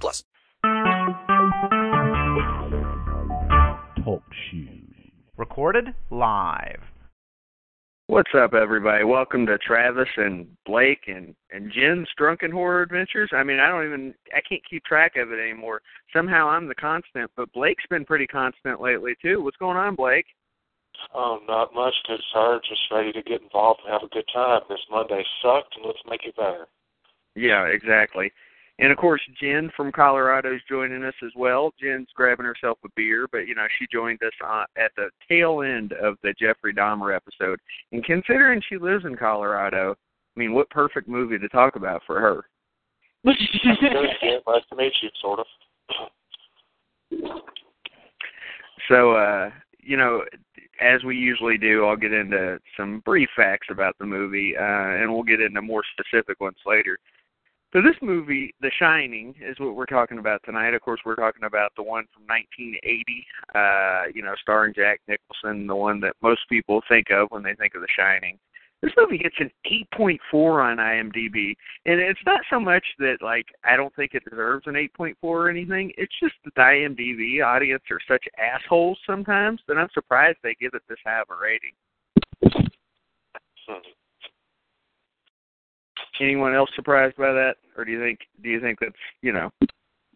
plus. Talk shoes. Recorded live. What's up, everybody? Welcome to Travis and Blake and and Jen's Drunken Horror Adventures. I mean, I don't even I can't keep track of it anymore. Somehow I'm the constant, but Blake's been pretty constant lately too. What's going on, Blake? Oh, not much, good sir. Just ready to get involved and have a good time. This Monday sucked, and let's make it better. Yeah, exactly. And of course, Jen from Colorado is joining us as well. Jen's grabbing herself a beer, but you know she joined us on, at the tail end of the Jeffrey Dahmer episode. And considering she lives in Colorado, I mean, what perfect movie to talk about for her? nice to meet you, sort of. So, uh, you know, as we usually do, I'll get into some brief facts about the movie, uh, and we'll get into more specific ones later. So this movie, The Shining, is what we're talking about tonight. Of course, we're talking about the one from 1980, uh, you know, starring Jack Nicholson, the one that most people think of when they think of The Shining. This movie gets an 8.4 on IMDb, and it's not so much that like I don't think it deserves an 8.4 or anything. It's just that the IMDb audience are such assholes sometimes that I'm surprised they give it this high of a rating. Anyone else surprised by that, or do you think do you think that's you know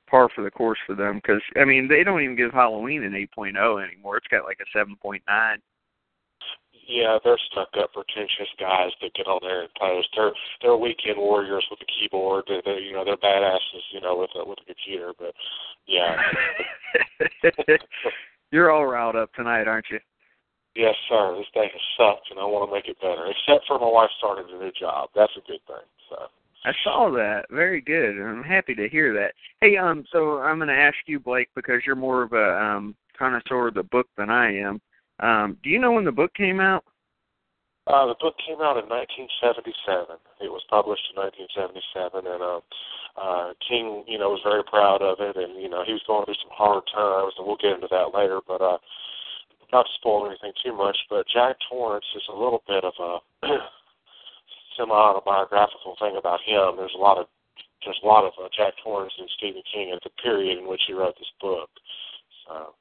par for the course for them? Because I mean, they don't even give Halloween an 8.0 anymore. It's got like a 7.9. Yeah, they're stuck up, pretentious guys that get on there and post. They're they're weekend warriors with a keyboard. They're, they're you know they're badasses, you know, with a with a computer. But yeah, you're all riled up tonight, aren't you? Yes, sir. This day has sucked, and I want to make it better. Except for my wife starting a new job. That's a good thing. So. I saw that. Very good. I'm happy to hear that. Hey, um, so I'm going to ask you, Blake, because you're more of a um connoisseur of the book than I am. Um, do you know when the book came out? Uh, the book came out in 1977. It was published in 1977, and uh, uh, King, you know, was very proud of it, and you know, he was going through some hard times, and we'll get into that later. But uh, not to spoil anything too much, but Jack Torrance is a little bit of a semi-autobiographical thing about him. There's a lot of there's a lot of uh, Jack Torrance and Stephen King at the period in which he wrote this book. So.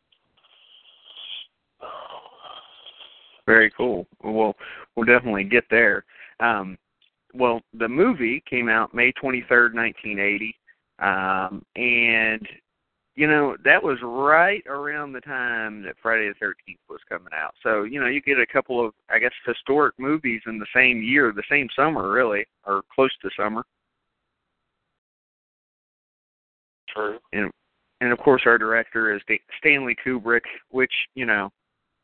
Very cool. Well, we'll definitely get there. Um, well, the movie came out May 23rd, 1980, um, and you know, that was right around the time that Friday the 13th was coming out. So, you know, you get a couple of, I guess, historic movies in the same year, the same summer, really, or close to summer. True. And, and of course, our director is Stanley Kubrick, which, you know,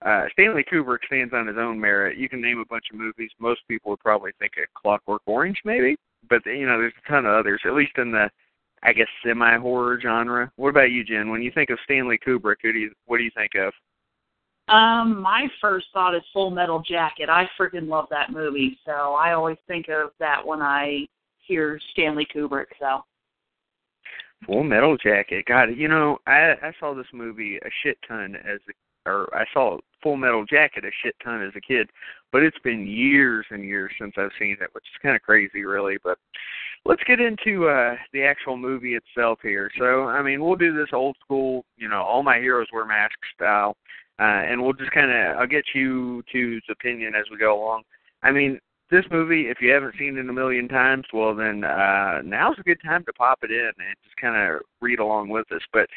uh, Stanley Kubrick stands on his own merit. You can name a bunch of movies. Most people would probably think of Clockwork Orange, maybe, but you know, there's a ton of others. At least in the I guess semi horror genre. What about you, Jen? When you think of Stanley Kubrick, who do you what do you think of? Um, my first thought is Full Metal Jacket. I freaking love that movie, so I always think of that when I hear Stanley Kubrick. So. Full Metal Jacket. God, you know, I I saw this movie a shit ton as a, or I saw Full Metal Jacket a shit ton as a kid, but it's been years and years since I've seen it, which is kind of crazy, really. But let's get into uh the actual movie itself here. So, I mean, we'll do this old school, you know, all my heroes wear masks style, uh, and we'll just kind of I'll get you two's opinion as we go along. I mean, this movie, if you haven't seen it a million times, well then uh now's a good time to pop it in and just kind of read along with us. But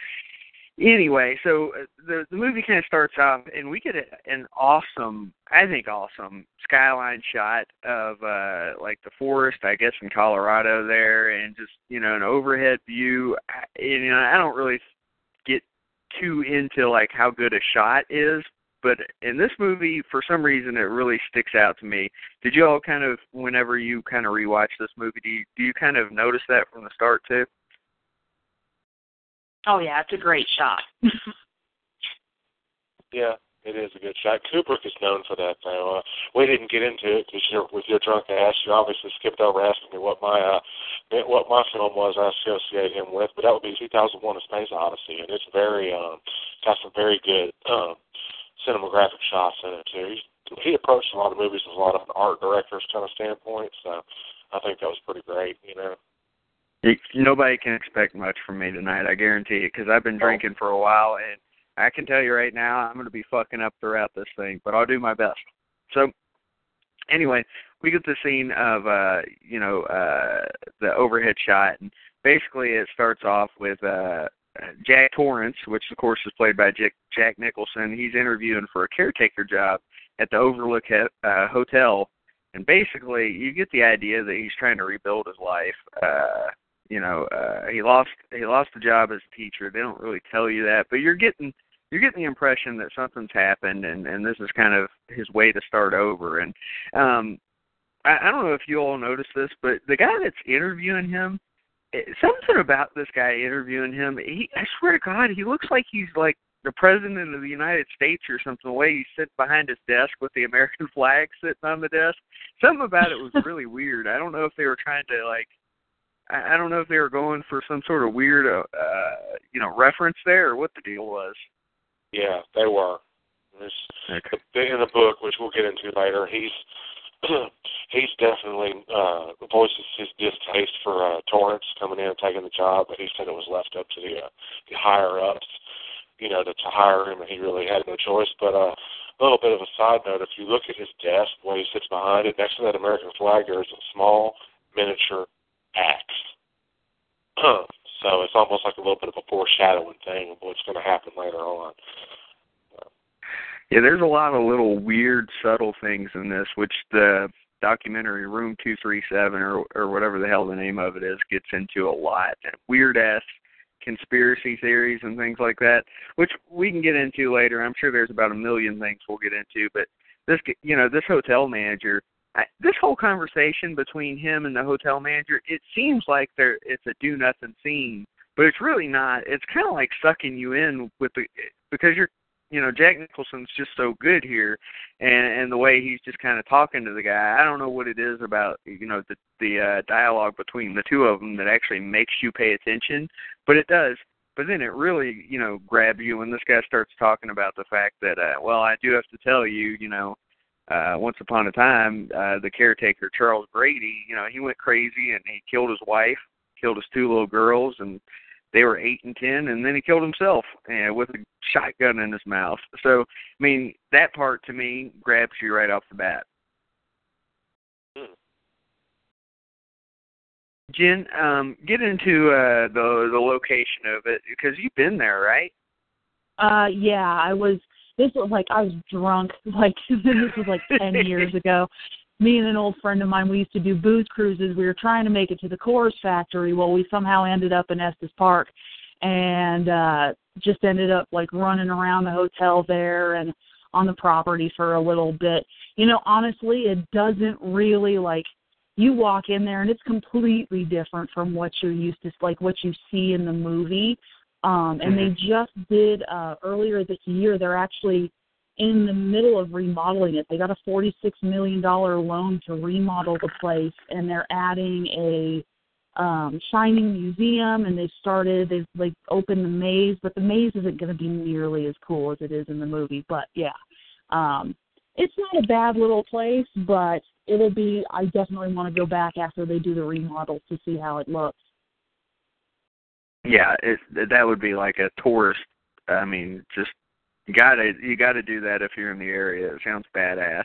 anyway, so uh, the the movie kind of starts off, and we get a, an awesome, I think, awesome skyline shot of uh like the forest, I guess, in Colorado there, and just you know an overhead view. I, you know, I don't really get too into like how good a shot is, but in this movie, for some reason, it really sticks out to me. Did you all kind of, whenever you kind of rewatch this movie, do you do you kind of notice that from the start too? Oh yeah, it's a great shot. Yeah, it is a good shot. Kubrick is known for that, though. Uh, we didn't get into it because you're with your drunk ass. You obviously skipped over asking me what my uh, what my film was. I associate him with, but that would be 2001: A Space Odyssey, and it's very um, got some very good um, cinematographic shots in it too. He, he approached a lot of movies with a lot of an art director's kind of standpoint, so I think that was pretty great. You know. Nobody can expect much from me tonight. I guarantee it, because I've been drinking for a while, and I can tell you right now, I'm going to be fucking up throughout this thing, but I'll do my best. So, anyway, we get the scene of, uh, you know, uh, the overhead shot, and basically it starts off with uh, Jack Torrance, which of course is played by Jack, Jack Nicholson. He's interviewing for a caretaker job at the Overlook uh, Hotel, and basically you get the idea that he's trying to rebuild his life. Uh, you know, uh, he lost he lost the job as a teacher. They don't really tell you that, but you're getting you're getting the impression that something's happened, and and this is kind of his way to start over. And um, I, I don't know if you all noticed this, but the guy that's interviewing him, it, something about this guy interviewing him, he I swear to God, he looks like he's like the president of the United States or something. The way he sits behind his desk with the American flag sitting on the desk, something about it was really weird. I don't know if they were trying to like I, I don't know if they were going for some sort of weird, uh, uh, you know, reference there or what the deal was. Yeah, they were. This, okay. In the book, which we'll get into later, he's he's definitely uh, voices his distaste for uh, Torrance coming in and taking the job, but he said it was left up to the uh, the higher ups, you know, to, to hire him, and he really had no choice. But uh, a little bit of a side note: if you look at his desk, way he sits behind it, next to that American flag, there is a small miniature axe. so it's almost like a little bit of a foreshadowing thing of what's going to happen later on. Yeah, there's a lot of little weird, subtle things in this, which the documentary Room 237 or or whatever the hell the name of it is gets into a lot. Weird ass conspiracy theories and things like that, which we can get into later. I'm sure there's about a million things we'll get into, but this you know this hotel manager I, this whole conversation between him and the hotel manager, it seems like there it's a do nothing scene, but it's really not. It's kind of like sucking you in with the because you're you know Jack Nicholson's just so good here, and and the way he's just kind of talking to the guy. I don't know what it is about you know the the uh, dialogue between the two of them that actually makes you pay attention, but it does. But then it really you know grabs you when this guy starts talking about the fact that uh, well I do have to tell you you know uh once upon a time uh the caretaker Charles Grady you know, he went crazy and he killed his wife, killed his two little girls and they were eight and ten and then he killed himself uh, with a shotgun in his mouth. So I mean that part to me grabs you right off the bat. Jen, um, get into uh the the location of it because you've been there, right? Uh yeah, I was this was like I was drunk. Like this was like ten years ago. Me and an old friend of mine, we used to do booze cruises. We were trying to make it to the Coors factory. Well, we somehow ended up in Estes Park, and uh just ended up like running around the hotel there and on the property for a little bit. You know, honestly, it doesn't really like you walk in there and it's completely different from what you're used to like what you see in the movie um, and they Mm-hmm. just did uh, earlier this year. They're actually in the middle of remodeling it. They got a forty-six million dollar loan to remodel the place, and they're adding a um shining museum and they've started they've like opened the maze but the maze isn't going to be nearly as cool as it is in the movie but yeah um it's not a bad little place but it'll be i definitely want to go back after they do the remodels to see how it looks Yeah, it that would be like a tourist. I mean, just you gotta you gotta do that if you're in the area. It sounds badass.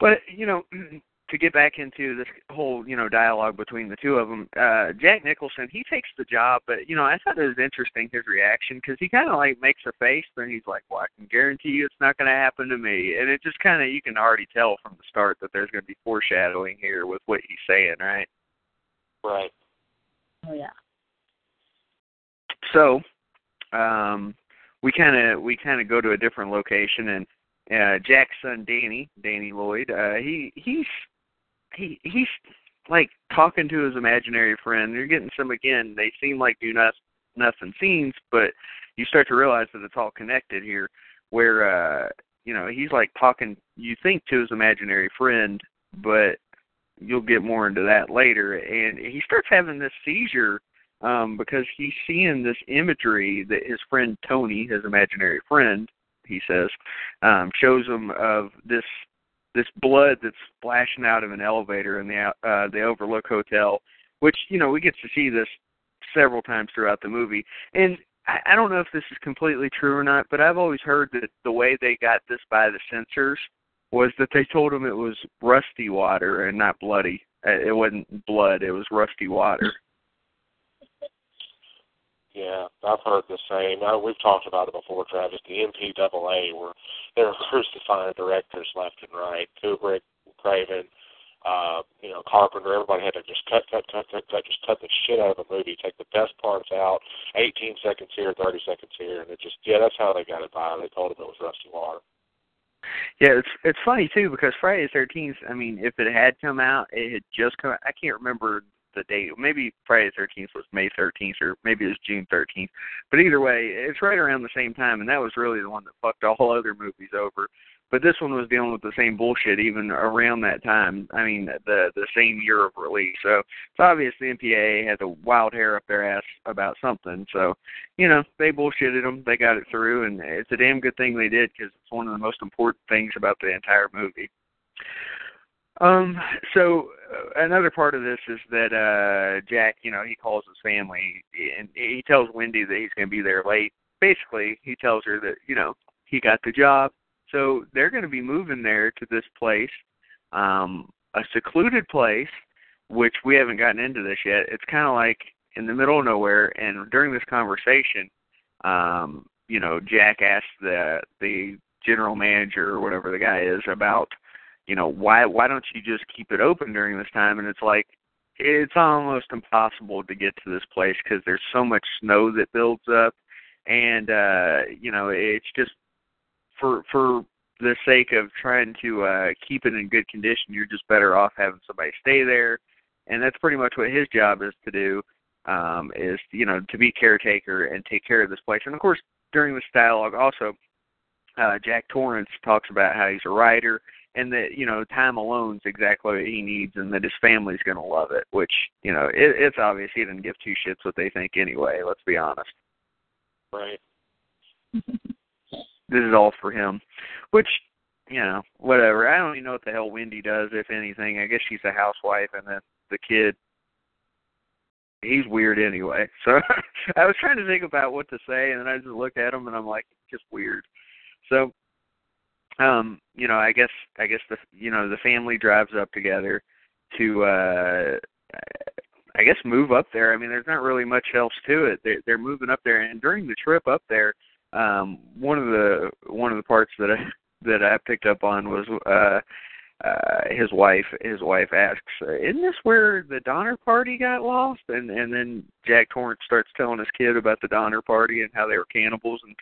But you know, to get back into this whole you know dialogue between the two of them, uh, Jack Nicholson he takes the job, but you know I thought it was interesting his reaction because he kind of like makes a face, then he's like, "Well, I can guarantee you it's not going to happen to me," and it just kind of you can already tell from the start that there's going to be foreshadowing here with what he's saying, right? Right. oh yeah so um we kind of we kind of go to a different location and uh Jack's son Danny Danny Lloyd uh he he's he he's like talking to his imaginary friend You're getting some again they seem like do not nothing scenes, but you start to realize that it's all connected here. Where uh, you know he's like talking, you think to his imaginary friend, but you'll get more into that later. And he starts having this seizure um, because he's seeing this imagery that his friend Tony, his imaginary friend, he says, um, shows him of this this blood that's splashing out of an elevator in the uh, the Overlook Hotel, which you know we get to see this several times throughout the movie. And I, I don't know if this is completely true or not, but I've always heard that the way they got this by the censors was that they told him it was rusty water and not bloody. Uh, it wasn't blood; it was rusty water. Yeah, I've heard the same. I, we've talked about it before, Travis. The MPAA were they were crucifying directors left and right. Kubrick, Craven, uh, you know, Carpenter. Everybody had to just cut, cut, cut, cut, cut, just cut the shit out of the movie. Take the best parts out. 18 seconds here, 30 seconds here, and it just yeah, that's how they got it by. They told him it was rusty water. Yeah, it's it's funny too because Friday the Thirteenth. I mean, if it had come out, it had just come. I can't remember the date. Maybe Friday the Thirteenth was May Thirteenth, or maybe it was June Thirteenth. But either way, it's right around the same time, and that was really the one that fucked all other movies over. But this one was dealing with the same bullshit even around that time. I mean, the the same year of release. So it's obvious the MPAA had the wild hair up their ass about something. So, you know, they bullshitted them. They got it through, and it's a damn good thing they did because it's one of the most important things about the entire movie. Um, so uh, another part of this is that uh Jack, you know, he calls his family and he tells Wendy that he's going to be there late. Basically, he tells her that, you know, he got the job. So they're going to be moving there to this place, um a secluded place which we haven't gotten into this yet. It's kind of like in the middle of nowhere and during this conversation, um, you know, Jack asked the the general manager or whatever the guy is about you know why why don't you just keep it open during this time? And it's like it's almost impossible to get to this place because there's so much snow that builds up. And uh you know it's just for for the sake of trying to uh keep it in good condition you're just better off having somebody stay there. And that's pretty much what his job is to do um is you know to be caretaker and take care of this place. And of course during this dialogue also uh Jack Torrance talks about how he's a writer and that you know time alone's exactly what he needs and that his family's going to love it which you know it, it's obvious he didn't give two shits what they think anyway let's be honest. Right. this is all for him which you know whatever. I don't even know what the hell wendy does if anything. I guess she's a housewife and then the kid he's weird anyway. So i was trying to think about what to say and then i just looked at him and i'm like just weird. So um you know i guess i guess the you know the family drives up together to uh i guess move up there. I mean there's not really much else to it. They're they're moving up there. And during the trip up there um one of the one of the parts that i that i picked up on was uh uh his wife his wife asks isn't this where the donner party got lost and and then jack torrance starts telling his kid about the donner party and how they were cannibals and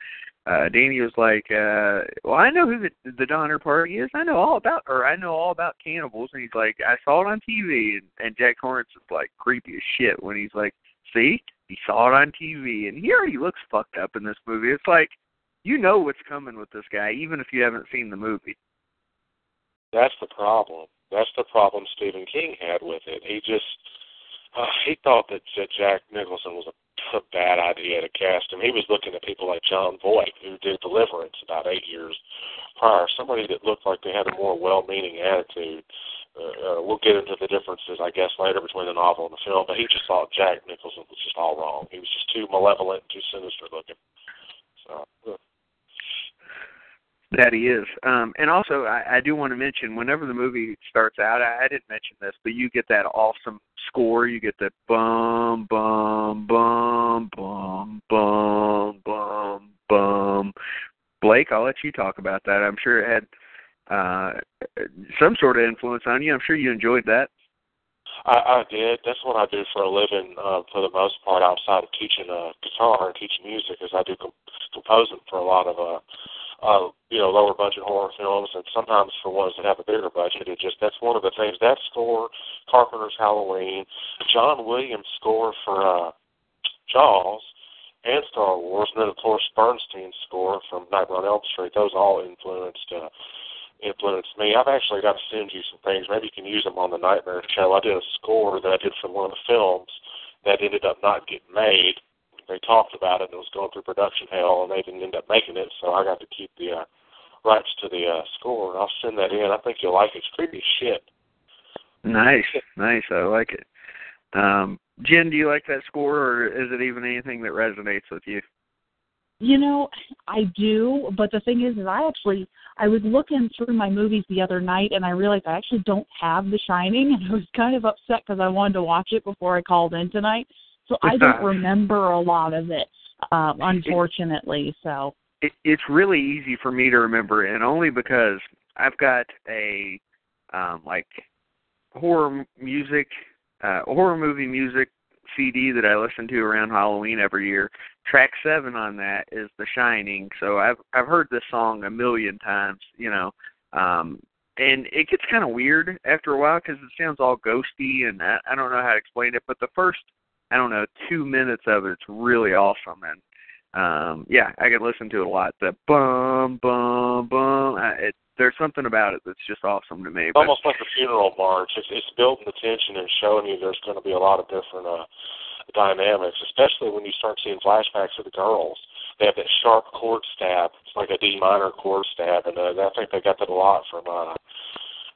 uh Danny was like, uh well I know who the the Donner Party is. I know all about or I know all about cannibals and he's like, I saw it on TV and, and Jack Torrance is like creepy as shit when he's like, See? He saw it on TV and he already looks fucked up in this movie. It's like you know what's coming with this guy, even if you haven't seen the movie. That's the problem. That's the problem Stephen King had with it. He just uh, he thought that Jack Nicholson was a, a bad idea to cast him. He was looking at people like Jon Voight, who did Deliverance about eight years prior, somebody that looked like they had a more well-meaning attitude. Uh, uh, we'll get into the differences, I guess, later between the novel and the film. But he just thought Jack Nicholson was just all wrong. He was just too malevolent, too sinister looking. So. Uh, that he is. Um, and also, I, I do want to mention, whenever the movie starts out, I, I didn't mention this, but you get that awesome score. You get the bum, bum, bum, bum, bum, bum, bum. Blake, I'll let you talk about that. I'm sure it had uh, some sort of influence on you. I'm sure you enjoyed that. I, I did. That's what I do for a living, uh, for the most part, outside of teaching uh, guitar and teaching music, is I do comp- composing for a lot of uh, uh, you know, lower budget horror films, and sometimes for ones that have a bigger budget. It just that's one of the things. That score, Carpenter's Halloween, John Williams' score for uh, Jaws, and Star Wars, and then of course Bernstein's score from Nightmare on Elm Street. Those all influenced uh, influenced me. I've actually got to send you some things. Maybe you can use them on the Nightmare show. I did a score that I did from one of the films that ended up not getting made. They talked about it and it was going through production hell, and they didn't end up making it. So I got to keep the uh, rights to the uh, score. I'll send that in. I think you'll like it. It's creepy as shit. Nice, nice. I like it. Um, Jen, do you like that score, or is it even anything that resonates with you? You know, I do, but the thing is, is I actually I was looking through my movies the other night, and I realized I actually don't have The Shining, and I was kind of upset because I wanted to watch it before I called in tonight, so I don't remember a lot of it, um, unfortunately. So it, it's really easy for me to remember, and only because I've got a um, like horror music, uh, horror movie music CD that I listen to around Halloween every year. Track seven on that is The Shining, so I've I've heard this song a million times, you know, um, and it gets kind of weird after a while because it sounds all ghosty, and I, I don't know how to explain it. But the first, I don't know, two minutes of it's really awesome, and um yeah, I can listen to it a lot. The bum bum bum, uh, it there's something about it that's just awesome to me. But, Almost like a funeral march. It's it's building the tension and showing you there's going to be a lot of different uh dynamics, especially when you start seeing flashbacks of the girls. They have that sharp chord stab. It's like a D minor chord stab, and uh, I think they got that a lot from uh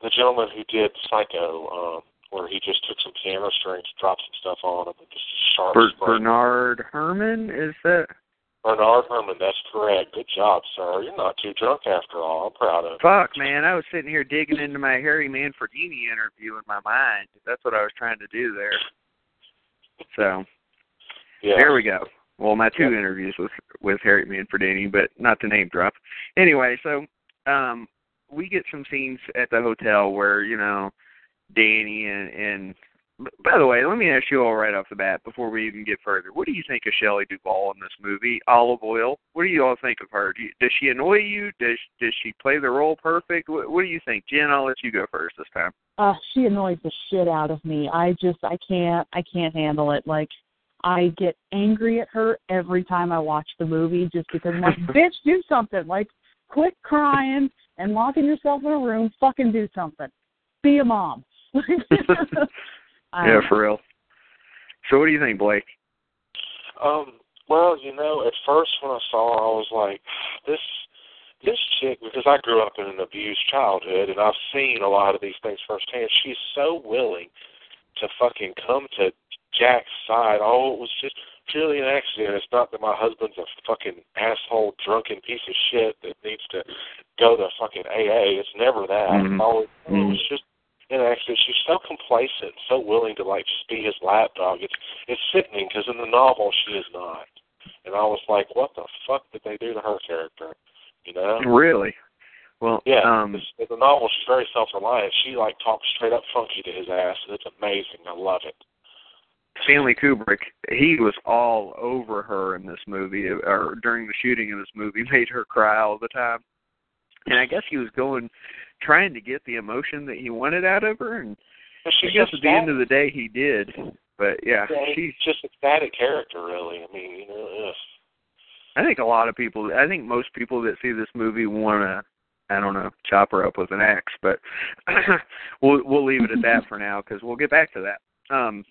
the gentleman who did Psycho, um, where he just took some camera strings, dropped some stuff on them, and just sharp. Ber- Bernard Herrmann, is that? Bernard Herrmann, that's correct. Good job, sir. You're not too drunk after all. I'm proud of you. Fuck, man. I was sitting here digging into my Harry Manfredini interview in my mind. That's what I was trying to do there. So, Yeah. there we go. Well, my two Yeah. interviews with with Harry Manfredini, but not to name drop. Anyway, so um we get some scenes at the hotel where you know Danny and and by the way, let me ask you all right off the bat before we even get further. What do you think of Shelley Duvall in this movie? Olive Oyl. What do you all think of her? Do you, does she annoy you? Does does she play the role perfect? What, what do you think, Jen? I'll let you go first this time. uh she annoys the shit out of me. I just I can't I can't handle it. Like I get angry at her every time I watch the movie just because I'm like, bitch, do something. Like quit crying and locking yourself in a room, fucking do something. Be a mom. I yeah, for real. So, what do you think, Blake? Um, well, you know, at first when I saw her, I was like, this this chick, because I grew up in an abused childhood, and I've seen a lot of these things firsthand. She's so willing to fucking come to Jack's side. Oh, it was just purely an accident. It's not that my husband's a fucking asshole, drunken piece of shit that needs to go to fucking AA. It's never that. Mhm. It's always, It was just an actually She's so complacent, so willing to like just be his lapdog. It's it's sickening because in the novel she is not. And I was like, what the fuck did they do to her character? You know? Really? Well, Yeah. um, in the novel, she's very self-reliant. She like talks straight up funky to his ass, and it's amazing. I love it. Stanley Kubrick, he was all over her in this movie, or during the shooting of this movie, made her cry all the time. And I guess he was going, trying to get the emotion that he wanted out of her, and I guess at the end of the day he did. But yeah, Yeah, she's. just a static character, really. I mean, you know, ugh. I think a lot of people. I think most people that see this movie want to. I don't know, chop her up with an axe, but we'll we'll leave it at that for now because we'll get back to that. Um,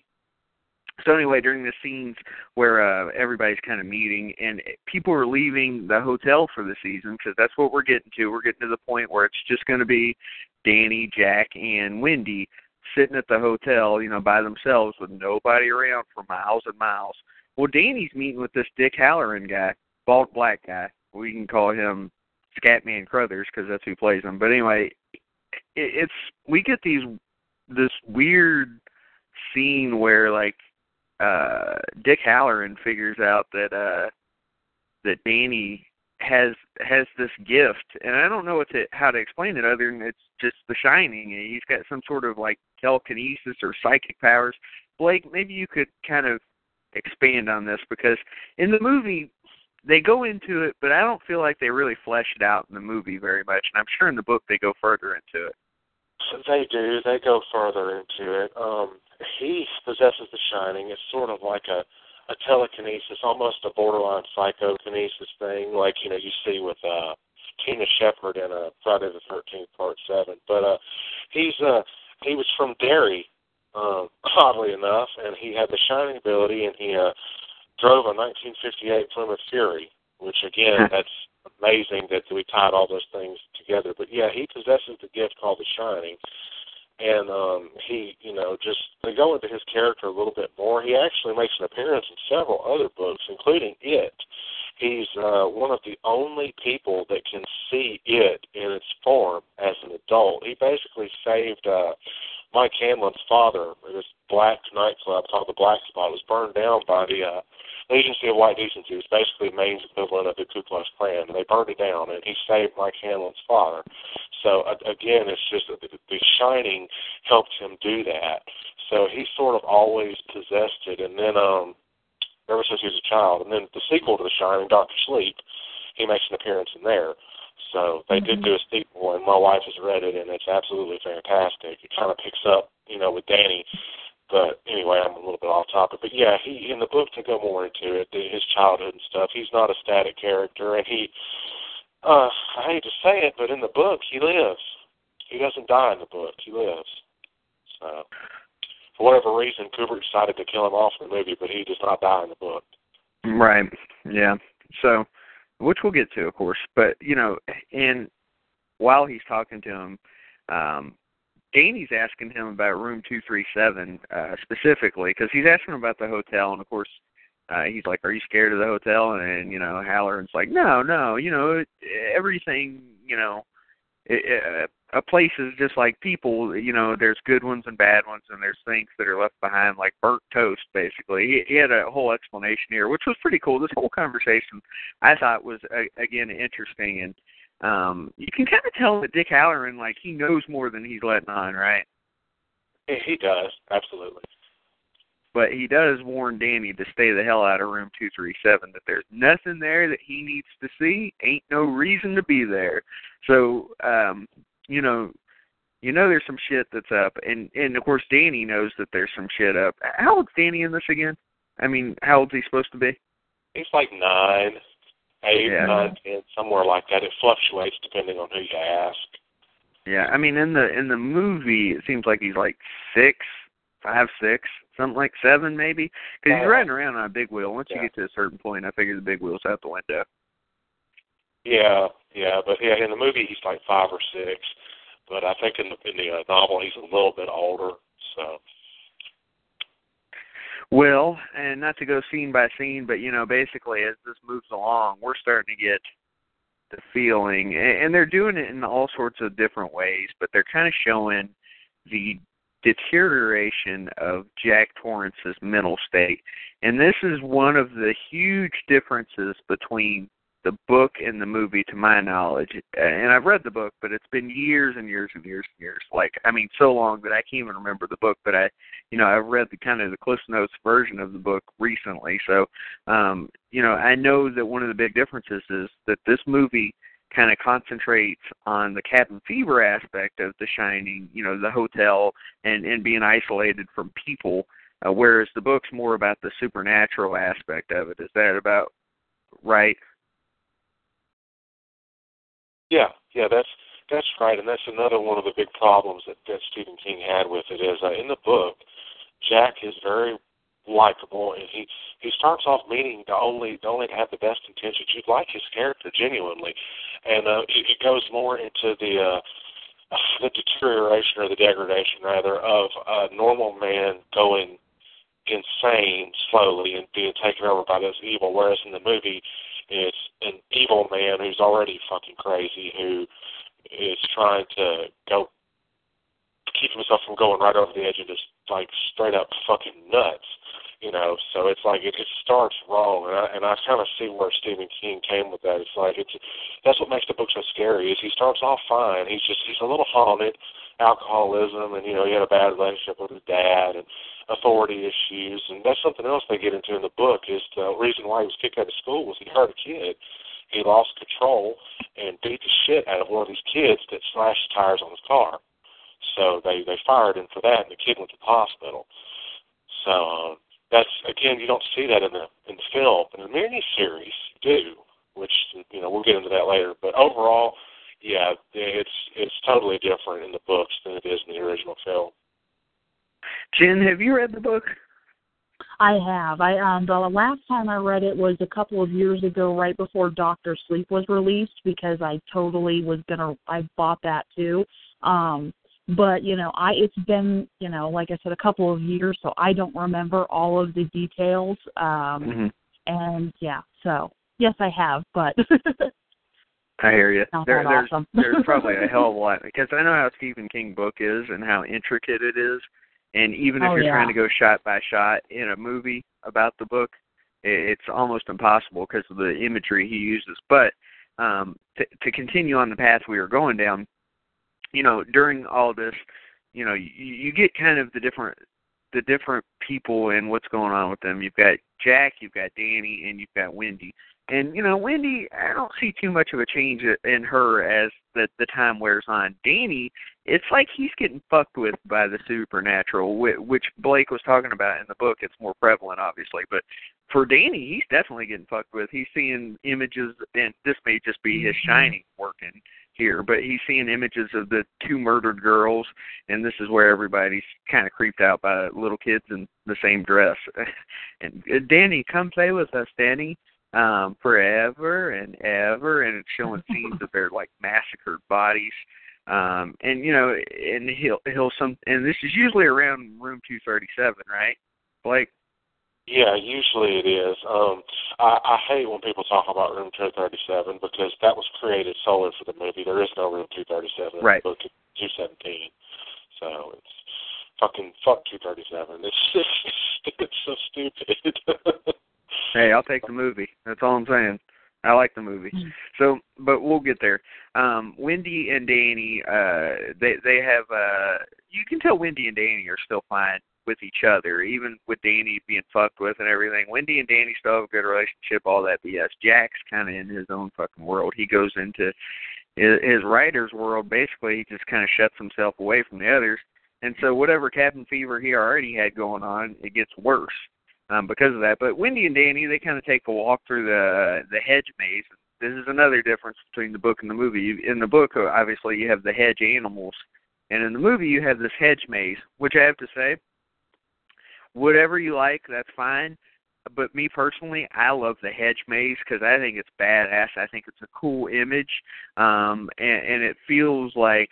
so anyway, during the scenes where uh, everybody's kind of meeting and people are leaving the hotel for the season because that's what we're getting to. We're getting to the point where it's just going to be Danny, Jack, and Wendy sitting at the hotel, you know, by themselves with nobody around for miles and miles. Well, Danny's meeting with this Dick Hallorann guy, bald black guy. We can call him Scatman Crothers because that's who plays him. But anyway, it, it's we get these this weird scene where like uh Dick Hallorann figures out that uh that Danny has has this gift and I don't know what to how to explain it other than it's just the shining. He's got some sort of like telekinesis or psychic powers. Blake, maybe you could kind of expand on this because in the movie they go into it, but I don't feel like they really flesh it out in the movie very much. And I'm sure in the book they go further into it. They do. They go further into it. Um, he possesses the shining. It's sort of like a a telekinesis, almost a borderline psychokinesis thing, like you know you see with uh, Tina Shepard in uh, Friday the Thirteenth Part Seven. But uh, he's uh, he was from Derry, um, oddly enough, and he had the shining ability, and he uh, drove a 1958 Plymouth Fury, which again, that's amazing that we tied all those things together. But yeah, he possesses the gift called the shining, and um, he, you know, just they go into his character a little bit more. He actually makes an appearance in several other books, including It. He's uh, one of the only people that can see it in its form as an adult. He basically saved uh, Mike Hanlon's father. This black nightclub called the Black Spot was burned down by the uh, Agency of White Decency. It was basically Maine's equivalent of the Ku Klux Klan. And they burned it down, and he saved Mike Hanlon's father. So uh, again, it's just the, the Shining helped him do that. So he sort of always possessed it, and then um, ever since he was a child, and then the sequel to The Shining, Doctor Sleep, he makes an appearance in there. So they mm-hmm. did do a sequel, and my wife has read it, and it's absolutely fantastic. It kind of picks up, you know, with Danny. But anyway, I'm a little bit off topic. But yeah, he in the book to go more into it, his childhood and stuff. He's not a static character, and he, uh, I hate to say it, but in the book he lives. He doesn't die in the book. He lives. So, for whatever reason, Kubrick decided to kill him off in the movie, but he does not die in the book. Right. Yeah. So, which we'll get to, of course. But you know, and while he's talking to him, um, Danny's asking him about room two three seven uh, specifically because he's asking him about the hotel, and of course. Uh, he's like, "Are you scared of the hotel?" And, you know, Hallorann's like, "No, no, you know, everything, you know, it, it, a place is just like people. You know, there's good ones and bad ones, and there's things that are left behind, like burnt toast. Basically, he, he had a whole explanation here, which was pretty cool. This whole conversation, I thought, was uh, again interesting, and um you can kind of tell that Dick Hallorann, like, he knows more than he's letting on, right? He does, absolutely. But he does warn Danny to stay the hell out of room 237, that there's nothing there that he needs to see. Ain't no reason to be there. So, um, you know, you know there's some shit that's up, and and of course Danny knows that there's some shit up. How old's Danny in this again? I mean, how old's he supposed to be? He's like nine, eight, yeah. nine, ten, somewhere like that. It fluctuates depending on who you ask. Yeah, I mean in the in the movie it seems like he's like six, five, six, something like seven maybe, because he's riding around on a big wheel. Once yeah. you get to a certain point, I figure the big wheel's out the window. Yeah, yeah, but yeah, in the movie he's like five or six, but I think in the in the uh, novel he's a little bit older. So. Well, and not to go scene by scene, but you know, basically as this moves along, we're starting to get the feeling, and they're doing it in all sorts of different ways, but they're kind of showing the deterioration of Jack Torrance's mental state. And this is one of the huge differences between the book and the movie to my knowledge and i've read the book but it's been years and years and years and years like i mean so long that i can't even remember the book but i you know i've read the kind of the cliff notes version of the book recently so um you know i know that one of the big differences is that this movie kind of concentrates on the cabin fever aspect of the shining you know the hotel and and being isolated from people uh, whereas the book's more about the supernatural aspect of it. Is that about right yeah, yeah, that's that's right, and that's another one of the big problems that, that Stephen King had with it is uh, in the book, Jack is very likable, and he he starts off meaning to only to only have the best intentions. You like his character genuinely, and uh, it, it goes more into the uh, the deterioration or the degradation rather of a normal man going insane slowly and being taken over by this evil. Whereas in the movie, it's an evil man who's already fucking crazy who is trying to go keep himself from going right over the edge of this like straight up fucking nuts. You know, so it's like it, it starts wrong, and I and I kind of see where Stephen King came with that. It's like it's that's what makes the book so scary. Is he starts off fine, he's just he's a little haunted, alcoholism, and you know he had a bad relationship with his dad, and authority issues, and that's something else they get into in the book. Is the reason why he was kicked out of school was he hurt a kid. He lost control and beat the shit out of one of these kids that slashed tires on his car. So they they fired him for that, and the kid went to the hospital. So um, that's again, you don't see that in the in the film. In the miniseries, you do, which you know we'll get into that later. But overall, yeah, it's it's totally different in the books than it is in the original film. Jen, have you read the book? I have. I um the last time I read it was a couple of years ago, right before Doctor Sleep was released, because I totally was gonna. I bought that too. Um, but you know, I it's been you know, like I said, a couple of years, so I don't remember all of the details. Um, mm-hmm. and yeah, so yes, I have, but. I hear you. There, there's awesome. there's probably a hell of a lot because I know how Stephen King book is and how intricate it is, and even if Oh, you're yeah. trying to go shot by shot in a movie about the book, it's almost impossible because of the imagery he uses. But um, to, to continue on the path we were going down, you know, during all this, you know, you, you get kind of the different the different people and what's going on with them. You've got Jack, you've got Danny, and you've got Wendy. And you know, Wendy, I don't see too much of a change in her as the the time wears on. Danny, it's like he's getting fucked with by the supernatural, whi- which Blake was talking about in the book. It's more prevalent, obviously, but for Danny, he's definitely getting fucked with. He's seeing images, and this may just be his Mhm. shining working here, but he's seeing images of the two murdered girls, and this is where everybody's kind of creeped out by little kids in the same dress. and uh, Danny, come play with us, Danny um forever and ever and it's showing scenes of their like massacred bodies um and you know and he'll he'll some and this is usually around room 237 right blake Yeah, usually it is. Um, I, I hate when people talk about Room 237 because that was created solely for the movie. There is no Room 237 in Right. the book. 217. So it's fucking fuck 237. It's just, it's so stupid. hey i'll take the movie. That's all i'm saying. I like the movie. Mm. so but we'll get there. Um wendy and danny uh they they have uh you can tell wendy and danny are still fine with each other even with danny being fucked with and everything. Wendy and danny still have a good relationship all that bs jack's kind of in his own fucking world. He goes into his, his writer's world basically he just kind of shuts himself away from the others. And so whatever cabin fever he already had going on it gets worse um, because of that. But Wendy and Danny, they kind of take a walk through the the hedge maze. This is another difference between the book and the movie. In the book, uh, obviously, you have the hedge animals, and in the movie, you have this hedge maze. Which I have to say, whatever you like, that's fine. But me personally, I love the hedge maze because I think it's badass. I think it's a cool image, um, and, and it feels like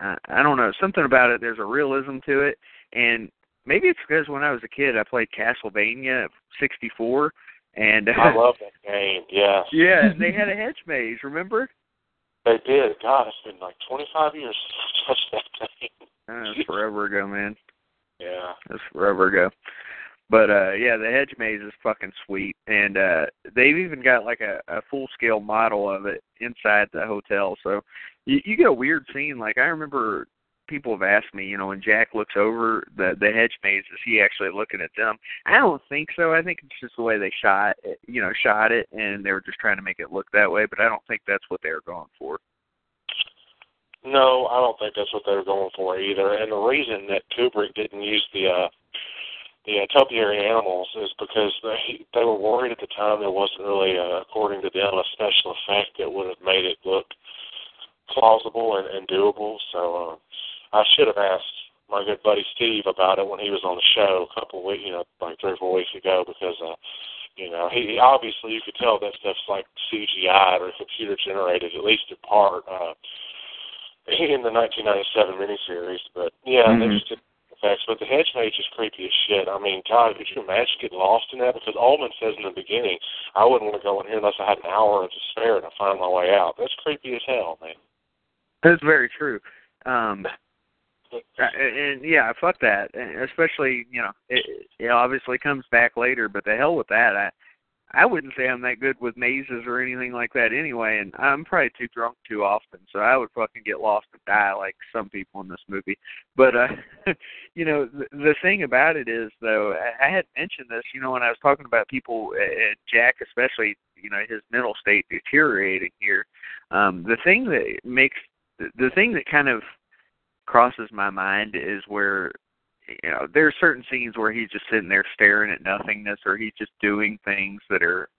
uh, I don't know something about it. There's a realism to it, and maybe it's because when I was a kid, I played Castlevania '64, and I love that game. Yeah, yeah, they had a hedge maze. Remember? they did. God, it's been like 25 years since I touched that game. Uh, that's forever ago, man. Yeah. That's forever ago. But uh yeah, the hedge maze is fucking sweet, and uh they've even got like a, a full scale model of it inside the hotel. So you, you get a weird scene. Like I remember people have asked me, you know, when Jack looks over the the hedge maze, is he actually looking at them? I don't think so. I think it's just the way they shot, it, you know, shot it, and they were just trying to make it look that way. But I don't think that's what they were going for. No, I don't think that's what they were going for either. And the reason that Kubrick didn't use the uh, the uh, topiary animals is because they they were worried at the time there wasn't really, uh, according to them, a special effect that would have made it look plausible and, and doable. So uh, I should have asked my good buddy Steve about it when he was on the show a couple of weeks, you know, like three or four weeks ago, because uh, you know he obviously you could tell that stuff's like CGI or computer generated, at least in part. Uh, in the 1997 miniseries, but yeah, Mhm. they just did effects. But the hedge maze is creepy as shit. I mean, God, could you imagine getting lost in that? Because Ullman says in the beginning, I wouldn't want to go in here unless I had an hour to spare to find my way out. That's creepy as hell, man. That's very true. Um Uh, and yeah, fuck that. Especially, you know, it, it obviously comes back later, but the hell with that. I I wouldn't say I'm that good with mazes or anything like that anyway, and I'm probably too drunk too often, so I would fucking get lost and die like some people in this movie. But uh you know, the, the thing about it is though, I, I had mentioned this, you know, when I was talking about people uh, Jack especially, you know, his mental state deteriorating here. Um the thing that makes the, the thing that kind of crosses my mind is where you know, there's certain scenes where he's just sitting there staring at nothingness, or he's just doing things that are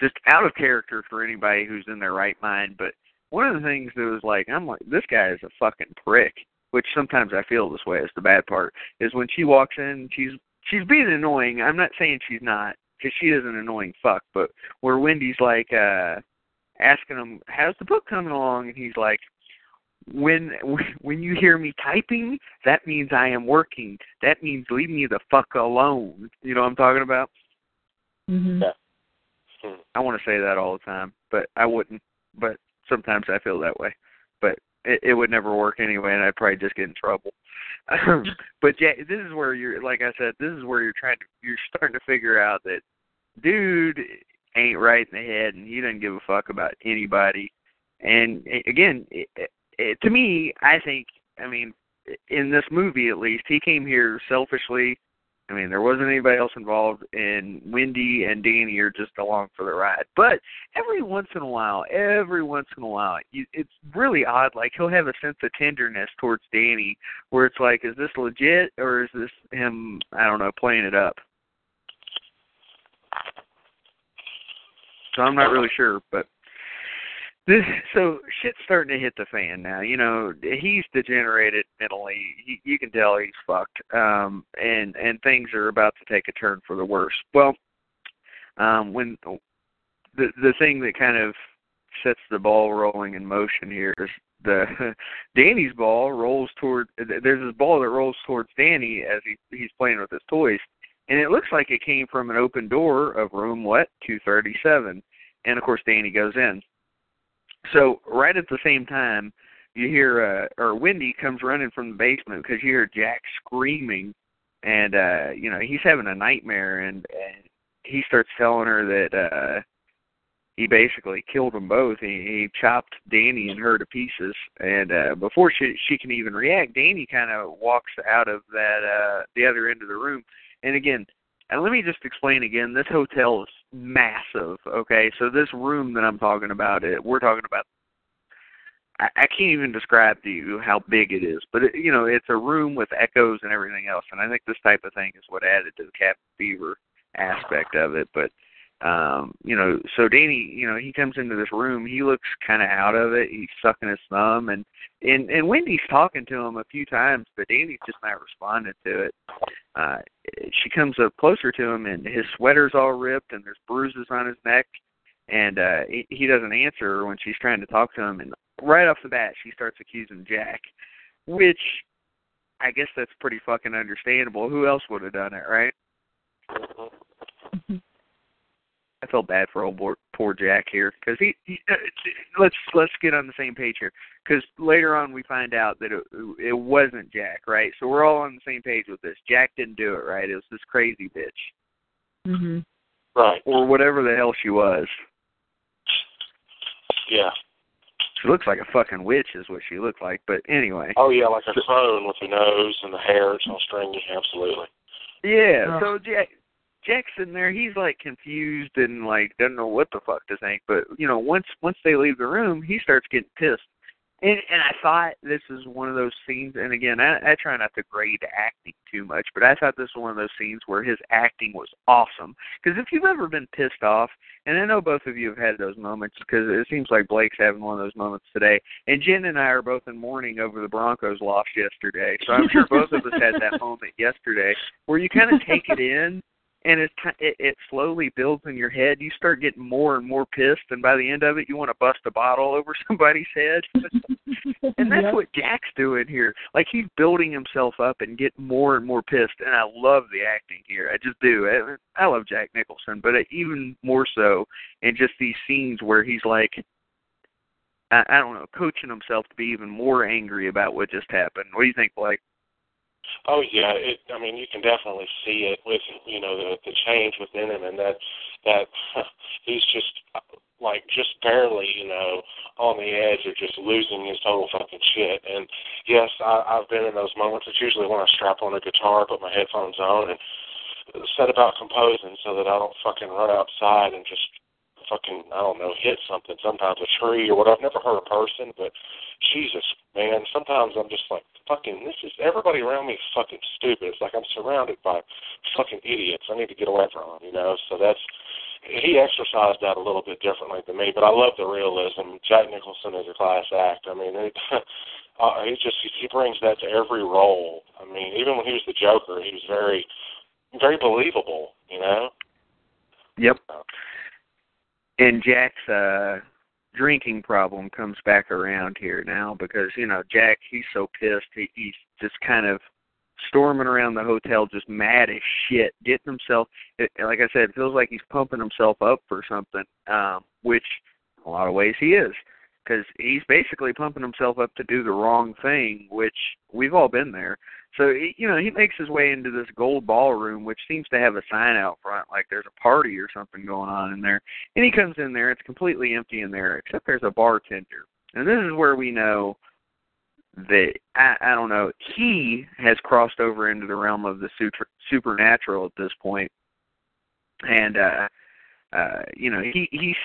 just out of character for anybody who's in their right mind. But one of the things that was like, I'm like, this guy is a fucking prick. Which sometimes I feel this way. Is the bad part is when she walks in, she's she's being annoying. I'm not saying she's not because she is an annoying fuck. But where Wendy's like uh asking him, "How's the book coming along?" and he's like, when when you hear me typing, that means I am working. That means leave me the fuck alone. You know what I'm talking about? Mhm. Yeah. Hmm. I want to say that all the time, but I wouldn't. But sometimes I feel that way. But it, it would never work anyway, and I'd probably just get in trouble. but yeah, this is where you're, like I said, this is where you're trying to, you're starting to figure out that dude ain't right in the head, and he doesn't give a fuck about anybody. And a- again, it, to me, I think, I mean, in this movie at least, he came here selfishly. I mean, there wasn't anybody else involved, and Wendy and Danny are just along for the ride. But every once in a while, every once in a while, it's really odd. Like he'll have a sense of tenderness towards Danny, where it's like, is this legit or is this him? I don't know, playing it up. So I'm not really sure, but this so shit's starting to hit the fan now. You know, he's degenerated mentally. He, you can tell he's fucked. Um, and and things are about to take a turn for the worse. Well, um, when the the thing that kind of sets the ball rolling in motion here is the Danny's ball rolls toward. There's this ball that rolls towards Danny as he he's playing with his toys, and it looks like it came from an open door of room what 237, and of course Danny goes in. So right at the same time, you hear uh, or Wendy comes running from the basement because you hear Jack screaming, and uh, you know he's having a nightmare, and, and he starts telling her that uh, he basically killed them both. He, he chopped Danny and her to pieces, and uh, before she she can even react, Danny kind of walks out of that uh, the other end of the room, and again. And let me just explain again. This hotel is massive. Okay, so this room that I'm talking about, it we're talking about. I, I can't even describe to you how big it is, but it, you know, it's a room with echoes and everything else. And I think this type of thing is what added to the cabin fever aspect of it. But um, you know, so Danny, you know, he comes into this room, he looks kind of out of it. He's sucking his thumb, and and and Wendy's talking to him a few times, but Danny's just not responding to it. Uh, she comes up closer to him, and his sweater's all ripped, and there's bruises on his neck, and uh, he, he doesn't answer her when she's trying to talk to him. And right off the bat, she starts accusing Jack, which I guess that's pretty fucking understandable. Who else would have done it, right? I felt bad for old poor, poor Jack here because he, he. uh, Let's let's get on the same page here because later on we find out that it, it wasn't Jack, right? So we're all on the same page with this. Jack didn't do it, right? It was this crazy bitch Mhm. Right. or whatever the hell she was. Yeah. She looks like a fucking witch, is what she looked like. But anyway, Oh yeah, like a crone with the nose and the hair. It's all stringy. Absolutely. yeah. Ugh. So Jack, Jack's in there. He's like confused and like doesn't know what the fuck to think. But you know, once once they leave the room, he starts getting pissed. And and I thought this is one of those scenes. And again, I, I try not to grade acting too much, but I thought this was one of those scenes where his acting was awesome. Because if you've ever been pissed off, and I know both of you have had those moments, because it seems like Blake's having one of those moments today. And Jen and I are both in mourning over the Broncos loss yesterday, so I'm sure both of us had that moment yesterday where you kind of take it in and it's it, it slowly builds in your head. You start getting more and more pissed, and by the end of it, you want to bust a bottle over somebody's head. and that's Yep. what Jack's doing here. Like he's building himself up and getting more and more pissed. And I love the acting here. I just do. I, I love Jack Nicholson, but even more so in just these scenes where he's like. I, I don't know, coaching himself to be even more angry about what just happened. What do you think, Blake? Oh yeah, it. I mean, you can definitely see it with you know the the change within him, and that that he's just like just barely you know on the edge of just losing his total fucking shit. And yes, I, I've been in those moments. It's usually when I strap on a guitar, put my headphones on, and set about composing so that I don't fucking run outside and just fucking I don't know hit something, sometimes a tree or what. I've never hurt a person, but Jesus man. Sometimes I'm just like, fucking, this is everybody around me is fucking stupid. It's like I'm surrounded by fucking idiots. I need to get away from them, you know. So that's he exercised that a little bit differently than me, but I love the realism. Jack Nicholson is a class act. I mean, it, uh, he just he brings that to every role. I mean, even when he was the Joker, he was very, very believable. You know. Yep. And Jack's uh drinking problem comes back around here now because you know Jack he's so pissed. He, he's just kind of storming around the hotel just mad as shit getting himself it, like I said it feels like he's pumping himself up for something um which in a lot of ways he is because he's basically pumping himself up to do the wrong thing which we've all been there so he, you know he makes his way into this gold ballroom which seems to have a sign out front like there's a party or something going on in there. And he comes in there. It's completely empty in there except there's a bartender. And this is where we know that I, I don't know he has crossed over into the realm of the super, supernatural at this point. and uh uh you know he he's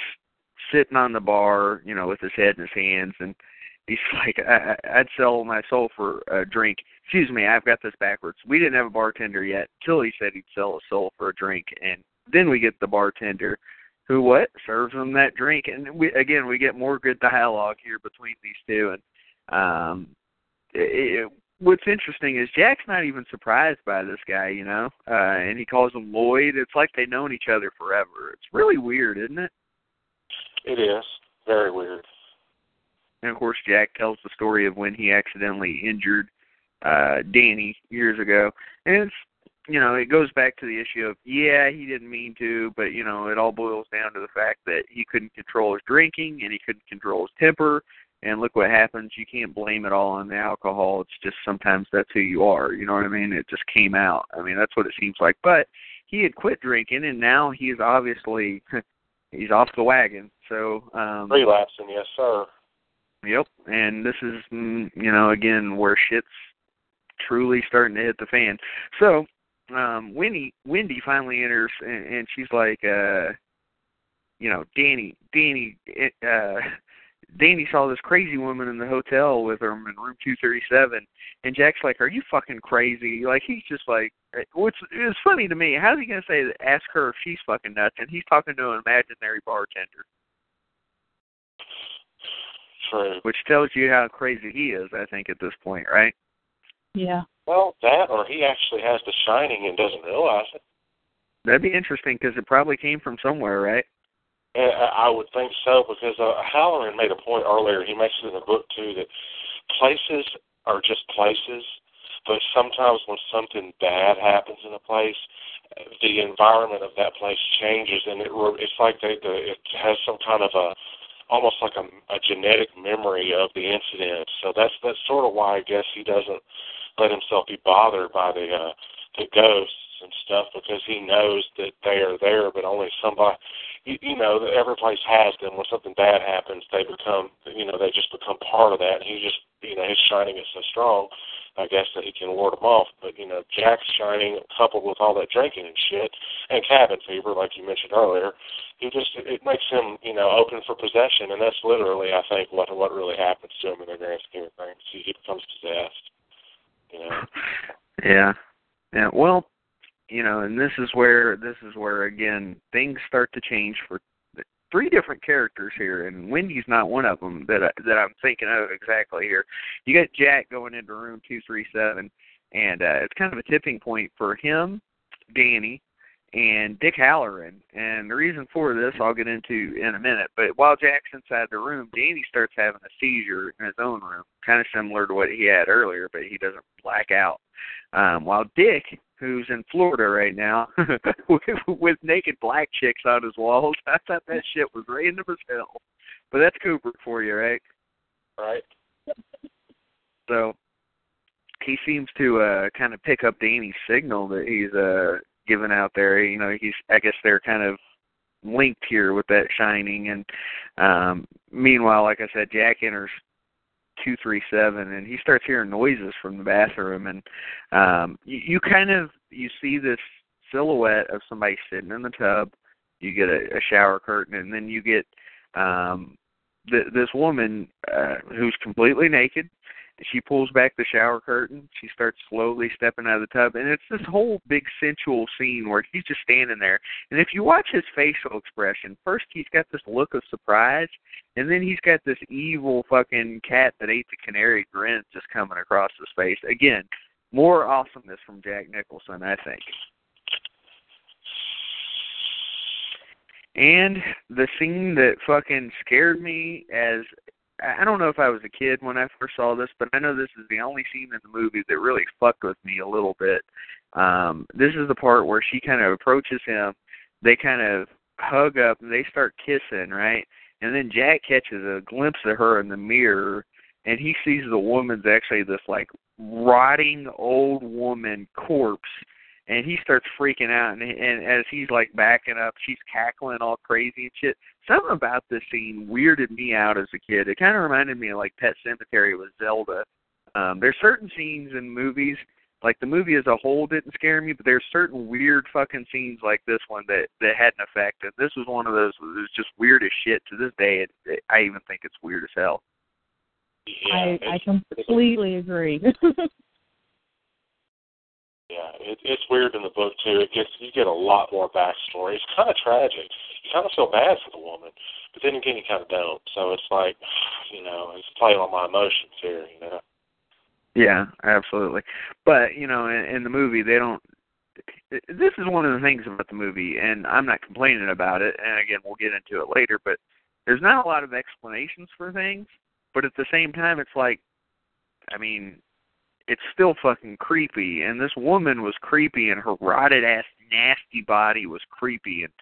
sitting on the bar you know with his head in his hands. And he's like I, I'd sell my soul for a drink excuse me I've got this backwards we didn't have a bartender yet till he said he'd sell a soul for a drink and then we get the bartender who what serves him that drink and we again we get more good dialogue here between these two and um it, what's interesting is Jack's not even surprised by this guy, you know, uh, and he calls him Lloyd. It's like they've known each other forever. It's really weird, isn't it? It is very weird. And of course, Jack tells the story of when he accidentally injured uh Danny years ago, and it's you know it goes back to the issue of yeah he didn't mean to, but you know it all boils down to the fact that he couldn't control his drinking and he couldn't control his temper and look what happens. You can't blame it all on the alcohol. It's just sometimes that's who you are. You know what I mean? It just came out. I mean, that's what it seems like. But he had quit drinking, and now he's obviously he's off the wagon. So um relapsing, yes, sir. Yep. And this is mm, you know again where shit's truly starting to hit the fan. So um Wendy Wendy finally enters, and, and she's like, uh you know, Danny, Danny, it, uh Danny saw this crazy woman in the hotel with him in room 237, and Jack's like, "Are you fucking crazy?" Like he's just like, what's it's funny to me. How's he gonna say ask her if she's fucking nuts, and he's talking to an imaginary bartender, True. which tells you how crazy he is. I think at this point, right? Yeah. Well, that or he actually has the shining and doesn't realize it. That'd be interesting because it probably came from somewhere, right? And I I would think so because uh, Hallorann made a point earlier. He makes it in the book too that places are just places, but sometimes when something bad happens in a place, the environment of that place changes, and it re- it's like they the, it has some kind of a almost like a, a genetic memory of the incident. So that's that's sort of why I guess he doesn't let himself be bothered by the uh, the ghosts and stuff because he knows that they are there, but only somebody you, you know, every place has them. When something bad happens, they become, you know, they just become part of that. And he just, you know, his shining is so strong, I guess, that he can ward them off. But you know, Jack's shining, coupled with all that drinking and shit, and cabin fever, like you mentioned earlier, he just it makes him, you know, open for possession, and that's literally, I think, what what really happens to him in the grand scheme of things. He, he becomes possessed. You know. Yeah. Yeah. Well, you know, and this is where this is where again things start to change for three different characters here, and Wendy's not one of them that I, that I'm thinking of exactly here. You got Jack going into room two three seven, and uh, it's kind of a tipping point for him, Danny, and Dick Hallorann. And the reason for this I'll get into in a minute. But while Jack's inside the room, Danny starts having a seizure in his own room, kind of similar to what he had earlier, but he doesn't black out. Um, while Dick, who's in Florida right now, with, with naked black chicks on his walls, I thought that shit was random as hell. But that's Kubrick for you, right? Right. So he seems to uh kind of pick up Danny's signal that he's uh giving out there. You know, he's I guess they're kind of linked here with that shining and um meanwhile, like I said, Jack enters two three seven and he starts hearing noises from the bathroom and um you, you kind of you see this silhouette of somebody sitting in the tub. You get a, a shower curtain and then you get um th- this woman uh who's completely naked she pulls back the shower curtain. She starts slowly stepping out of the tub, and it's this whole big sensual scene where he's just standing there. And if you watch his facial expression, first he's got this look of surprise, and then he's got this evil fucking cat that ate the canary grin just coming across his face. Again, more awesomeness from Jack Nicholson, I think. And the scene that fucking scared me as I don't know if I was a kid when I first saw this, but I know this is the only scene in the movie that really fucked with me a little bit. Um, this is the part where she kind of approaches him. They kind of hug up and they start kissing, right? And then Jack catches a glimpse of her in the mirror, and he sees the woman's actually this like rotting old woman corpse and he starts freaking out and and as he's like backing up she's cackling all crazy and shit. Something about this scene weirded me out as a kid. It kind of reminded me of like Pet Sematary with zelda. Um there's certain scenes in movies like the movie as a whole didn't scare me but there's certain weird fucking scenes like this one that that had an effect and this was one of those that was just weird as shit to this day it, it, i even think it's weird as hell. Yeah, I I completely agree. Yeah, it, it's weird in the book too. It gets you get a lot more backstory. It's kind of tragic. You kind of feel bad for the woman, but then again, you kind of don't. So it's like, you know, it's playing on my emotions here. You know. Yeah, absolutely. But you know, in, in the movie, they don't. This is one of the things about the movie, and I'm not complaining about it. And again, we'll get into it later. But there's not a lot of explanations for things. But at the same time, it's like, I mean, it's still fucking creepy. And this woman was creepy, and her rotted ass, nasty body was creepy. And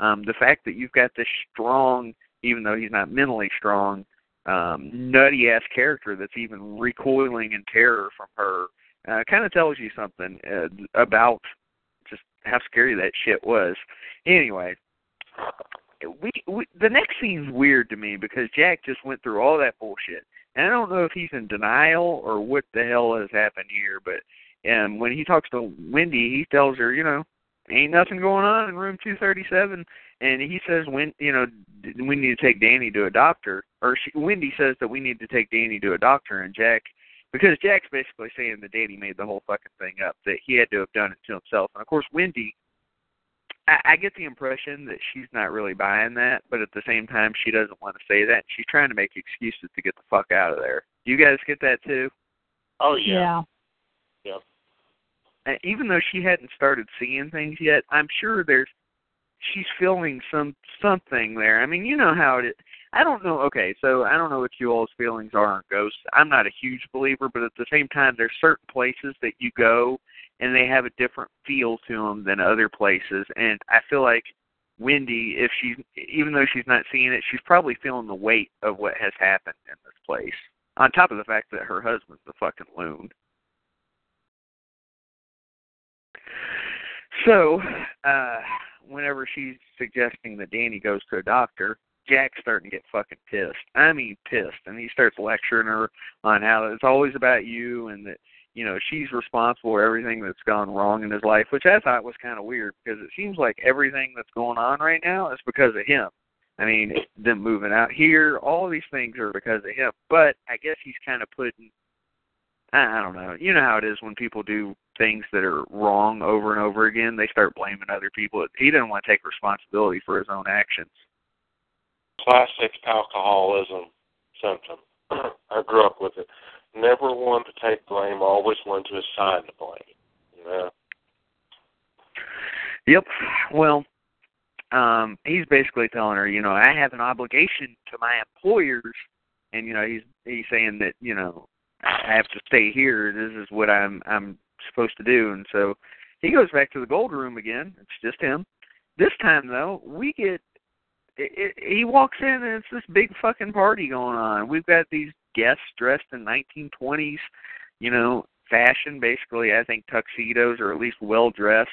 um the fact that you've got this strong, even though he's not mentally strong, um nutty ass character that's even recoiling in terror from her uh kind of tells you something uh, about just how scary that shit was anyway we, we the next scene's weird to me because jack just went through all that bullshit and i don't know if he's in denial or what the hell has happened here but um when he talks to wendy he tells her you know ain't nothing going on in room 237 and he says when you know we need to take Danny to a doctor. Or she, Wendy says that we need to take Danny to a doctor and Jack because Jack's basically saying that Danny made the whole fucking thing up that he had to have done it to himself. And of course Wendy I, I get the impression that she's not really buying that but at the same time she doesn't want to say that she's trying to make excuses to get the fuck out of there do you guys get that too Oh yeah. yeah. uh, even though she hadn't started seeing things yet, I'm sure there's she's feeling some something there. I mean, you know how it. I don't know. Okay, so I don't know what you all's feelings are on ghosts. I'm not a huge believer, but at the same time, there's certain places that you go and they have a different feel to them than other places. And I feel like Wendy, if she's even though she's not seeing it, she's probably feeling the weight of what has happened in this place. On top of the fact that her husband's a fucking loon. So, uh, whenever she's suggesting that Danny goes to a doctor, Jack's starting to get fucking pissed. I mean, pissed, and he starts lecturing her on how it's always about you and that you know she's responsible for everything that's gone wrong in his life, which I thought was kind of weird because it seems like everything that's going on right now is because of him. I mean, them moving out here, all these things are because of him. But I guess he's kind of putting I I don't know. You know how it is when people do things that are wrong over and over again, they start blaming other people. He didn't want to take responsibility for his own actions. Classic alcoholism symptom. I grew up with it. Never one to take blame, always one to assign the blame. You know. Yep. Well, um, he's basically telling her, you know, I have an obligation to my employers, and you know, he's he's saying that you know I have to stay here. This is what I'm I'm supposed to do, and so he goes back to the gold room again. It's just him. This time though, we get it, it, he walks in and it's this big fucking party going on. We've got these guests dressed in 1920s, you know, fashion basically. I think tuxedos or at least well dressed.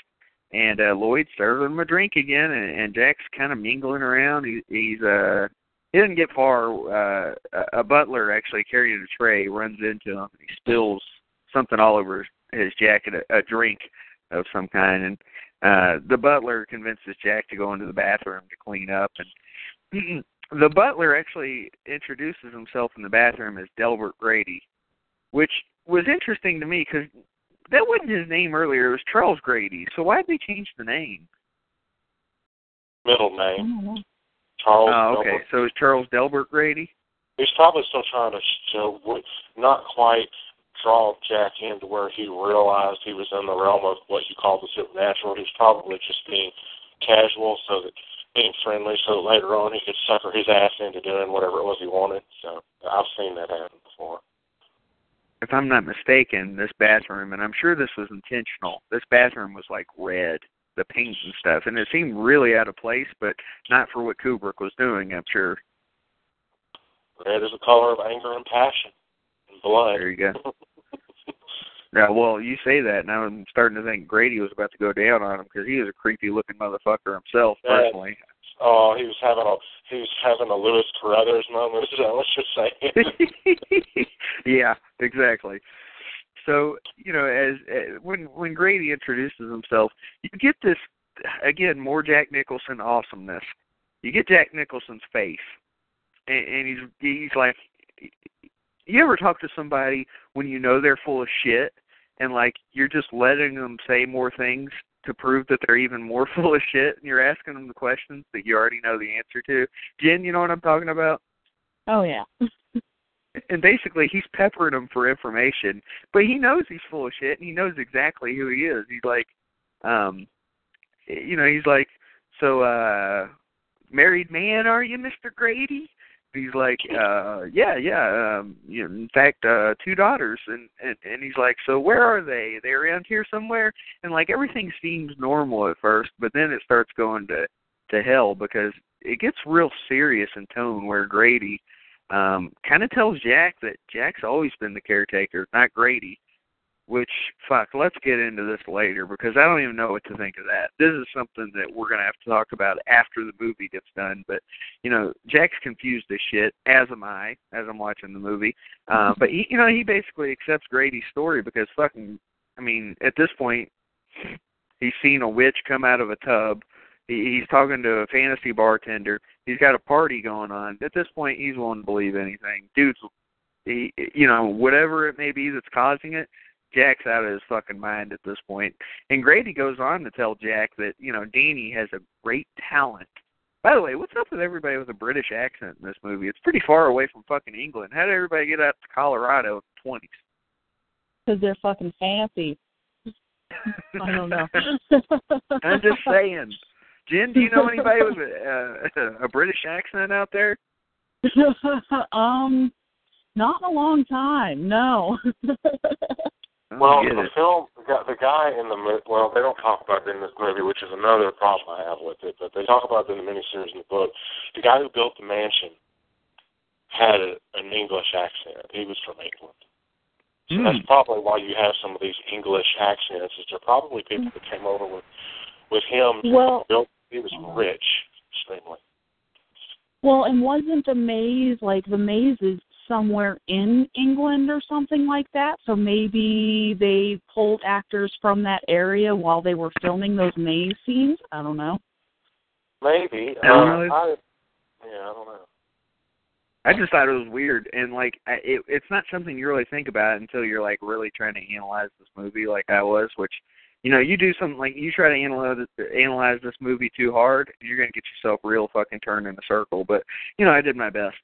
And uh, Lloyd's serving him a drink again, and, and Jack's kind of mingling around. He, he's uh, he doesn't get far. Uh, a a butler actually carrying a tray runs into him. And he spills something all over his jacket, a, a drink of some kind, and uh the butler convinces Jack to go into the bathroom to clean up and the butler actually introduces himself in the bathroom as Delbert Grady. which was interesting to me because that wasn't his name earlier. It was Charles Grady. So why did they change the name? Middle name. Charles. Oh, okay. Delbert. So it's Charles Delbert Grady. He's probably still trying to show, not quite draw Jack into where he realized he was in the realm of what you call the supernatural. He's probably just being casual, so that being friendly, so that later on he could sucker his ass into doing whatever it was he wanted. So I've seen that happen before. If I'm not mistaken, this bathroom, and I'm sure this was intentional. This bathroom was like red, the paint and stuff, and it seemed really out of place, but not for what Kubrick was doing. I'm sure. Red is the color of anger and passion and blood. There you go. Yeah, well, you say that, now I'm starting to think Grady was about to go down on him because he was a creepy looking motherfucker himself, Yeah. personally. Oh, he was having a he was having a Lewis Carruthers moment. Is that what you're saying? yeah, exactly. So you know, as, as when when Grady introduces himself, you get this again more Jack Nicholson awesomeness. You get Jack Nicholson's face, and, and he's he's like, you ever talk to somebody when you know they're full of shit, and like you're just letting them say more things to prove that they're even more full of shit, and you're asking them the questions that you already know the answer to. Jen, you know what I'm talking about? Oh yeah. and basically he's peppering them for information, but he knows he's full of shit and he knows exactly who he is. He's like, um, you know, he's like, so, uh, married man, are you, Mister Grady? He's like, uh, yeah, yeah. Um, you know, in fact, uh, two daughters, and, and and he's like, so where are they? They're they around here somewhere? And like everything seems normal at first, but then it starts going to to hell because it gets real serious in tone. Where Grady um kind of tells Jack that Jack's always been the caretaker, not Grady. Which fuck, let's get into this later because I don't even know what to think of that. This is something that we're gonna have to talk about after the movie gets done. But you know, Jack's confused as shit, as am I, as I'm watching the movie. Uh, but he, you know, he basically accepts Grady's story because fucking, I mean, at this point, he's seen a witch come out of a tub. He, he's talking to a fantasy bartender. He's got a party going on. At this point, he's willing to believe anything. Dude's, he, you know, whatever it may be that's causing it, Jack's out of his fucking mind at this point. And Grady goes on to tell Jack that, you know, Danny has a great talent. By the way, what's up with everybody with a British accent in this movie? It's pretty far away from fucking England. How did everybody get out to Colorado in the 20s? Because they're fucking fancy. I don't know. I'm just saying. Jen, do you know anybody with a, uh, a British accent out there? um, not in a long time. No. I don't Well, the it. film, the guy, in the well, they don't talk about it in this movie, which is another problem I have with it. But they talk about it in the miniseries in the book. The guy who built the mansion had a, an English accent. He was from England. So Hmm. that's probably why you have some of these English accents. Is they're probably people that came over with with him. Well- built, he was rich, extremely. well, and wasn't the maze like the maze is somewhere in England or something like that? So maybe they pulled actors from that area while they were filming those maze scenes. I don't know. Maybe. I don't uh, know. I, yeah, I don't know. I just thought it was weird, and like I, it, it's not something you really think about until you're like really trying to analyze this movie, like I was. Which, you know, you do something like you try to analyze analyze this movie too hard, and you're gonna get yourself real fucking turned in a circle. But you know, I did my best.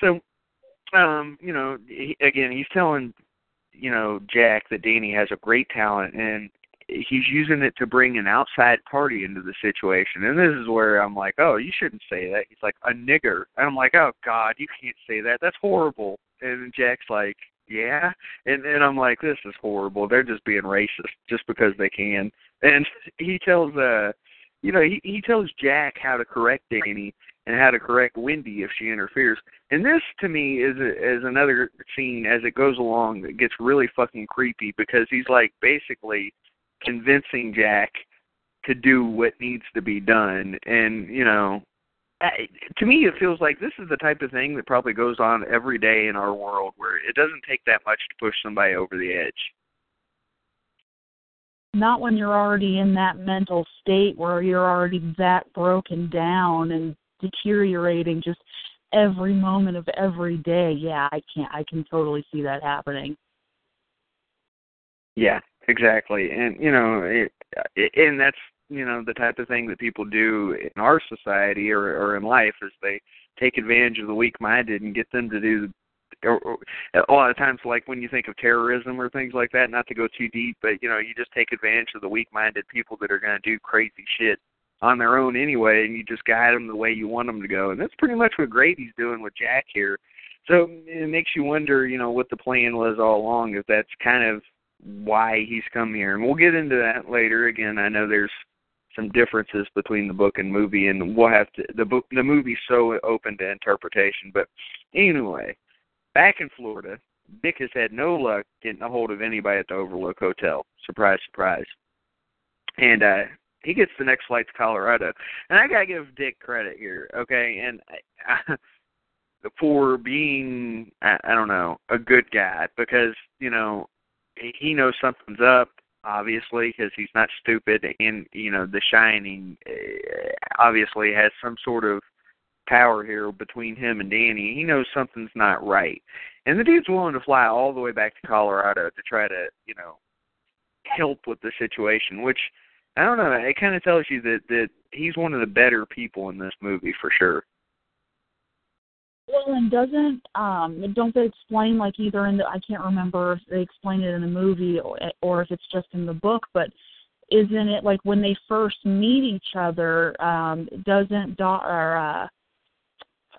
So, um, you know, he, again, he's telling, you know, Jack that Danny has a great talent, and he's using it to bring an outside party into the situation. And this is where I'm like, oh, you shouldn't say that. He's like, a nigger. And I'm like, oh, God, you can't say that. That's horrible. And Jack's like, yeah. And and I'm like, this is horrible. They're just being racist just because they can. And he tells, uh, you know, he he tells Jack how to correct Danny and how to correct Wendy if she interferes. And this to me is a, is another scene as it goes along that gets really fucking creepy because he's like basically convincing Jack to do what needs to be done. And, you know, I, to me it feels like this is the type of thing that probably goes on every day in our world where it doesn't take that much to push somebody over the edge. Not when you're already in that mental state where you're already that broken down and deteriorating. Just every moment of every day. Yeah, I can't. I can totally see that happening. Yeah, exactly. And you know, it, it, and that's you know the type of thing that people do in our society or or in life is they take advantage of the weak-minded and get them to do or, or a lot of times like when you think of terrorism or things like that not to go too deep but you know you just take advantage of the weak-minded people that are going to do crazy shit on their own anyway and you just guide them the way you want them to go and that's pretty much what Grady's doing with Jack here so it makes you wonder you know what the plan was all along if that's kind of why he's come here and we'll get into that later again I know there's some differences between the book and movie, and we'll have to the book the movie's so open to interpretation. But anyway, back in Florida, Dick has had no luck getting a hold of anybody at the Overlook Hotel. Surprise, surprise. And uh he gets the next flight to Colorado, and I gotta give Dick credit here, okay? And I, I, for being I, I don't know a good guy because you know he knows something's up obviously because he's not stupid and you know the shining uh, obviously has some sort of power here between him and danny. He knows something's not right. And the dude's willing to fly all the way back to colorado to try to you know help with the situation which i don't know it kind of tells you that that he's one of the better people in this movie for sure well, and doesn't um don't they explain like either in the I can't remember if they explain it in the movie or, or if it's just in the book, but isn't it like when they first meet each other, um doesn't Doc or uh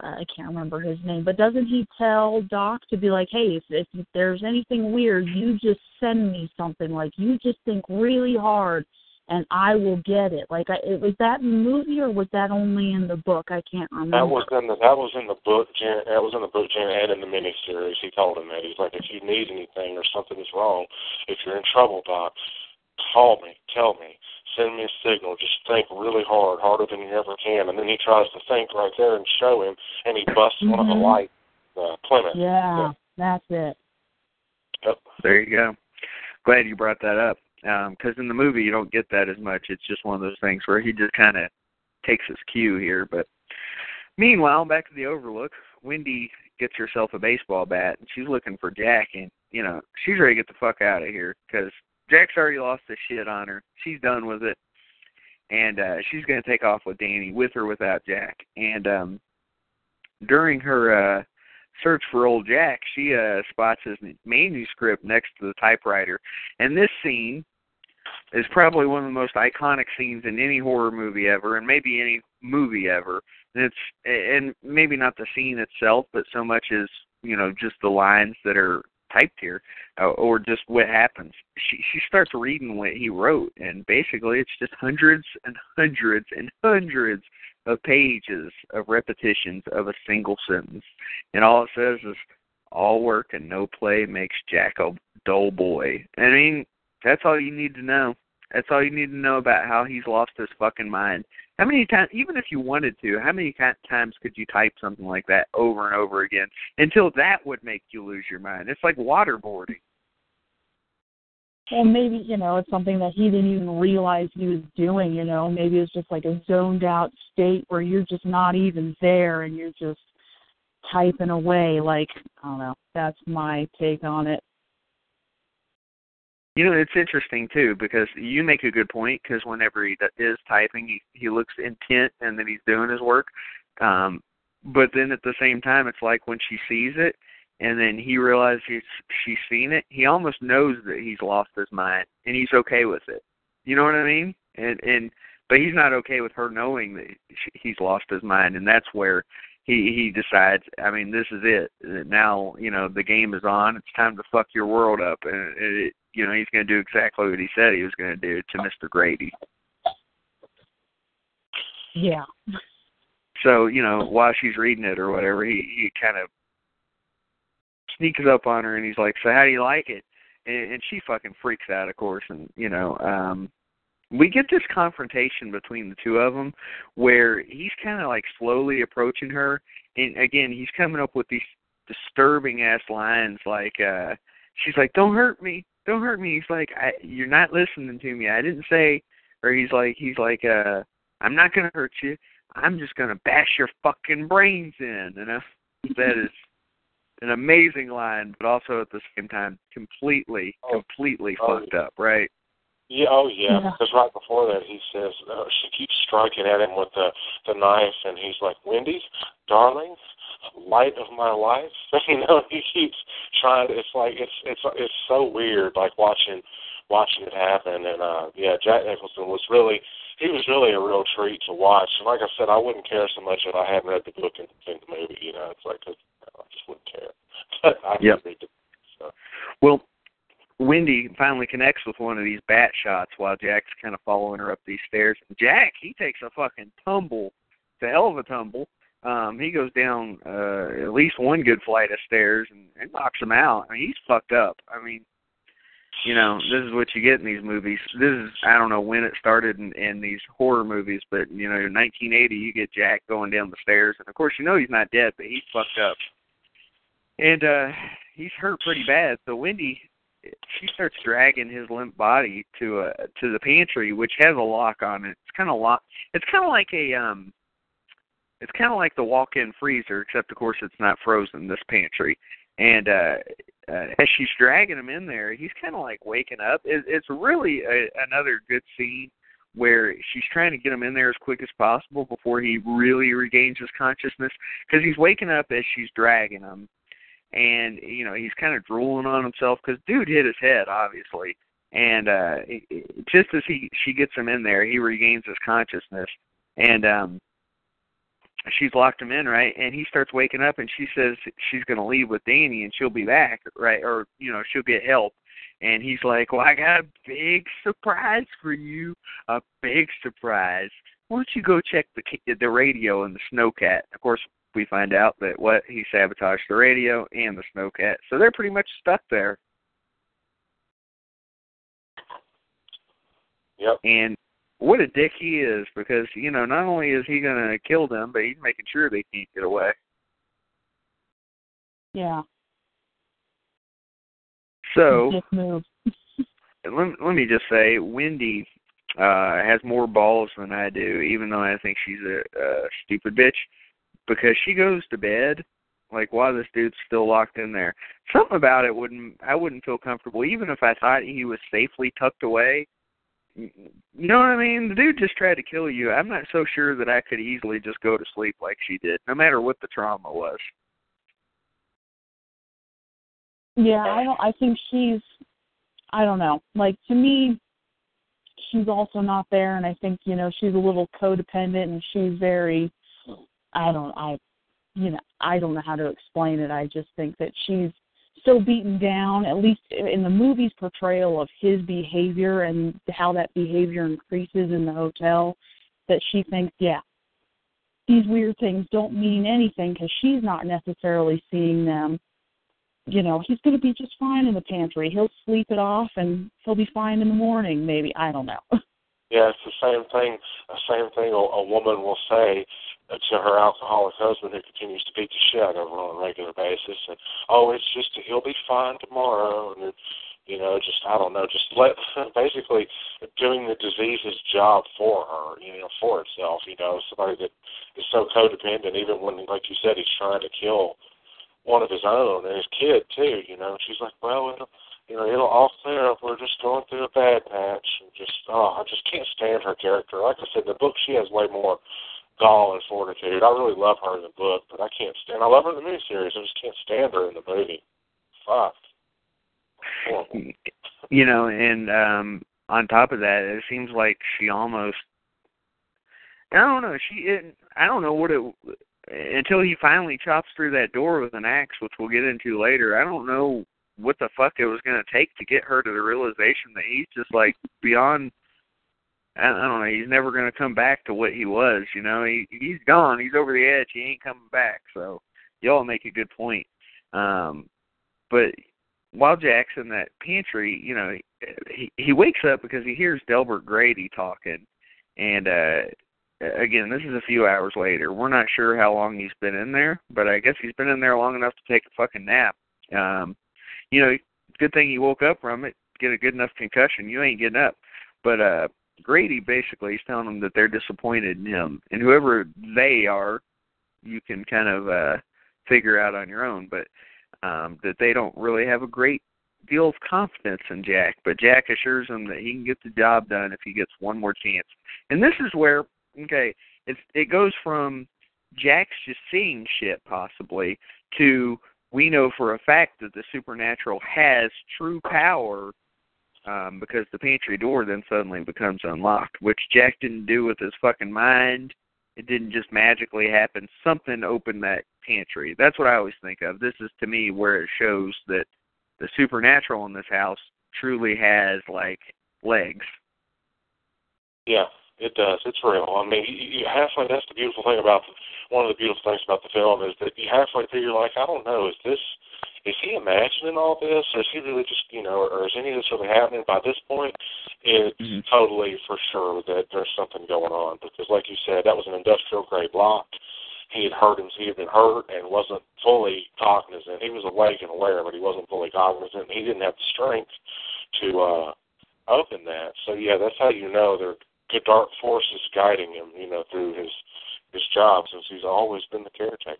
I can't remember his name, but doesn't he tell Doc to be like, "Hey, if, if there's anything weird, you just send me something. Like you just think really hard and I will get it. Like, I, it was that in the movie, or was that only in the book? I can't remember. That was in the that was in the book. Jen, that was in the book, Jen, and in the miniseries. He told him that he's like, if you need anything or something is wrong, if you're in trouble, Doc, call me, tell me, send me a signal. Just think really hard, harder than you ever can. And then he tries to think right there and show him, and he busts mm-hmm. one of the light uh, Plymouth. Yeah, that's it. Yep. There you go. Glad you brought that up because um, in the movie you don't get that as much. It's just one of those things where he just kind of takes his cue here. But meanwhile, back to the Overlook, Wendy gets herself a baseball bat and she's looking for Jack, and you know she's ready to get the fuck out of here because Jack's already lost the shit on her. She's done with it, and uh she's gonna take off with Danny, with or without Jack. And um during her uh search for old Jack, she uh spots his manuscript next to the typewriter. And this scene is probably one of the most iconic scenes in any horror movie ever, and maybe any movie ever. And it's and maybe not the scene itself, but so much as you know just the lines that are typed here, uh, or just what happens. She she starts reading what he wrote, and basically it's just hundreds and hundreds and hundreds of pages of repetitions of a single sentence, and all it says is all work and no play makes Jack a dull boy. I mean, that's all you need to know. That's all you need to know about how he's lost his fucking mind. How many times, even if you wanted to, how many times could you type something like that over and over again until that would make you lose your mind? It's like waterboarding. Well, maybe you know it's something that he didn't even realize he was doing. You know, maybe it's just like a zoned out state where you're just not even there and you're just typing away. Like I don't know. That's my take on it. You know, it's interesting too because you make a good point. Because whenever he is typing, he he looks intent and then he's doing his work. Um, but then at the same time, it's like when she sees it, and then he realizes he's, she's seen it. He almost knows that he's lost his mind, and he's okay with it. You know what I mean? And and but he's not okay with her knowing that he's lost his mind, and that's where he he decides. I mean, this is it. Now you know the game is on. It's time to fuck your world up, and it, you know he's going to do exactly what he said he was going to do to Mr. Grady. Yeah. So you know while she's reading it or whatever, he he kind of sneaks up on her and he's like, "So how do you like it?" And, and she fucking freaks out, of course, and you know. um we get this confrontation between the two of them where he's kind of like slowly approaching her and again he's coming up with these disturbing ass lines like uh she's like don't hurt me don't hurt me he's like I, you're not listening to me. I didn't say or he's like he's like uh i'm not going to hurt you. I'm just gonna bash your fucking brains in, and I, that is. An amazing line, but also at the same time completely, Oh. completely Oh, fucked up, right? Yeah, oh yeah. Yeah. Because right before that, he says uh, she keeps striking at him with the the knife, and he's like, "Wendy, darling, light of my life." you know, he keeps trying. To, it's like it's it's it's so weird, like watching watching it happen. And uh yeah, Jack Nicholson was really he was really a real treat to watch. And like I said, I wouldn't care so much if I hadn't read the book and seen the movie. You know, it's like 'cause I just wouldn't care. But I did Yep. read the so. Well, Wendy finally connects with one of these bat shots while Jack's kind of following her up these stairs. Jack, he takes a fucking tumble, a hell of a tumble. Um, he goes down uh, at least one good flight of stairs and, and knocks him out. I mean, he's fucked up. I mean, you know, this is what you get in these movies. This is I don't know when it started in, in these horror movies, but you know, in 1980, you get Jack going down the stairs, and of course, you know he's not dead, but he's fucked up, and uh he's hurt pretty bad. So Wendy, she starts dragging his limp body to a to the pantry, which has a lock on it. It's kind of lock. It's kind of like a um. It's kind of like the walk-in freezer, except of course it's not frozen. This pantry, and uh, uh as she's dragging him in there, he's kind of like waking up. It, it's really a, another good scene where she's trying to get him in there as quick as possible before he really regains his consciousness because he's waking up as she's dragging him and you know he's kind of drooling on himself because dude hit his head obviously. And uh just as he she gets him in there he regains his consciousness. And um she's locked him in right? And he starts waking up and she says she's going to leave with Danny and she'll be back right? Or you know she'll get help. And he's like well I got a big surprise for you a big surprise. Why don't you go check the the radio and the snowcat of course we find out that what he sabotaged the radio and the snowcat so they're pretty much stuck there Yep. and what a dick he is because you know not only is he going to kill them but he's making sure they can't get away Yeah. so move. let, let me just say wendy uh has more balls than i do even though i think she's a, a stupid bitch because she goes to bed like while this dude's still locked in there something about it wouldn't i wouldn't feel comfortable even if i thought he was safely tucked away you know what i mean the dude just tried to kill you i'm not so sure that i could easily just go to sleep like she did no matter what the trauma was Yeah, I don't. I think she's. I don't know. Like to me, she's also not there, and I think you know she's a little codependent, and she's very. I don't. I, you know, I don't know how to explain it. I just think that she's so beaten down. At least in the movie's portrayal of his behavior and how that behavior increases in the hotel, that she thinks, yeah, these weird things don't mean anything because she's not necessarily seeing them you know, he's going to be just fine in the pantry. He'll sleep it off and he'll be fine in the morning, maybe. I don't know. Yeah, it's the same thing. The same thing a, a woman will say Uh, to her alcoholic husband who continues to beat the shit out of her on a regular basis, and oh, it's just he'll be fine tomorrow, and you know, just I don't know, just let basically doing the disease's job for her, you know, for itself. You know, somebody that is so codependent, even when, like you said, he's trying to kill one of his own and his kid too. You know, she's like, well, it'll, you know, it'll all clear up. We're just going through a bad patch, and just oh, I just can't stand her character. Like I said, in the book she has way more gall and fortitude. I really love her in the book, but I can't stand. I love her in the miniseries. I just can't stand her in the movie. Fuck. You know and um on top of that it seems like she almost i don't know she it, i don't know what it until he finally chops through that door with an axe which we'll get into later i don't know what the fuck it was going to take to get her to the realization that he's just like beyond I don't know. He's never going to come back to what he was. You know, he he's gone. He's over the edge. He ain't coming back. So, y'all make a good point. Um, but while Jack's in that pantry, you know, he he wakes up because he hears Delbert Grady talking, and uh again, this is a few hours later. We're not sure how long he's been in there, but I guess he's been in there long enough to take a fucking nap. Um, you know, good thing he woke up from it. Get a good enough concussion. You ain't getting up. But uh Grady basically is telling them that they're disappointed in him, and whoever they are, you can kind of uh figure out on your own. But um that they don't really have a great deal of confidence in Jack. But Jack assures them that he can get the job done if he gets one more chance. And this is where okay, it's it goes from Jack's just seeing shit possibly to we know for a fact that the supernatural has true power um, because the pantry door then suddenly becomes unlocked, which Jack didn't do with his fucking mind. It didn't just magically happen. Something opened that pantry. That's what I always think of. This is to me where it shows that the supernatural in this house truly has like legs. Yeah, it does. It's real. I mean, you, you halfway. That's the beautiful thing about one of the beautiful things about the film is that you halfway through you're like, I don't know, is this is he imagining all this? Is he really just you know, or is any of this really happening? By this point, it's Mhm. totally for sure that there's something going on because, like you said, that was an industrial grade block. He had hurt him. He had been hurt and wasn't fully cognizant. He was awake and aware, but he wasn't fully cognizant. He didn't have the strength to uh open that. So yeah, that's how you know there good dark forces guiding him. You know, through his his job since he's always been the caretaker.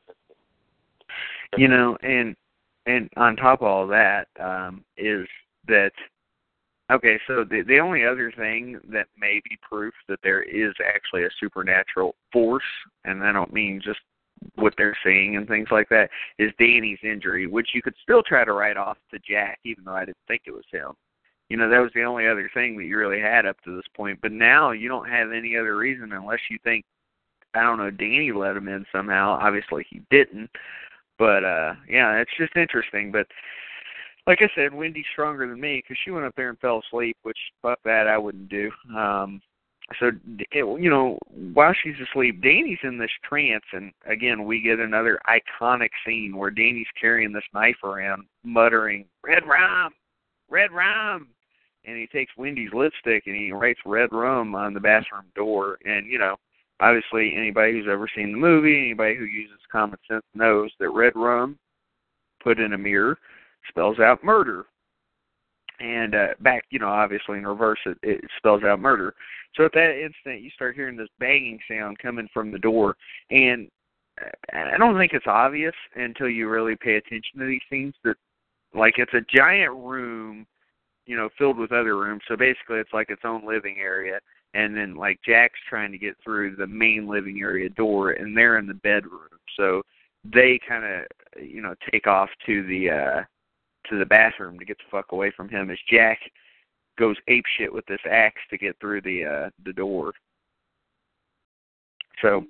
you know and and on top of all that um is that okay so the the only other thing that may be proof that there is actually a supernatural force and i don't mean just what they're seeing and things like that is danny's injury which you could still try to write off to jack even though i didn't think it was him you know that was the only other thing that you really had up to this point. But now you don't have any other reason unless you think i don't know danny let him in somehow. Obviously he didn't. But uh yeah, it's just interesting. But like I said, Wendy's stronger than me because she went up there and fell asleep, which fuck that I wouldn't do. Um so it, you know, while she's asleep, Danny's in this trance, and again, we get another iconic scene where Danny's carrying this knife around, muttering "Red rum, red rum," and he takes Wendy's lipstick and he writes "Red rum" on the bathroom door. And you know, obviously anybody who's ever seen the movie, anybody who uses common sense knows that red rum put in a mirror spells out murder. And uh back, you know, obviously in reverse it, it spells out murder. So at that instant you start hearing this banging sound coming from the door and I don't think it's obvious until you really pay attention to these things that like it's a giant room, you know, filled with other rooms. So basically it's like its own living area and then like Jack's trying to get through the main living area door and they're in the bedroom. So they kind of you know take off to the uh to the bathroom to get the fuck away from him as Jack goes ape shit with this axe to get through the uh the door. So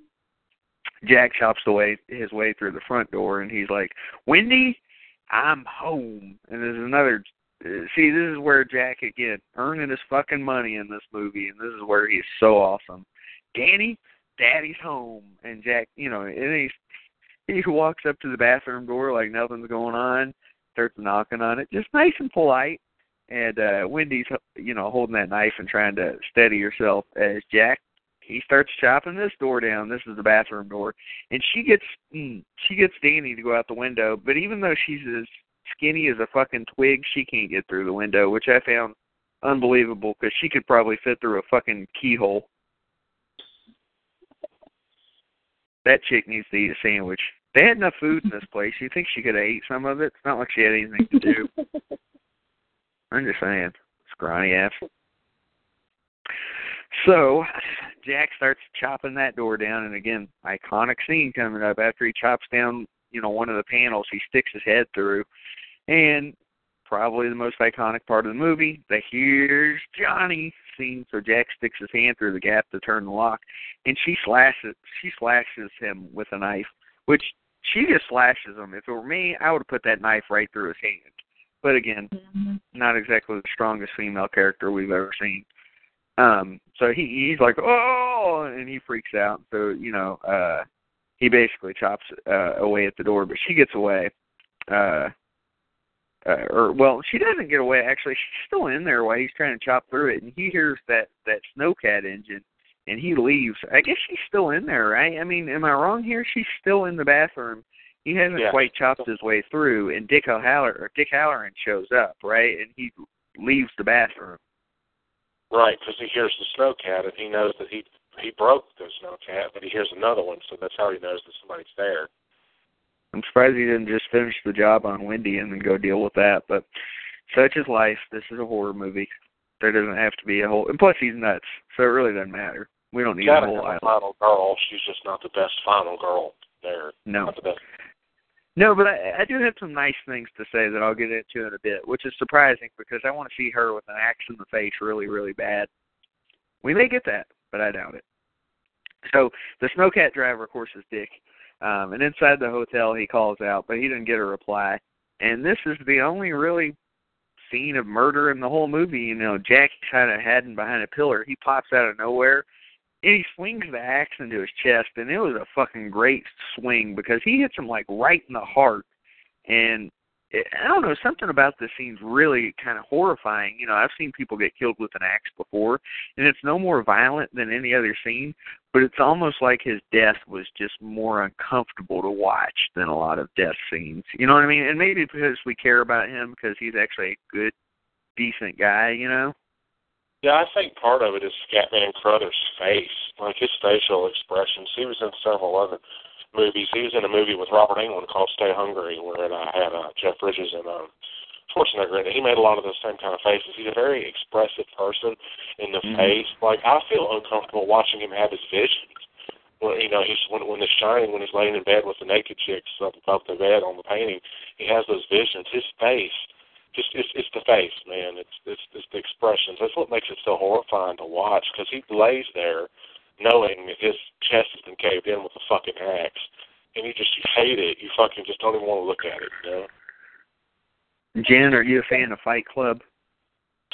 Jack chops the way his way through the front door and he's like, "Wendy, I'm home." And there's another see, this is where Jack again earning his fucking money in this movie, and this is where he's so awesome. Danny, Daddy's home, and Jack, you know, and he's he walks up to the bathroom door like nothing's going on, starts knocking on it, just nice and polite. And uh Wendy's, you know, holding that knife and trying to steady herself as Jack he starts chopping this door down. This is the bathroom door, and she gets mm, she gets Danny to go out the window. But even though she's as skinny as a fucking twig, she can't get through the window, which I found unbelievable because she could probably fit through a fucking keyhole. That chick needs to eat a sandwich. They had enough food in this place. You think she could have ate some of it? It's not like she had anything to do. I'm just saying, scrawny ass. So Jack starts chopping that door down, and again, iconic scene coming up after he chops down, you know, one of the panels. He sticks his head through, and probably the most iconic part of the movie, the "Here's Johnny" scene. So Jack sticks his hand through the gap to turn the lock, and she slashes she slashes him with a knife, which she just slashes him. If it were me, I would have put that knife right through his hand. But again, not exactly the strongest female character we've ever seen. Um, so he he's like, oh, and he freaks out. So you know, uh, he basically chops uh, away at the door, but she gets away. Uh, uh, or well, she doesn't get away. Actually, she's still in there while he's trying to chop through it, and he hears that that snowcat engine, and he leaves. I guess she's still in there, right? I mean, am I wrong here? She's still in the bathroom. He hasn't Yeah. quite chopped his way through, and Dick O'Halloran or Dick Hallorann shows up, right? And he leaves the bathroom. Right, because he hears the snowcat and he knows that he he broke the snowcat, but he hears another one, so that's how he knows that somebody's there. I'm surprised he didn't just finish the job on Wendy and then go deal with that. But such is life. This is a horror movie. There doesn't have to be a whole. And plus, he's nuts, so it really doesn't matter. We don't need a whole island. final girl. She's just not the best final girl there. No. Not the best. No, but I, I do have some nice things to say that I'll get into in a bit, which is surprising because I want to see her with an axe in the face really, really bad. We may get that, but I doubt it. So the snowcat driver, of course, is Dick. Um, and inside the hotel, he calls out, but he didn't get a reply. And this is the only really scene of murder in the whole movie. You know, Jack's kind of hiding behind a pillar. He pops out of nowhere, and he swings the axe into his chest, and it was a fucking great swing because he hits him like right in the heart. And it, I don't know, something about this scene's really kind of horrifying. You know, I've seen people get killed with an axe before, and it's no more violent than any other scene, but it's almost like his death was just more uncomfortable to watch than a lot of death scenes. You know what I mean? And maybe because we care about him because he's actually a good, decent guy, you know? Yeah, I think part of it is Scatman Crothers' face, like his facial expressions. He was in several other movies. He was in a movie with Robert Englund called Stay Hungry, where it uh, had uh, Jeff Bridges and um, Schwarzenegger in it. He made a lot of those same kind of faces. He's a very expressive person in the Mhm. face. Like I feel uncomfortable watching him have his visions. When you know he's when when it's shining when he's laying in bed with the naked chicks up above the bed on the painting, he has those visions. His face just it's it's the face, man. It's it's it's the expressions. That's what makes it so horrifying to watch because he lays there knowing that his chest has been caved in with a fucking axe, and you just you hate it. You fucking just don't even want to look at it. You know. Jen, are you a fan of Fight Club?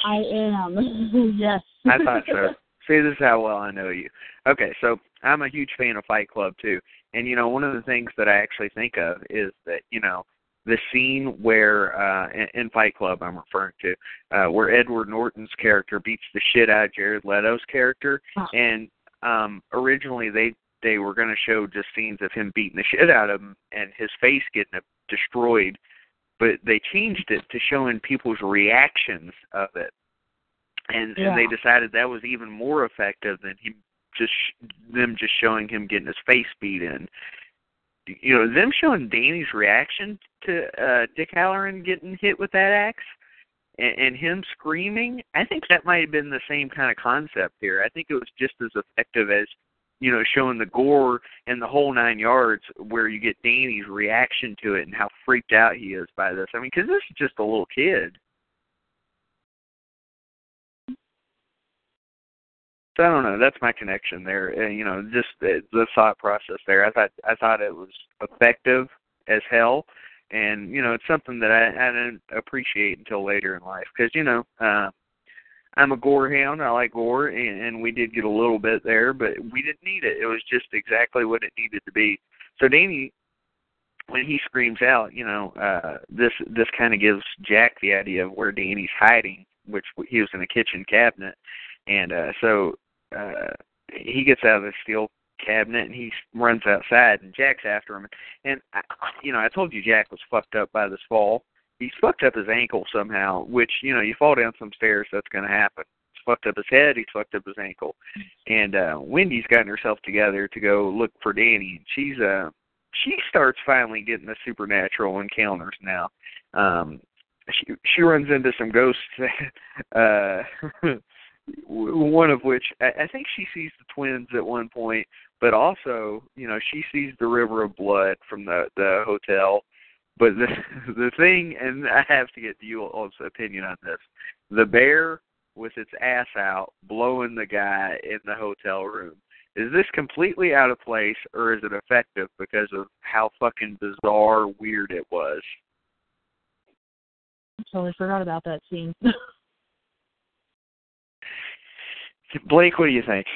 I am. yes. I thought so. See, this is how well I know you. Okay, so I'm a huge fan of Fight Club too. And you know, one of the things that I actually think of is that, you know, the scene where uh in, in Fight Club I'm referring to, uh where Edward Norton's character beats the shit out of Jared Leto's character and um originally they they were going to show just scenes of him beating the shit out of him and his face getting destroyed, but they changed it to showing people's reactions of it. And and they decided that was even more effective than him just them just showing him getting his face beat in. You know, them showing Danny's reaction to uh Dick Hallorann getting hit with that axe and, and him screaming, I think that might have been the same kind of concept here. I think it was just as effective as you know, showing the gore and the whole nine yards, where you get Danny's reaction to it and how freaked out he is by this. I mean, because this is just a little kid. So I don't know. That's my connection there. Uh, you know, just the, the thought process there. I thought I thought it was effective as hell, and you know, it's something that I, I didn't appreciate until later in life because you know, uh, I'm a gore hound. I like gore, and, and we did get a little bit there, but we didn't need it. It was just exactly what it needed to be. So Danny, when he screams out, you know, uh, this this kind of gives Jack the idea of where Danny's hiding, which he was in a kitchen cabinet, and uh, so uh he gets out of the steel cabinet and he runs outside and Jack's after him. And I, you know I told you Jack was fucked up by this fall. He's fucked up his ankle somehow which you know you fall down some stairs that's going to happen. He's fucked up his head he's fucked up his ankle. And uh Wendy's gotten herself together to go look for Danny and she's uh she starts finally getting the supernatural encounters now. Um she she runs into some ghosts uh one of which I, I think she sees the twins at one point, but also, you know, she sees the river of blood from the the hotel. But the the thing, and I have to get you all's opinion on this: the bear with its ass out, blowing the guy in the hotel room. Is this completely out of place, or is it effective because of how fucking bizarre, weird it was? I totally forgot about that scene. Blake, what do you think?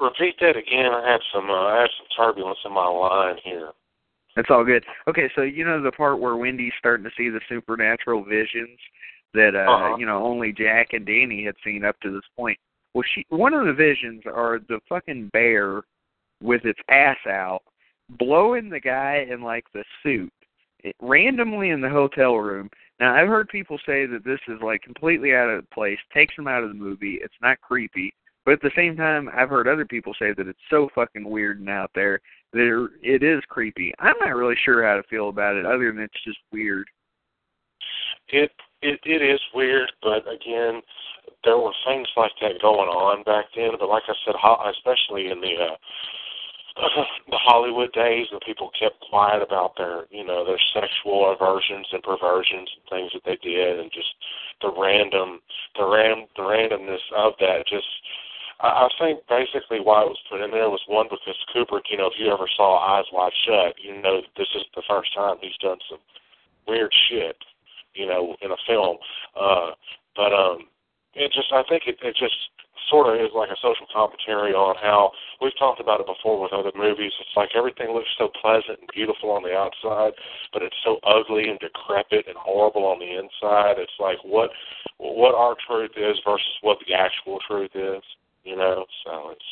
Repeat that again. I had some uh, I had some turbulence in my line here. That's all good. Okay, so you know the part where Wendy's starting to see the supernatural visions that uh Uh-huh. you know only Jack and Danny had seen up to this point. Well, she one of the visions are the fucking bear with its ass out blowing the guy in like the suit it, randomly in the hotel room. Now I've heard people say that this is like completely out of place, takes them out of the movie. It's not creepy, but at the same time, I've heard other people say that it's so fucking weird and out there that it is creepy. I'm not really sure how to feel about it, other than it's just weird. It it it is weird, but again, there were things like that going on back then. But like I said, especially in the uh, the Hollywood days when people kept quiet about their, you know, their sexual aversions and perversions and things that they did, and just the random, the ram, the randomness of that. Just, I, I think basically why it was put in there was one because Kubrick, you know, if you ever saw Eyes Wide Shut, you know this is the first time he's done some weird shit, you know, in a film. Uh, but um, it just, I think it, it just sort of is like a social commentary on how we've talked about it before with other movies. It's like everything looks so pleasant and beautiful on the outside, but it's so ugly and decrepit and horrible on the inside. It's like what what our truth is versus what the actual truth is. You know, so it's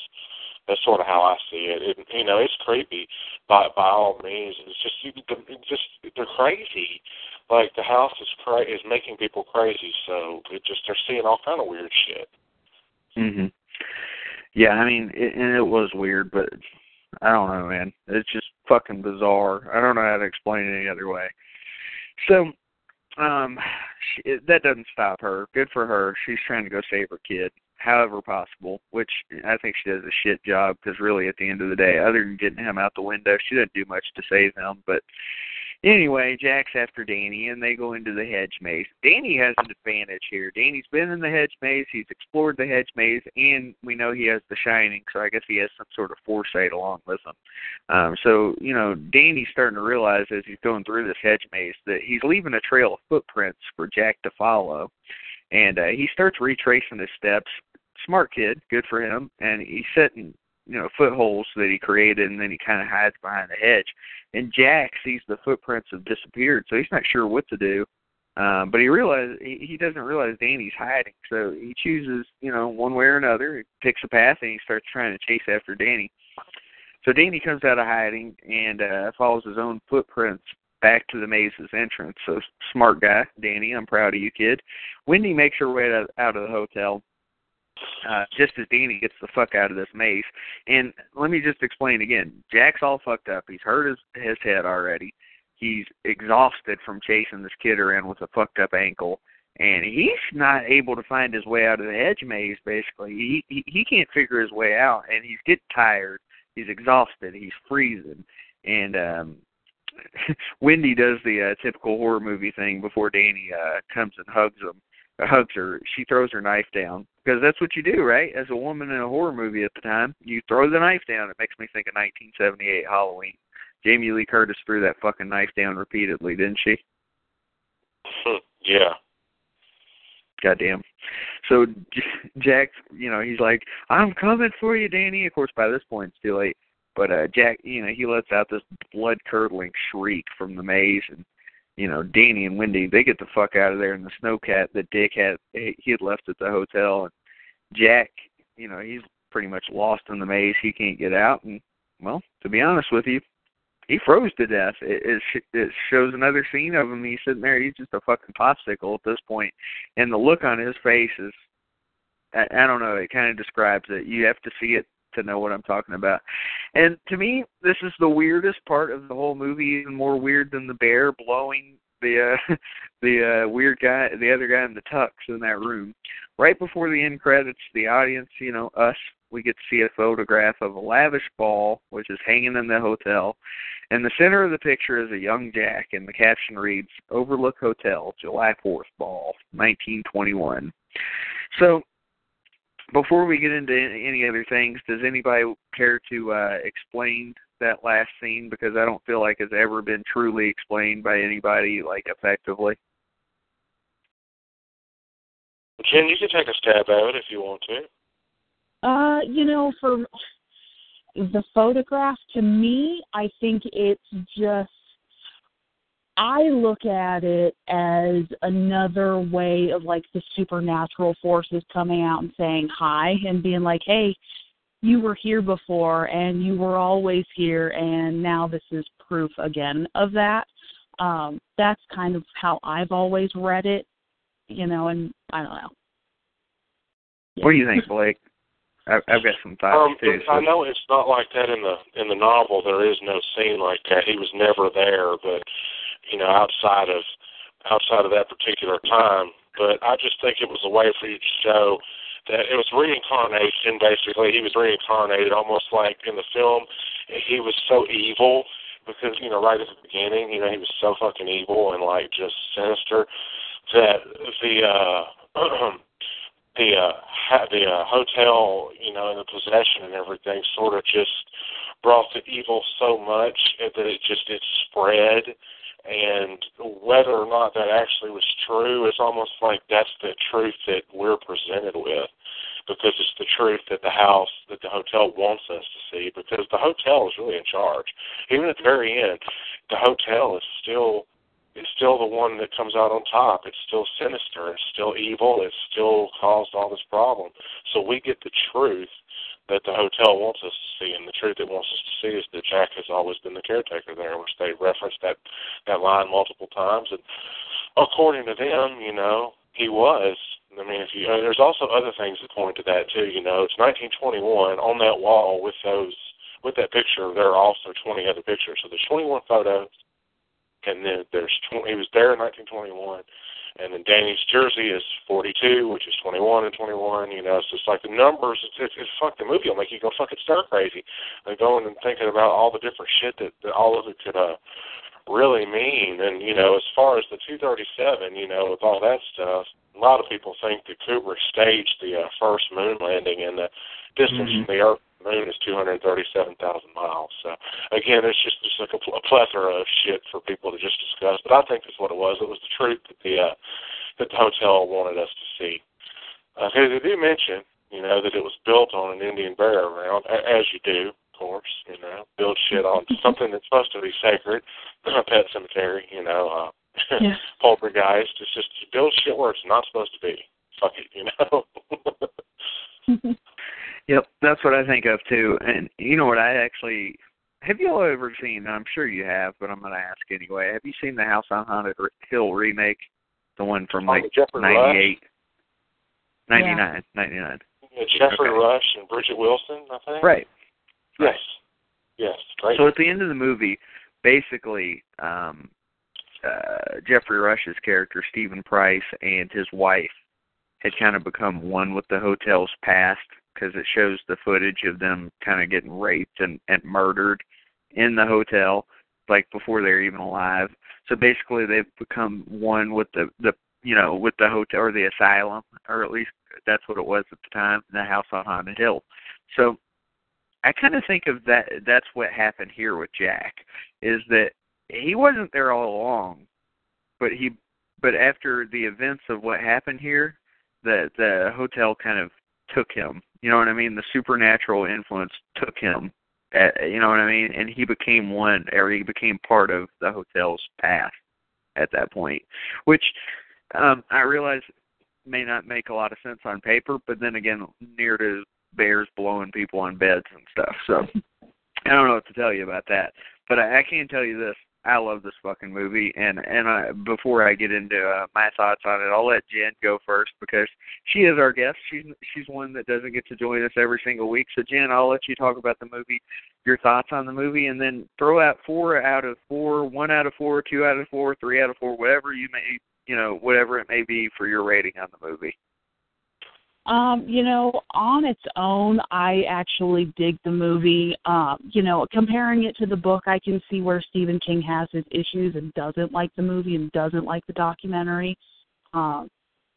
that's sort of how I see it. it you know, it's creepy by by all means. It's just you, it's just they're crazy. Like the house is cra- is making people crazy, so it just they're seeing all kind of weird shit. Mhm. Yeah, I mean, it, and it was weird, but I don't know, man. It's just fucking bizarre. I don't know how to explain it any other way. So, um, she, that doesn't stop her. Good for her. She's trying to go save her kid, however possible. Which I think she does a shit job because really, at the end of the day, other than getting him out the window, she doesn't do much to save him. But Anyway, Jack's after Danny, and they go into the hedge maze. Danny has an advantage here. Danny's been in the hedge maze, he's explored the hedge maze, and we know he has the Shining, so I guess he has some sort of foresight along with him. Um, so, you know, Danny's starting to realize as he's going through this hedge maze that he's leaving a trail of footprints for Jack to follow. And uh, he starts retracing his steps. Smart kid, good for him. And he's setting you know footholds that he created, and then he kind of hides behind the hedge. And Jack sees the footprints have disappeared, so he's not sure what to do. Um, but he realizes he, he doesn't realize Danny's hiding, so he chooses, you know, one way or another. He picks a path and he starts trying to chase after Danny. So Danny comes out of hiding and uh, follows his own footprints back to the maze's entrance. So smart guy, Danny. I'm proud of you, kid. Wendy makes her way out of the hotel uh, just as Danny gets the fuck out of this maze. And let me just explain again. Jack's all fucked up. He's hurt his his head already. He's exhausted from chasing this kid around with a fucked up ankle, and he's not able to find his way out of the hedge maze. Basically, he he, he can't figure his way out, and he's getting tired. He's exhausted. He's freezing, and um Wendy does the uh, typical horror movie thing before Danny uh comes and hugs him hugs her. She throws her knife down because that's what you do, right? As a woman in a horror movie at the time, you throw the knife down. It makes me think of 1978 Halloween. Jamie Lee Curtis threw that fucking knife down repeatedly, didn't she? yeah. Goddamn. So Jack, you know, he's like, "I'm coming for you, Danny." Of course, by this point, it's too late. But uh Jack, you know, he lets out this blood curdling shriek from the maze, and you know, Danny and Wendy, they get the fuck out of there. And the snowcat that Dick had, he had left at the hotel. And Jack, you know, he's pretty much lost in the maze. He can't get out. And, well, to be honest with you, he froze to death. It, it, it shows another scene of him. He's sitting there. He's just a fucking popsicle at this point. And the look on his face is, I, I don't know, it kind of describes it. You have to see it to know what I'm talking about. And to me, this is the weirdest part of the whole movie, even more weird than the bear blowing the uh the uh weird guy the other guy in the tux in that room. Right before the end credits, the audience, you know, us, we get to see a photograph of a lavish ball which is hanging in the hotel. In the center of the picture is a young Jack and the caption reads Overlook Hotel, July 4th ball, 1921. So before we get into any other things, does anybody care to uh, explain that last scene? Because I don't feel like it's ever been truly explained by anybody like effectively. Ken, you can take a stab at it if you want to. Uh, you know, for the photograph, to me, I think it's just I look at it as another way of like the supernatural forces coming out and saying hi and being like, hey, you were here before and you were always here and now this is proof again of that. Um, that's kind of how I've always read it, you know, and I don't know. What do you think, Blake? I've, I've got some thoughts Um, too. I know it's not like that in the in the novel. There is no scene like that. He was never there, but you know, outside of outside of that particular time. But I just think it was a way for you to show that it was reincarnation. Basically, he was reincarnated, almost like in the film. He was so evil because you know, right at the beginning, you know, he was so fucking evil and like just sinister that the uh the uh the uh, hotel, you know, and the possession and everything sort of just brought the evil so much that it just it spread and whether or not that actually was true it's almost like that's the truth that we're presented with because it's the truth that the house that the hotel wants us to see because the hotel is really in charge even at the very end the hotel is still it's still the one that comes out on top. It's still sinister. It's still evil. It's still caused all this problem. So we get the truth that the hotel wants us to see, and the truth it wants us to see is that Jack has always been the caretaker there, which they referenced that that line multiple times. And according to them, you know, he was. I mean, if you uh, there's also other things that point to that too. You know, it's 1921 on that wall with those with that picture. There are also 20 other pictures. So there's 21 photos and then there's 20, he was there in 1921, and then Danny's jersey is 42, which is 21 and 21. You know, it's just like the numbers. It's it's, it's fuck the movie will make you go fucking stir crazy, and going and thinking about all the different shit that, that all of it could uh really mean. And you know, as far as the 237, you know, with all that stuff, a lot of people think that Kubrick staged the uh, first moon landing, and the distance Mhm. from the Earth moon is 237,000 miles. So again, it's just just like a, pl- a plethora of shit for people to just discuss. But I think that's what it was. It was the truth that the uh, that the hotel wanted us to see. Uh, they do mention, you know, that it was built on an Indian burial ground, a- as you do, of course. You know, build shit on something that's supposed to be sacred, a pet cemetery. You know, uh, Yeah. poltergeist. It's just you build shit where it's not supposed to be. Fuck it, you know. Yep, that's what I think of too. And you know what? I actually have you all ever seen? I'm sure you have, but I'm going to ask anyway. Have you seen the House on Haunted Hill remake, the one from like with Geoffrey '98, '99, '99? Yeah, Geoffrey Okay. Rush and Bridgette Wilson, I think. Right. Yes. Yes. Great. So at the end of the movie, basically, um, uh, Geoffrey Rush's character Steven Price and his wife had kind of become one with the hotel's past because it shows the footage of them kind of getting raped and, and murdered in the hotel, like before they're even alive. So basically, they've become one with the the you know with the hotel or the asylum, or at least that's what it was at the time, the house on Haunted Hill. So I kind of think of that. That's what happened here with Jack, is that he wasn't there all along, but he, but after the events of what happened here, the the hotel kind of took him. You know what I mean? The supernatural influence took him. At, you know what I mean? And he became one, or he became part of the hotel's past at that point, which um I realize may not make a lot of sense on paper, but then again, near to bears blowing people on beds and stuff. So I don't know what to tell you about that. But I, I can tell you this: I love this fucking movie, and and I, before I get into uh, my thoughts on it, I'll let Jen go first because she is our guest. She's she's one that doesn't get to join us every single week. So Jen, I'll let you talk about the movie, your thoughts on the movie, and then throw out four out of four, one out of four, two out of four, three out of four, whatever you may, you know, whatever it may be for your rating on the movie. Um, you know, on its own, I actually dig the movie. Um, you know, comparing it to the book, I can see where Stephen King has his issues and doesn't like the movie and doesn't like the documentary. Um,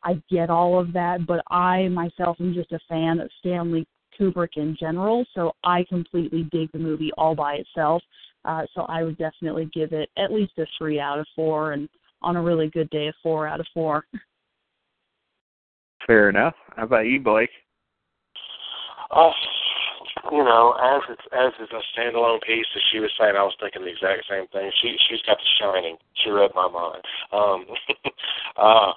I get all of that, but I myself am just a fan of Stanley Kubrick in general, so I completely dig the movie all by itself. Uh, so I would definitely give it at least a three out of four, and on a really good day, a four out of four. Fair enough. How about you, Blake? Uh, you know, as it's as it's a standalone piece, as she was saying, I was thinking the exact same thing. She she's got the shining. She read my mind. Um, uh,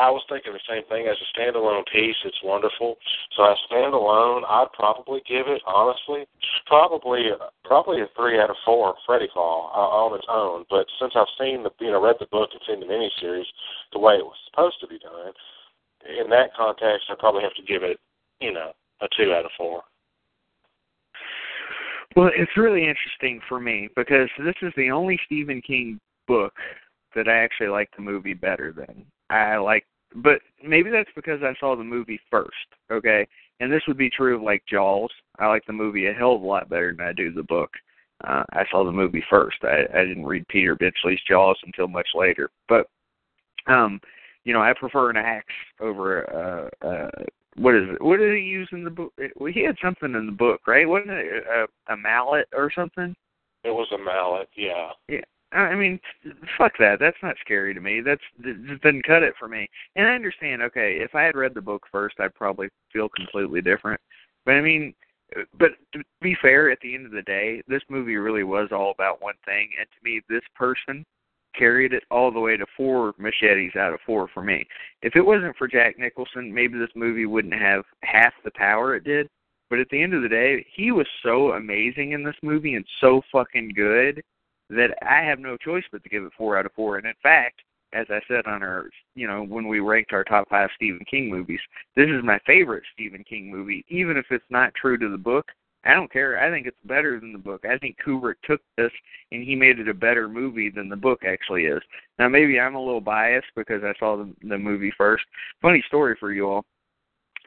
I was thinking the same thing. As a standalone piece, it's wonderful. So as standalone, I'd probably give it honestly, probably probably a three out of four. Freddy Fall uh, on its own. But since I've seen the you know read the book and seen the miniseries the way it was supposed to be done, in that context, I probably have to give it you know a two out of four. Well, it's really interesting for me because this is the only Stephen King book that I actually like the movie better than. I like, but maybe that's because I saw the movie first. Okay, and this would be true of like Jaws. I like the movie a hell of a lot better than I do the book. Uh, I saw the movie first. I, I didn't read Peter Benchley's Jaws until much later. But, um, you know, I prefer an axe over uh, uh, what is it? What did he use in the book? Well, he had something in the book, right? Wasn't it a, a mallet or something? It was a mallet, yeah. Yeah. I mean, fuck that. That's not scary to me. That's just doesn't cut it for me. And I understand. Okay, if I had read the book first, I'd probably feel completely different. But I mean, but to be fair, at the end of the day, this movie really was all about one thing. And to me, this person carried it all the way to four machetes out of four for me. If it wasn't for Jack Nicholson, maybe this movie wouldn't have half the power it did. But at the end of the day, he was so amazing in this movie and so fucking good that I have no choice but to give it four out of four. And in fact, as I said on our, you know, when we ranked our top five Stephen King movies, this is my favorite Stephen King movie, even if it's not true to the book. I don't care. I think it's better than the book. I think Kubrick took this and he made it a better movie than the book actually is. Now maybe I'm a little biased because I saw the, the movie first. Funny story for you all.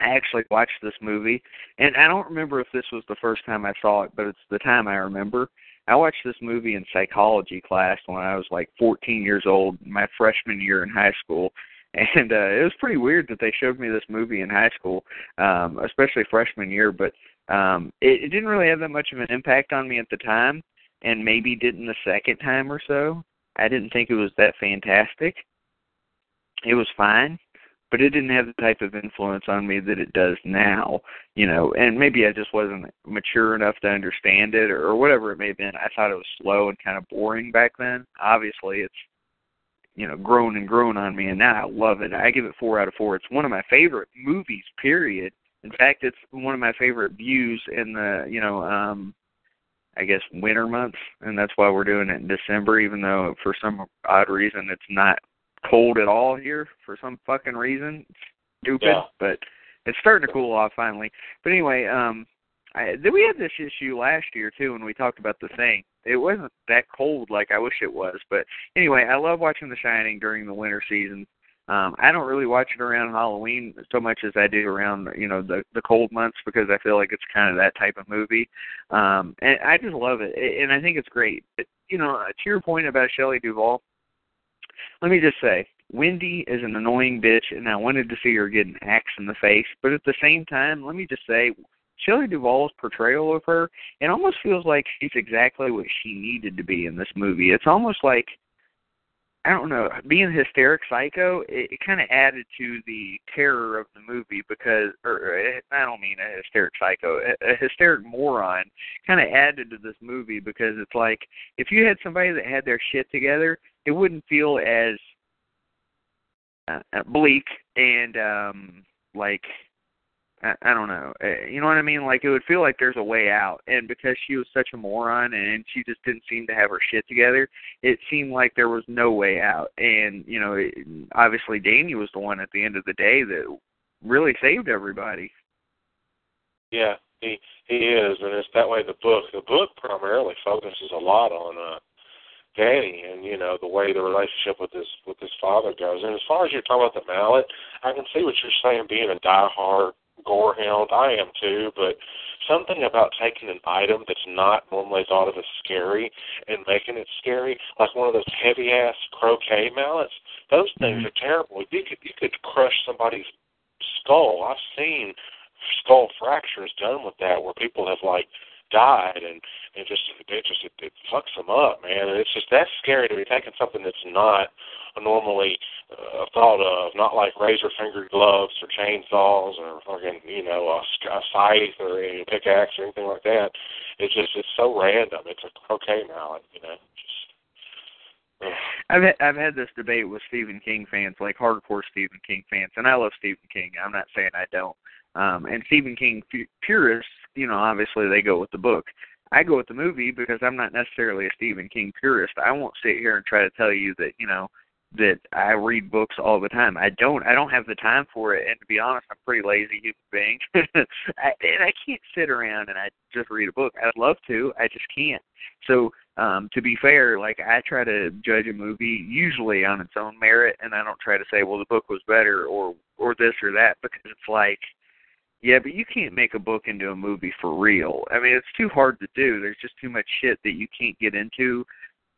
I actually watched this movie and I don't remember if this was the first time I saw it, but it's the time I remember. I watched this movie in psychology class when I was like 14 years old, my freshman year in high school. And uh, it was pretty weird that they showed me this movie in high school, um, especially freshman year. But um it, it didn't really have that much of an impact on me at the time and maybe didn't the second time or so. I didn't think it was that fantastic. It was fine but it didn't have the type of influence on me that it does now you know and maybe i just wasn't mature enough to understand it or, or whatever it may have been. I thought it was slow and kind of boring back then. Obviously it's you know grown and grown on me and now i love it i give it four out of four it's one of my favorite movies period in fact, it's one of my favorite views in the you know um I guess winter months, and that's why we're doing it in December, even though for some odd reason it's not cold at all here for some fucking reason. It's stupid, yeah. but it's starting to cool off finally. But anyway, um I we had this issue last year too when we talked about the thing. It wasn't that cold like I wish it was, but anyway, I love watching The Shining during the winter season um, I don't really watch it around Halloween so much as I do around you know the the cold months because I feel like it's kind of that type of movie, um, and I just love it, and I think it's great. But, you know, to your point about Shelley Duvall, let me just say, Wendy is an annoying bitch, and I wanted to see her get an axe in the face. But at the same time, let me just say, Shelley Duvall's portrayal of her, it almost feels like she's exactly what she needed to be in this movie. It's almost like I don't know, being a hysteric psycho, it, it kind of added to the terror of the movie because, or I don't mean a hysteric psycho, a, a hysteric moron kind of added to this movie because it's like if you had somebody that had their shit together, it wouldn't feel as uh, bleak and um like I, I don't know. Uh, you know what I mean? Like it would feel like there's a way out, and because she was such a moron and she just didn't seem to have her shit together, it seemed like there was no way out. And you know, it, obviously Danny was the one at the end of the day that really saved everybody. Yeah, he he is, and it's that way. The book, the book primarily focuses a lot on uh Danny and you know the way the relationship with his with his father goes. And as far as you're talking about the mallet, I can see what you're saying. Being a diehard gorehound. I am too, but something about taking an item that's not normally thought of as scary and making it scary, like one of those heavy ass croquet mallets. Those things mm-hmm. are terrible. You could you could crush somebody's skull. I've seen skull fractures done with that where people have like died and and just it just it, it fucks them up, man. And it's just that's scary to be taking something that's not normally uh, thought of, not like razor fingered gloves or chainsaws or fucking you know a, a scythe or a pickaxe or anything like that. It's just it's so random. It's a croquet mallet, you know. Just, I've had, I've had this debate with Stephen King fans, like hardcore Stephen King fans, and I love Stephen King. I'm not saying I don't. Um, and Stephen King pu- purists, you know, obviously they go with the book. I go with the movie because I'm not necessarily a Stephen King purist. I won't sit here and try to tell you that, you know, that I read books all the time. I don't. I don't have the time for it, and to be honest, I'm a pretty lazy human being. I, and I can't sit around and I just read a book. I'd love to. I just can't. So, um, to be fair, like I try to judge a movie usually on its own merit, and I don't try to say, well, the book was better or or this or that because it's like, yeah, but you can't make a book into a movie for real. I mean, it's too hard to do. There's just too much shit that you can't get into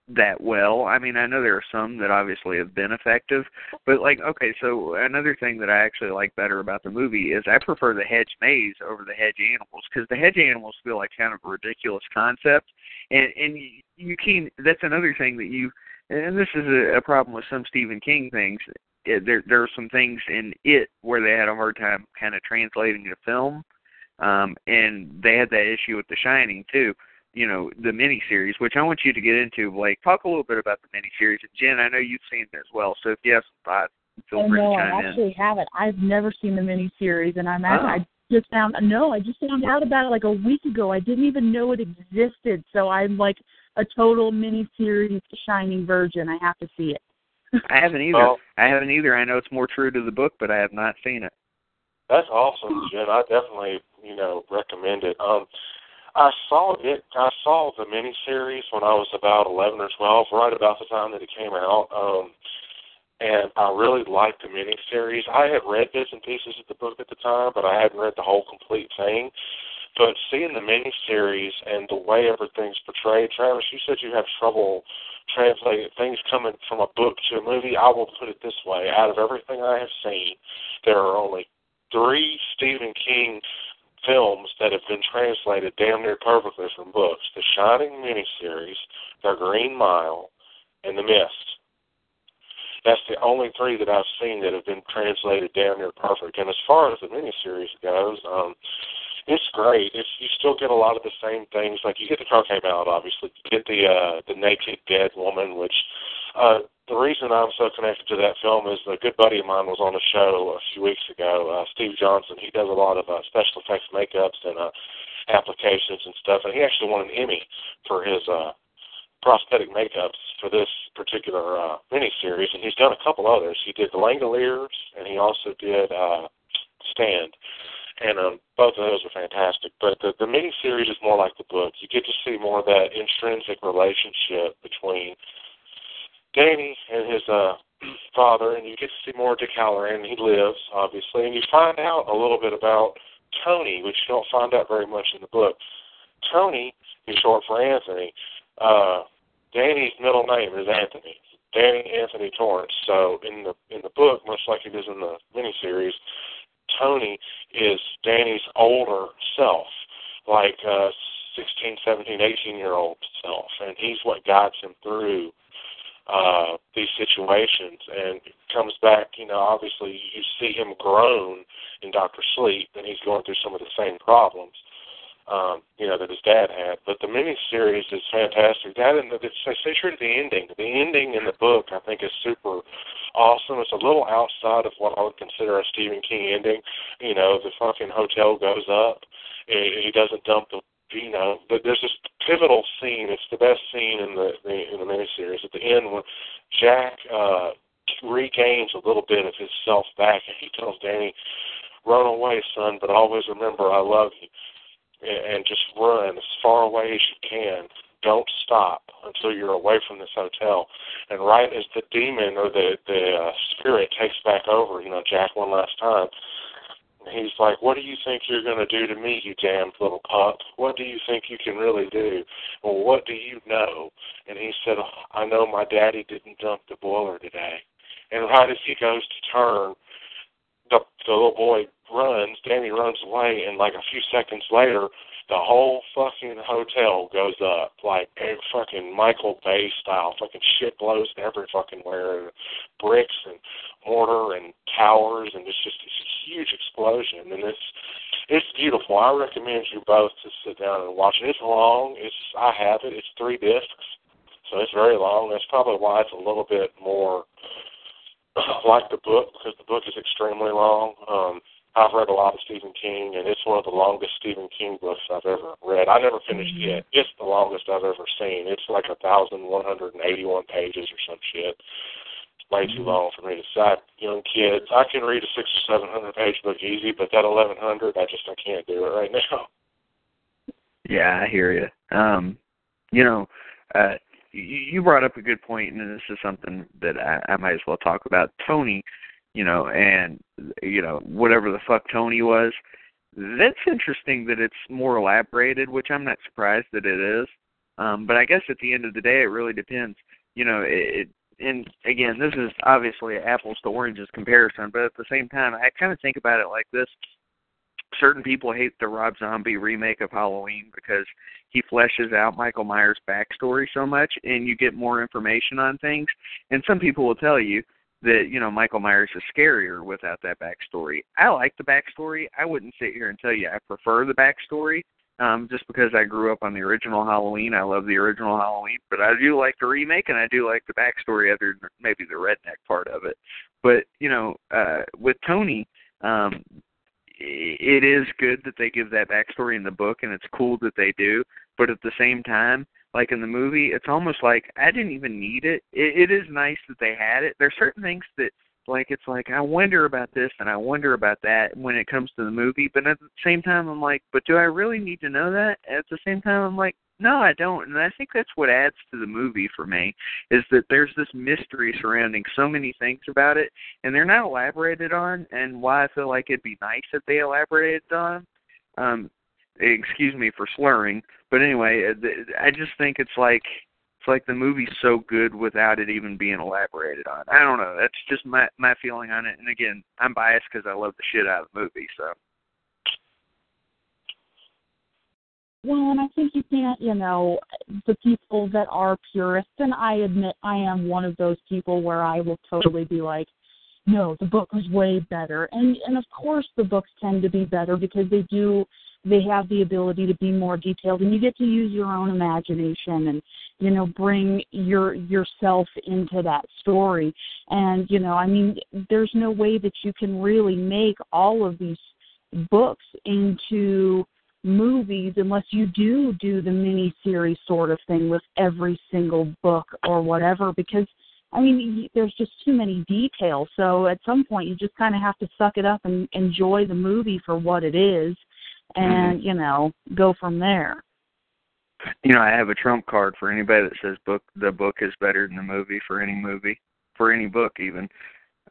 that well. I mean, I know there are some that obviously have been effective, but like, okay, so another thing that I actually like better about the movie is I prefer the hedge maze over the hedge animals because the hedge animals feel like kind of a ridiculous concept, and and you can. That's another thing that you. And this is a, a problem with some Stephen King things. There there are some things in it where they had a hard time kind of translating to film, um, and they had that issue with The Shining too you know the miniseries, which I want you to get into. Blake, talk a little bit about the miniseries. And Jen, I know you've seen it as well, so if you have some thoughts, feel oh, free no, to chime I actually in. haven't. I've never seen the miniseries, and I'm Oh. actually, I just found no, I just found out about it like a week ago. I didn't even know it existed, so I'm like a total miniseries Shining virgin. I have to see it. I haven't either. Well- I haven't either. I know it's more true to the book, but I have not seen it. That's awesome, Jen. I definitely, you know, recommend it. Um, I saw it. I saw the miniseries when I was about eleven or twelve, right about the time that it came out. Um, and I really liked the miniseries. I had read bits and pieces of the book at the time, but I hadn't read the whole complete thing. But seeing the miniseries and the way everything's portrayed, Travis, you said you have trouble translating things coming from a book to a movie. I will put it this way: out of everything I have seen, there are only three Stephen King films that have been translated damn near perfectly from books: The Shining miniseries, The Green Mile, and The Mist. That's the only three that I've seen that have been translated damn near perfect. And as far as the miniseries goes, um, it's great. It's you still get a lot of the same things. Like you get the croquet mallet, obviously. You get the uh, the naked dead woman, which uh, the reason I'm so connected to that film is a good buddy of mine was on the show a few weeks ago. Uh, Steve Johnson. He does a lot of uh, special effects makeups and uh, applications and stuff, and he actually won an Emmy for his uh, prosthetic makeups for this particular uh, miniseries, and he's done a couple others. He did The Langoliers, and he also did uh, Stand and um, both of those are fantastic. But the the miniseries is more like the book. You get to see more of that intrinsic relationship between Danny and his uh father, and you get to see more of Dick Hallorann. He lives, obviously, and you find out a little bit about Tony, which you don't find out very much in the book. Tony is short for Anthony. Uh, Danny's middle name is Anthony. Danny Anthony Torrance. So in the in the book, much like it is in the miniseries, Tony is Danny's older self, like uh, 16, 17, 18 year old self, and he's what guides him through uh, these situations. And it comes back, you know, obviously you see him grown in Doctor Sleep, and he's going through some of the same problems. Um, you know that his dad had, but the miniseries is fantastic. That and the, it's, the ending. The ending in the book, I think, is super awesome. It's a little outside of what I would consider a Stephen King ending. You know, the fucking hotel goes up. He, he doesn't dump the you know, but there's this pivotal scene. It's the best scene in the, the in the miniseries at the end when Jack uh, regains a little bit of his self back, and he tells Danny, "Run away, son, but always remember I love you, and, just run as far away as you can. Don't stop until you're away from this hotel." And right as the demon or the the uh, spirit takes back over, you know, Jack one last time. He's like, What do you think you're going to do to me, you damned little pup? What do you think you can really do? Well, what do you know? And he said, I know my daddy didn't dump the boiler today. And right as he goes to turn, the, the little boy runs, Danny runs away, and like a few seconds later, the whole fucking hotel goes up like a fucking Michael Bay style. Fucking shit blows every fucking where, bricks and mortar and towers, and it's just a huge explosion. And it's it's beautiful. I recommend you both to sit down and watch it. It's long. It's I have it. It's three discs, So it's very long. That's probably why it's a little bit more like the book because the book is extremely long. Um, I've read a lot of Stephen King, and it's one of the longest Stephen King books I've ever read. I never finished Mhm. it. It's the longest I've ever seen. It's like a thousand one hundred and eighty-one pages or some shit. It's way too long for me to decide. Young kids, I can read a six or seven hundred page book easy, but that eleven hundred, I just I can't do it right now. Yeah, I hear you. Um, you know, uh, you, you brought up a good point, and this is something that I, I might as well talk about. Tony, you know, and you know whatever the fuck Tony was. That's interesting that it's more elaborated, which I'm not surprised that it is. Um, but I guess at the end of the day, it really depends. You know, it, it and again, this is obviously apples to oranges comparison, but at the same time, I kind of think about it like this certain people hate the Rob Zombie remake of Halloween because he fleshes out Michael Myers' backstory so much and you get more information on things. And some people will tell you that, you know, Michael Myers is scarier without that backstory. I like the backstory. I wouldn't sit here and tell you I prefer the backstory. Um, just because I grew up on the original Halloween, I love the original Halloween, but I do like the remake and I do like the backstory other than maybe the redneck part of it. But, you know, uh with Tony, um it is good that they give that backstory in the book and it's cool that they do but at the same time like in the movie it's almost like i didn't even need it it, it is nice that they had it there's certain things that like it's like i wonder about this and i wonder about that when it comes to the movie but at the same time i'm like but do i really need to know that at the same time i'm like no i don't and i think that's what adds to the movie for me is that there's this mystery surrounding so many things about it and they're not elaborated on and why I feel like it'd be nice if they elaborated on. Um excuse me for slurring, but anyway, I just think it's like it's like the movie's so good without it even being elaborated on. I don't know. That's just my my feeling on it. And again, I'm biased because I love the shit out of the movie. So Well, and I think you can't, you know, the people that are purists, and I admit I am one of those people where I will totally be like, no, the book was way better. And and of course the books tend to be better because they do they have the ability to be more detailed and you get to use your own imagination and you know bring your yourself into that story. And you know i mean there's no way that you can really make all of these books into movies unless you do do the mini series sort of thing with every single book or whatever because I mean there's just too many details. So at some point you just kind of have to suck it up and enjoy the movie for what it is and you know go from there you know, I have a trump card for anybody that says book the book is better than the movie for any movie, for any book even.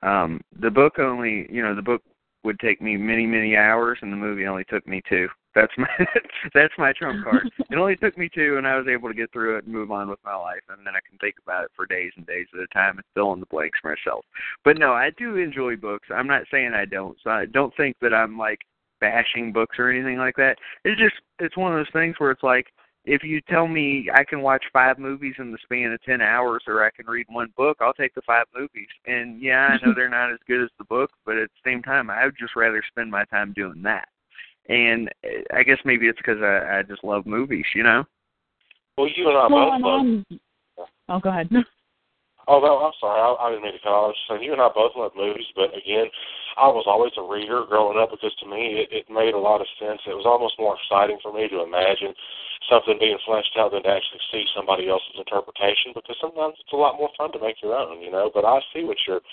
Um the book only, you know, the book would take me many many hours and the movie only took me 2. That's my that's my trump card. It only took me 2 and I was able to get through it and move on with my life and then I can think about it for days and days at a time and fill in the blanks myself. But no, I do enjoy books. I'm not saying I don't. So I don't think that I'm like bashing books or anything like that. It's just it's one of those things where it's like if you tell me I can watch five movies in the span of ten hours or I can read one book, I'll take the five movies. And yeah, I know they're not as good as the book, but at the same time, I would just rather spend my time doing that. And uh, I guess maybe it's because I, I just love movies, you know. Well, you and I well both and love. Oh go ahead Oh, no, I'm sorry. I, I didn't mean to cut off. Saying, you and I both love movies, but again, I was always a reader growing up because to me it, it made a lot of sense. It was almost more exciting for me to imagine something being fleshed out than to actually see somebody else's interpretation because sometimes it's a lot more fun to make your own, you know. But I see what you're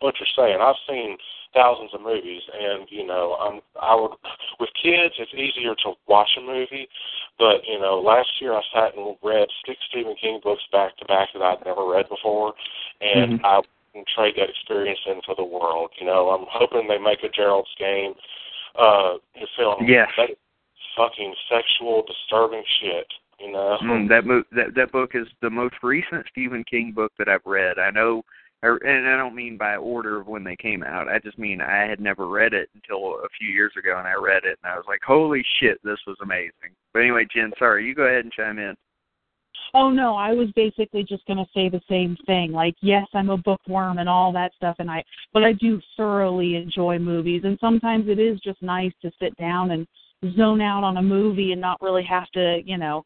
what you're saying. I've seen thousands of movies and you know i'm i would with kids it's easier to watch a movie but you know last year i sat and read six stephen king books back to back that i'd never read before and Mhm. i wouldn't trade that experience in for the world you know i'm hoping they make a gerald's game uh film Yes. that fucking sexual disturbing shit you know Mm, that mo- that that book is the most recent Stephen King book that I've read. I know, and I don't mean by order of when they came out. I just mean I had never read it until a few years ago, and I read it, and I was like, "Holy shit, this was amazing." But anyway, Jen, sorry, you go ahead and chime in. Oh no, I was basically just going to say the same thing. Like, yes, I'm a bookworm and all that stuff and I but I do thoroughly enjoy movies and sometimes it is just nice to sit down and zone out on a movie and not really have to, you know,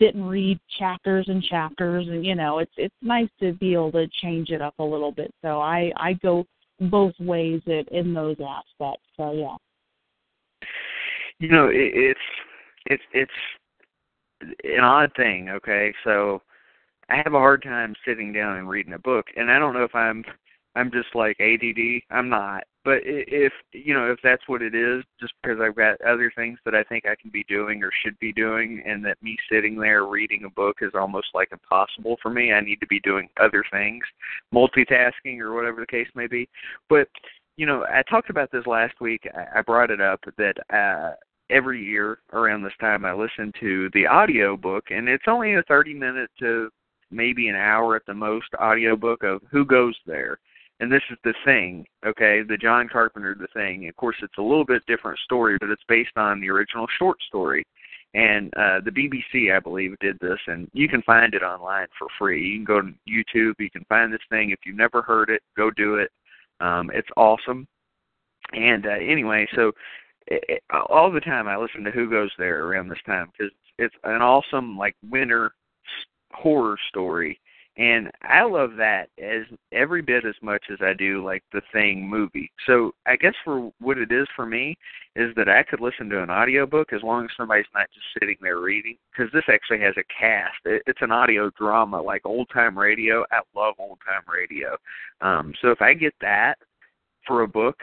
sit and read chapters and chapters and you know it's it's nice to be able to change it up a little bit. So i i go both ways in, in those aspects. So yeah. You know it, it's it's it's an odd thing okay? So i have a hard time sitting down and reading a book and i don't know if i'm i'm just like add i'm not but if you know if that's what it is just because i've got other things that i think i can be doing or should be doing and that me sitting there reading a book is almost like impossible for me i need to be doing other things multitasking or whatever the case may be but you know i talked about this last week i brought it up that uh every year around this time I listen to the audio book and it's only a 30 minute to maybe an hour at the most audio book of Who Goes There. And this is the thing, okay, the John Carpenter the thing. Of course it's a little bit different story, but it's based on the original short story. And uh the BBC I believe did this and you can find it online for free. You can go to YouTube, you can find this thing. If you've never heard it, go do it. Um it's awesome. And uh anyway, so it, all the time I listen to Who Goes There around this time because it's an awesome like winter horror story, and I love that as every bit as much as I do like the Thing movie. So I guess for what it is for me is that I could listen to an audiobook as long as somebody's not just sitting there reading because this actually has a cast. It, it's an audio drama like old time radio. I love old time radio. Um, so if I get that for a book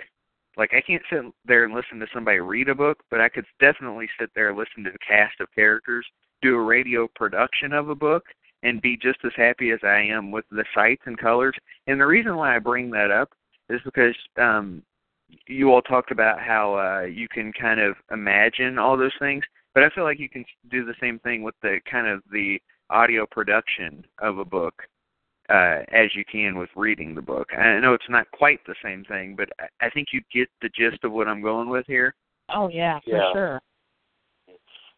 like I can't sit there and listen to somebody read a book, but I could definitely sit there and listen to the cast of characters do a radio production of a book and be just as happy as I am with the sights and colors. And the reason why I bring that up is because um you all talked about how uh you can kind of imagine all those things, but I feel like you can do the same thing with the kind of the audio production of a book uh, as you can with reading the book. I know it's not quite the same thing, but I, I think you get the gist of what I'm going with here. Oh yeah, for Yeah. sure.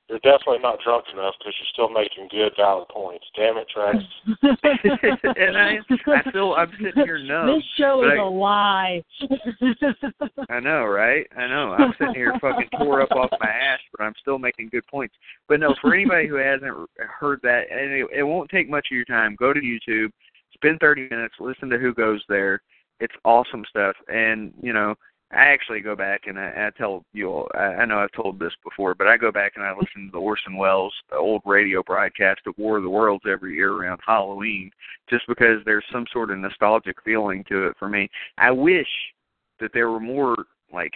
You're definitely not drunk enough because you're still making good, valid points. Damn it, Trax. and I, I feel I'm sitting here numb. this show is I- a lie. I know, right? I know. I'm sitting here fucking tore up off my ass, but I'm still making good points. But no, for anybody who hasn't heard that, and it, it won't take much of your time. Go to YouTube, spend 30 minutes, listen to who goes there. It's awesome stuff, and you know, I actually go back and I, I tell you all. I, I know I've told this before, but I go back and I listen to the Orson Welles old radio broadcast of War of the Worlds every year around Halloween, just because there's some sort of nostalgic feeling to it for me. I wish that there were more like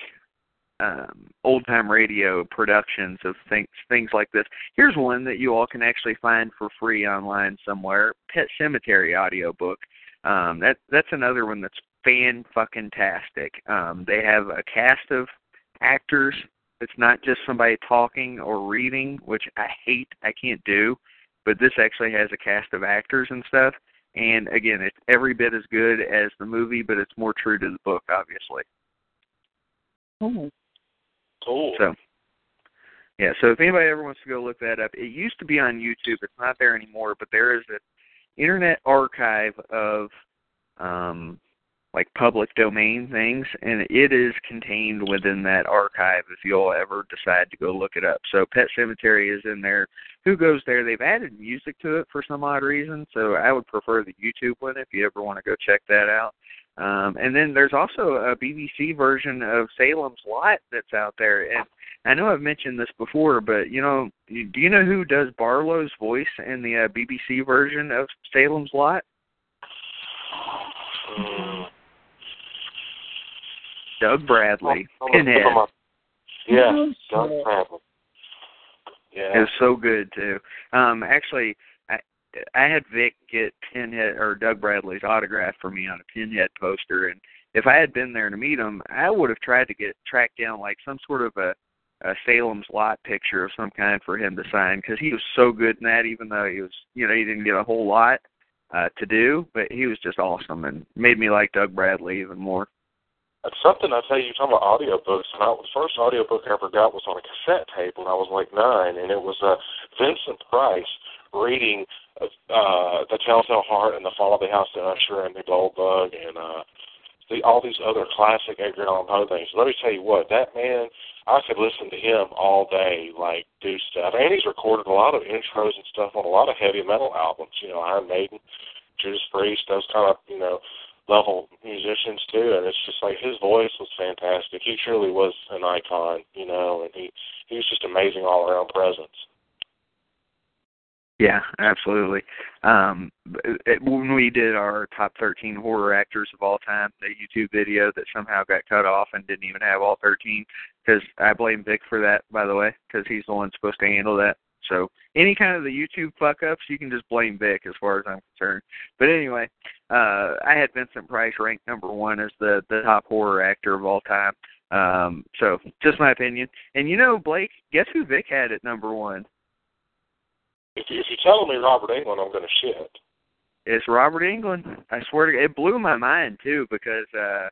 um old time radio productions of things things like this. Here's one that you all can actually find for free online somewhere. Pet Sematary audiobook. Um that that's another one that's fan fucking tastic. Um they have a cast of actors. It's not just somebody talking or reading, which I hate. I can't do. But this actually has a cast of actors and stuff. And again, it's every bit as good as the movie, but it's more true to the book, obviously. Oh. Cool. So, yeah. So if anybody ever wants to go look that up, it used to be on YouTube. It's not there anymore, but there is an internet archive of um like public domain things, and it is contained within that archive. If you'll ever decide to go look it up, so Pet Sematary is in there. Who goes there? They've added music to it for some odd reason, so I would prefer the YouTube one if you ever want to go check that out. Um, and then there's also a BBC version of Salem's Lot that's out there. And I know I've mentioned this before, but you know, do you know who does Barlow's voice in the uh, BBC version of Salem's Lot? Mm. Doug Bradley, Oh, Pinhead. come. Yeah, Doug shit. Bradley. It was so good too. Um, actually, I I had Vic get Pinhead or Doug Bradley's autograph for me on a Pinhead poster, and if I had been there to meet him, I would have tried to get track down like some sort of a, a Salem's Lot picture of some kind for him to sign because he was so good in that. Even though he was, you know, he didn't get a whole lot uh, to do, but he was just awesome and made me like Doug Bradley even more. That's something I tell you, you're talking about audiobooks. And I, the first audiobook I ever got was on a cassette tape when I was like nine, and it was uh, Vincent Price reading uh, The Telltale Heart and The Fall of the House of Usher and The Gold Bug and uh, the, all these other classic Edgar Allan Poe things. Let me tell you what, that man, I could listen to him all day, like do stuff. And he's recorded a lot of intros and stuff on a lot of heavy metal albums. You know, Iron Maiden, Judas Priest, those kind of you know level musicians too. And it's just like his voice was fantastic. He truly was an icon, you know, and he he was just amazing all around presence. Yeah, absolutely. Um, it, when we did our top 13 horror actors of all time, the YouTube video that somehow got cut off and didn't even have all 13, because I blame Vic for that, by the way, because he's the one supposed to handle that. So any kind of the YouTube fuck ups, you can just blame Vic as far as I'm concerned. But anyway, uh I had Vincent Price ranked number one as the the top horror actor of all time. Um so just my opinion. And you know, Blake, guess who Vic had at number one? If you, if you tell me Robert Englund, I'm going to shit. It's Robert Englund. I swear to God, it blew my mind too because uh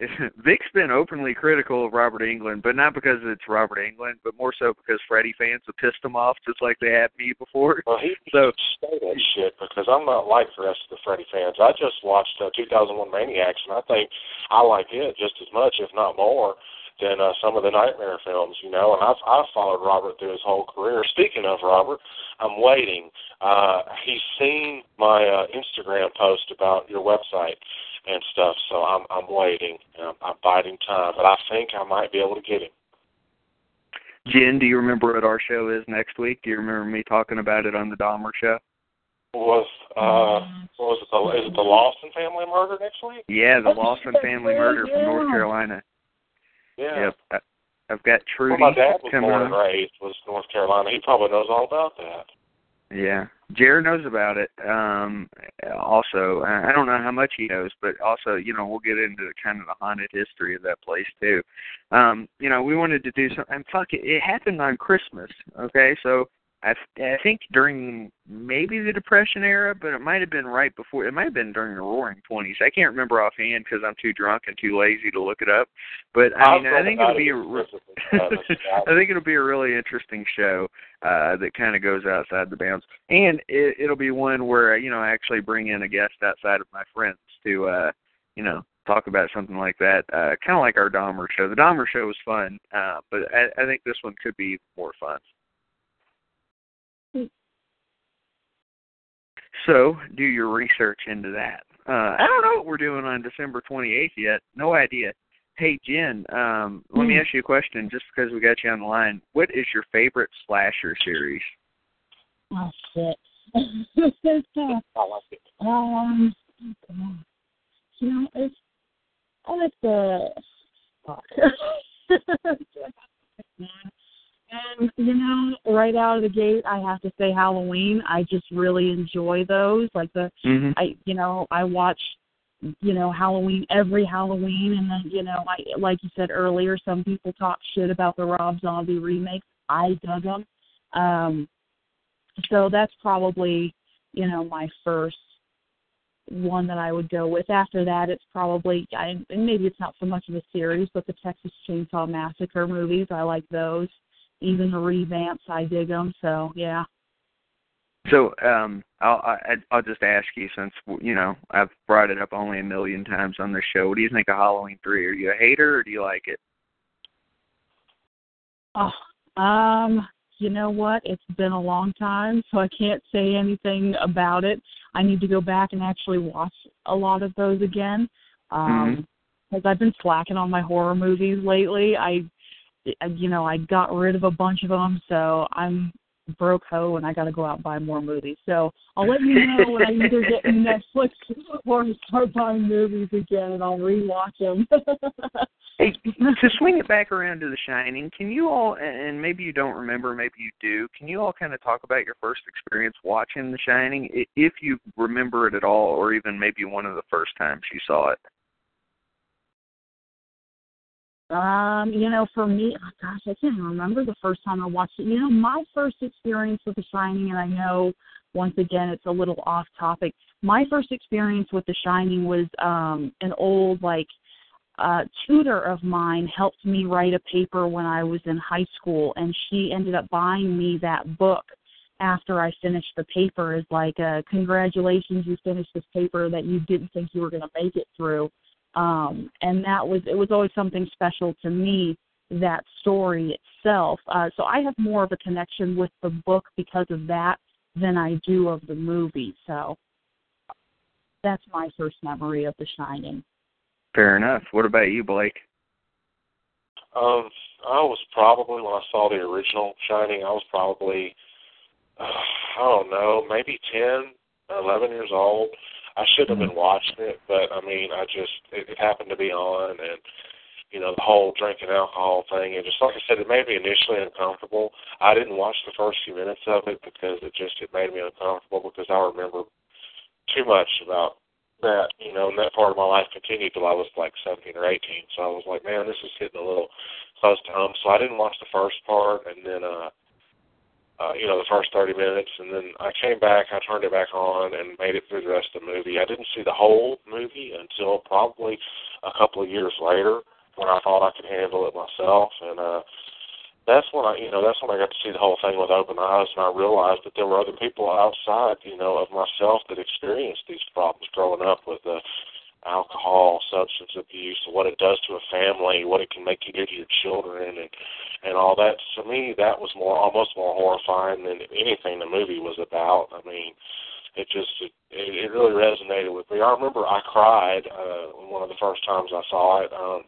Vic's been openly critical of Robert Englund, but not because it's Robert Englund, but more so because Freddy fans have pissed him off just like they have me before. Well, he So- say that shit because I'm not like the rest of the Freddy fans. I just watched uh, 2001 Maniacs, and I think I like it just as much, if not more, than uh, some of the Nightmare films. You know, and I've I've followed Robert through his whole career. Speaking of Robert, I'm waiting. Uh, he's seen my uh, Instagram post about your website and stuff, so I'm I'm waiting. I'm, I'm biding time, but I think I might be able to get him. Jen, do you remember what our show is next week? Do you remember me talking about it on the Dahmer show? Was uh, what was it? The, is it the Lawson family murder next week? Yeah, the Lawson family murder from North Carolina. Yeah. Yep. I've got Well, Trudy my dad was born and raised was North Carolina. He probably knows all about that. Yeah, Jared knows about it. Um, also, I I don't know how much he knows, but also, you know, we'll get into the, kind of the haunted history of that place too. Um, you know, we wanted to do something. And fuck it, it happened on Christmas. Okay, so I, I think during maybe the Depression era, but it might have been right before. It might have been during the Roaring Twenties. I can't remember offhand because I'm too drunk and too lazy to look it up. But I mean, I think it'll be a. re- I think it'll be a really interesting show uh, that kind of goes outside the bounds, and it, it'll be one where you know I actually bring in a guest outside of my friends to uh, you know talk about something like that, uh, kind of like our Dahmer show. The Dahmer show was fun, uh, but I, I think this one could be more fun. So do your research into that. Uh, I don't know what we're doing on December 28th yet. No idea. Hey Jen, um, let me Hmm. ask you a question. Just because we got you on the line, what is your favorite slasher series? Oh shit. I like it. um, you know, it's I like the fuck. and you know, right out of the gate, I have to say Halloween. I just really enjoy those. Like the Mm-hmm. I you know I watch you know Halloween every Halloween, and then you know I like you said earlier, some people talk shit about the Rob Zombie remakes. I dug them, um, so that's probably you know my first one that I would go with. After that, it's probably I, and maybe it's not so much of a series, but the Texas Chainsaw Massacre movies. I like those. Even the revamps, I dig them. So yeah. So um, I'll I, I'll just ask you since you know I've brought it up only a million times on this show. What do you think of Halloween three? Are you a hater or do you like it? Oh, um, you know what? It's been a long time, so I can't say anything about it. I need to go back and actually watch a lot of those again. Um, because I've been slacking on my horror movies lately. I- you know, I got rid of a bunch of them, so I'm broke hoe and I got to go out and buy more movies. So I'll let you know when I either get Netflix or start buying movies again, and I'll rewatch them. Hey, to swing it back around to The Shining, can you all, and maybe you don't remember, maybe you do, can you all kind of talk about your first experience watching The Shining, if you remember it at all, or even maybe one of the first times you saw it? Um, you know, for me, oh gosh, I can't remember the first time I watched it. You know, my first experience with The Shining, and I know once again it's a little off topic. My first experience with The Shining was um an old like uh tutor of mine helped me write a paper when I was in high school and she ended up buying me that book after I finished the paper is like uh congratulations you finished this paper that you didn't think you were going to make it through um, and that was it was always something special to me that story itself. Uh, so I have more of a connection with the book because of that than I do of the movie. So that's my first memory of The Shining. Fair enough. What about you, Blake? Um, I was probably when I saw the original Shining, I was probably uh, I don't know, maybe ten, eleven years old. I shouldn't have been watching it, but I mean, I just it, it happened to be on, and you know the whole drinking alcohol thing, and just like I said, it made me initially uncomfortable. I didn't watch the first few minutes of it because it just it made me uncomfortable because I remember too much about that, you know, and that part of my life continued till I was like 17 or 18. So I was like, man, this is hitting a little close to home. So I didn't watch the first part, and then, uh, uh, you know, the first 30 minutes, and then I came back, I turned it back on, and made it through the rest of the movie. I didn't see the whole movie until probably a couple of years later when I thought I could handle it myself, and uh, that's when I, you know, that's when I got to see the whole thing with open eyes, and I realized that there were other people outside, you know, of myself that experienced these problems growing up with uh, alcohol, substance abuse, what it does to a family, what it can make you do to your children, and and all that. To me, that was more, almost more horrifying than anything the movie was about. I mean, it just it, it really resonated with me. I remember I cried uh, one of the first times I saw it. Um,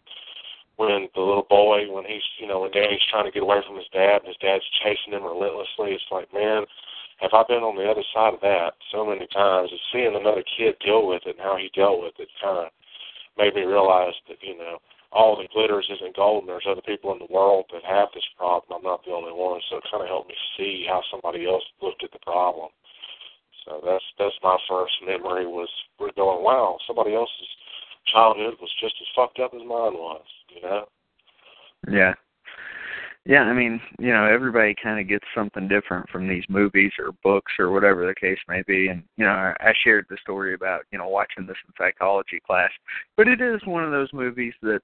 when the little boy, when he's, you know, when Danny's trying to get away from his dad and his dad's chasing him relentlessly, it's like, man, have I been on the other side of that so many times? And seeing another kid deal with it and how he dealt with it kind of made me realize that, you know, all the glitters isn't gold and there's other people in the world that have this problem. I'm not the only one. So it kind of helped me see how somebody else looked at the problem. So that's that's my first memory was we're going, wow, somebody else's childhood was just as fucked up as mine was you know? Yeah. Yeah, I mean, you know, everybody kind of gets something different from these movies or books or whatever the case may be. And, you know, I, shared the story about, you know, watching this in psychology class. But it is one of those movies that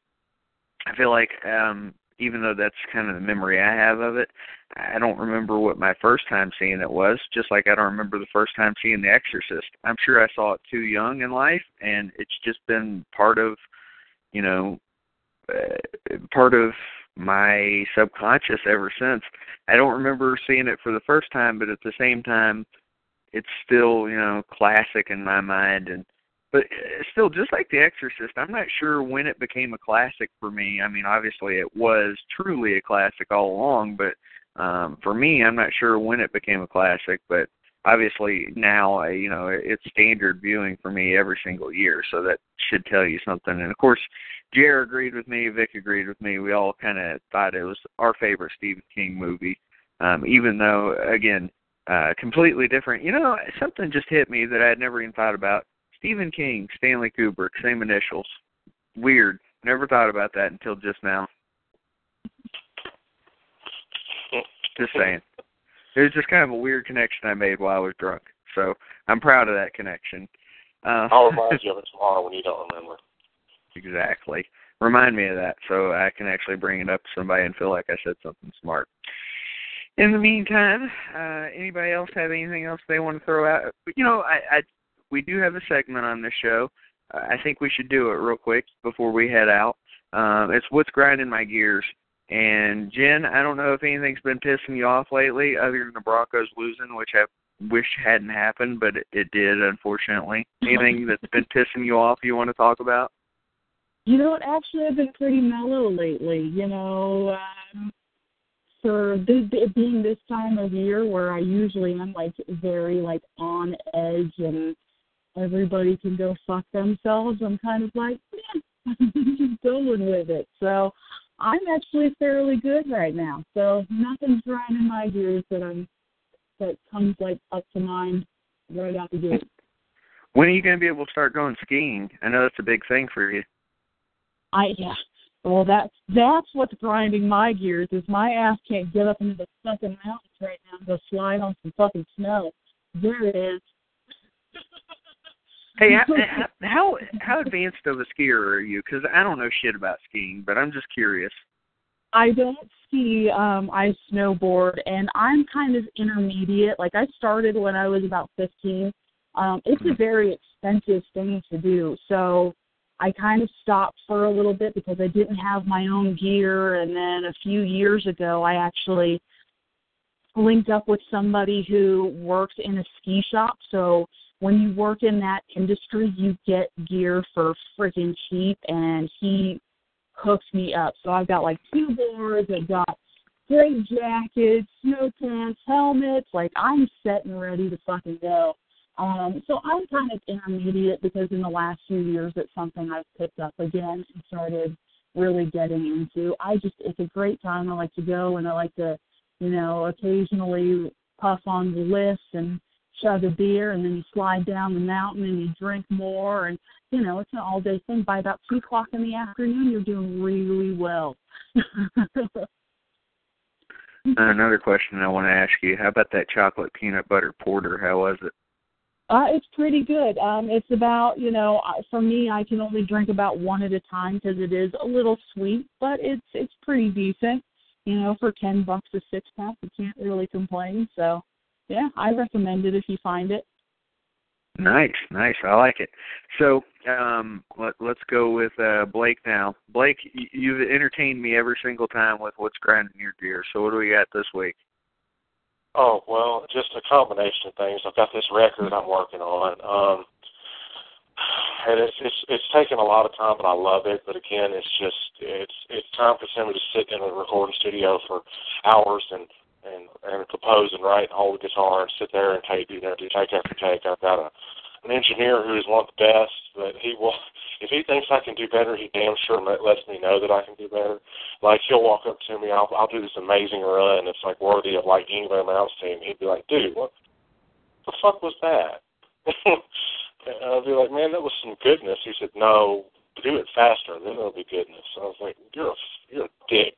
I feel like, um, even though that's kind of the memory I have of it, I don't remember what my first time seeing it was, just like I don't remember the first time seeing The Exorcist. I'm sure I saw it too young in life, and it's just been part of, you know, uh, part of my subconscious ever since. I don't remember seeing it for the first time, but at the same time, it's still you know classic in my mind. And but still, just like The Exorcist, I'm not sure when it became a classic for me. I mean, obviously it was truly a classic all along, but um, for me, I'm not sure when it became a classic. But obviously now, I, you know, it's standard viewing for me every single year, so that should tell you something. And of course, Jer agreed with me. Vic agreed with me. We all kind of thought it was our favorite Stephen King movie, um, even though, again, uh, completely different. You know, something just hit me that I had never even thought about. Stephen King, Stanley Kubrick, same initials. Weird. Never thought about that until just now. Just saying. It was just kind of a weird connection I made while I was drunk. So I'm proud of that connection. Uh, I'll remind you of it tomorrow when you don't remember. Exactly. Remind me of that so I can actually bring it up to somebody and feel like I said something smart. In the meantime, uh, anybody else have anything else they want to throw out? You know, I, I we do have a segment on this show. Uh, I think we should do it real quick before we head out. Um, it's what's grinding my gears. And Jen, I don't know if anything's been pissing you off lately, other than the Broncos losing, which I wish hadn't happened, but it, it did, unfortunately. Anything that's been pissing you off you want to talk about? You know? Actually, I've been pretty mellow lately. You know, um, for this, it being this time of year where I usually am like very like on edge and everybody can go fuck themselves. I'm kind of like, yeah, just going with it. So I'm actually fairly good right now. So nothing's grinding my gears that I'm that comes like up to mind right out the gate. When are you going to be able to start going skiing? I know that's a big thing for you. I yeah. Well, that's that's what's grinding my gears. Is my ass can't get up into the fucking mountains right now and go slide on some fucking snow. There it is. Hey, how, how how advanced of a skier are you? Because I don't know shit about skiing, but I'm just curious. I don't ski. Um, I snowboard, and I'm kind of intermediate. Like I started when I was about 15. Um, it's a mm-hmm. very expensive thing to do, so I kind of stopped for a little bit because I didn't have my own gear. And then a few years ago, I actually linked up with somebody who works in a ski shop. So when you work in that industry, you get gear for freaking cheap. And he hooks me up. So I've got like two boards. I've got great jackets, snow pants, helmets. Like I'm set and ready to fucking go. Um, so I'm kind of intermediate because in the last few years it's something I've picked up again and started really getting into. I just it's a great time. I like to go and I like to, you know, occasionally puff on the list and chug a beer and then you slide down the mountain and you drink more and you know, it's an all day thing. By about two o'clock in the afternoon you're doing really well. Another question I want to ask you: How about that chocolate peanut butter porter? How was it? Uh, it's pretty good. Um, it's about, you know, for me, I can only drink about one at a time because it is a little sweet, but it's it's pretty decent. You know, for ten bucks a six pack, you can't really complain. So, yeah, I recommend it if you find it. Nice, nice. I like it. So, um, let, let's go with uh, Blake now. Blake, you've entertained me every single time with what's grinding your gear. So, what do we got this week? Oh well, just a combination of things. I've got this record I'm working on, um, and it's it's it's taken a lot of time, but I love it. But again, it's just it's it's time consuming to sit in a recording studio for hours and and compose and write and hold the guitar and sit there and take you know do take after take. I've got a an engineer who is one of the best, but he will if he thinks I can do better, he damn sure lets me know that I can do better. Like he'll walk up to me, I'll I'll do this amazing run, it's like worthy of like England Mouse team. He'd be like, dude, what the fuck was that? and I'll be like, man, that was some goodness. He said, no, do it faster, then it'll be goodness. I was like, you're a you're a dick,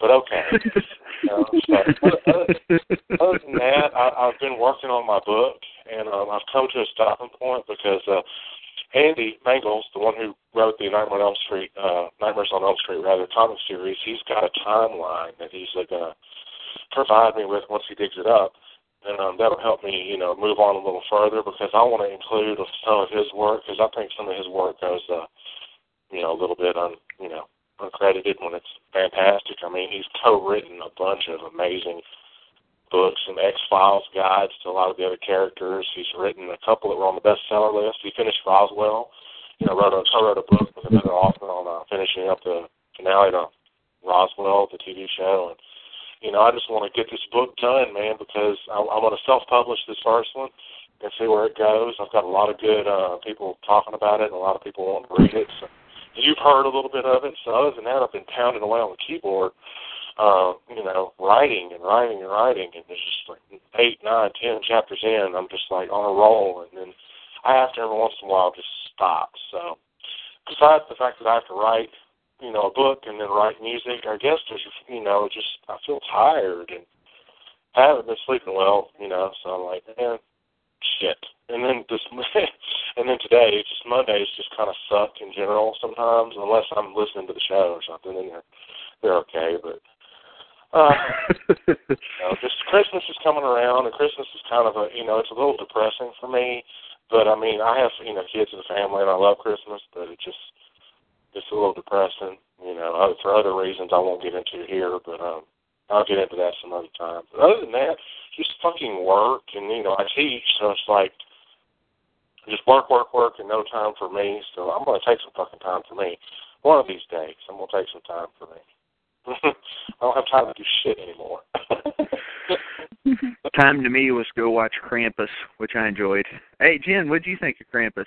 but okay. you know, so, other, other than that, I, I've been working on my book, and um, I've come to a stopping point because uh, Andy Mangels, the one who wrote the Nightmare on Elm Street, uh, Nightmares on Elm Street, rather comic series, he's got a timeline that he's uh, going to provide me with once he digs it up, and um, that'll help me, you know, move on a little further because I want to include some of his work because I think some of his work goes, uh, you know, a little bit on, you know, uncredited when it's fantastic. I mean, he's co-written a bunch of amazing books and X Files guides to a lot of the other characters. He's written a couple that were on the bestseller list. He finished Roswell. You know, wrote a co-wrote a book with another author on uh, finishing up the finale to Roswell, the TV show, and you know, I just want to get this book done, man, because I, I'm going to self-publish this first one and see where it goes. I've got a lot of good uh, people talking about it, and a lot of people want to read it. So you've heard a little bit of it. So other than that, I've been pounding away on the keyboard uh, you know, writing and writing and writing, and there's just like eight, nine, ten chapters in, I'm just like on a roll, and then I have to every once in a while just stop. So, besides the fact that I have to write, you know, a book and then write music, I guess there's, you know, just I feel tired and I haven't been sleeping well, you know, so I'm like, man, shit. And then this, and then today, it's just Mondays just kind of suck in general sometimes, unless I'm listening to the show or something, and they're they're okay, but uh, you know, just Christmas is coming around, and Christmas is kind of a, you know, it's a little depressing for me. But I mean, I have, you know, kids and family, and I love Christmas, but it just, it's a little depressing. You know, for other reasons I won't get into here, but um, I'll get into that some other time. But other than that, just fucking work, and you know, I teach, so it's like just work, work, work, and no time for me. So I'm gonna take some fucking time for me. One of these days, I'm gonna take some time for me. I don't have time to do shit anymore. time to me was go watch Krampus, which I enjoyed. Hey Jen, what did you think of Krampus?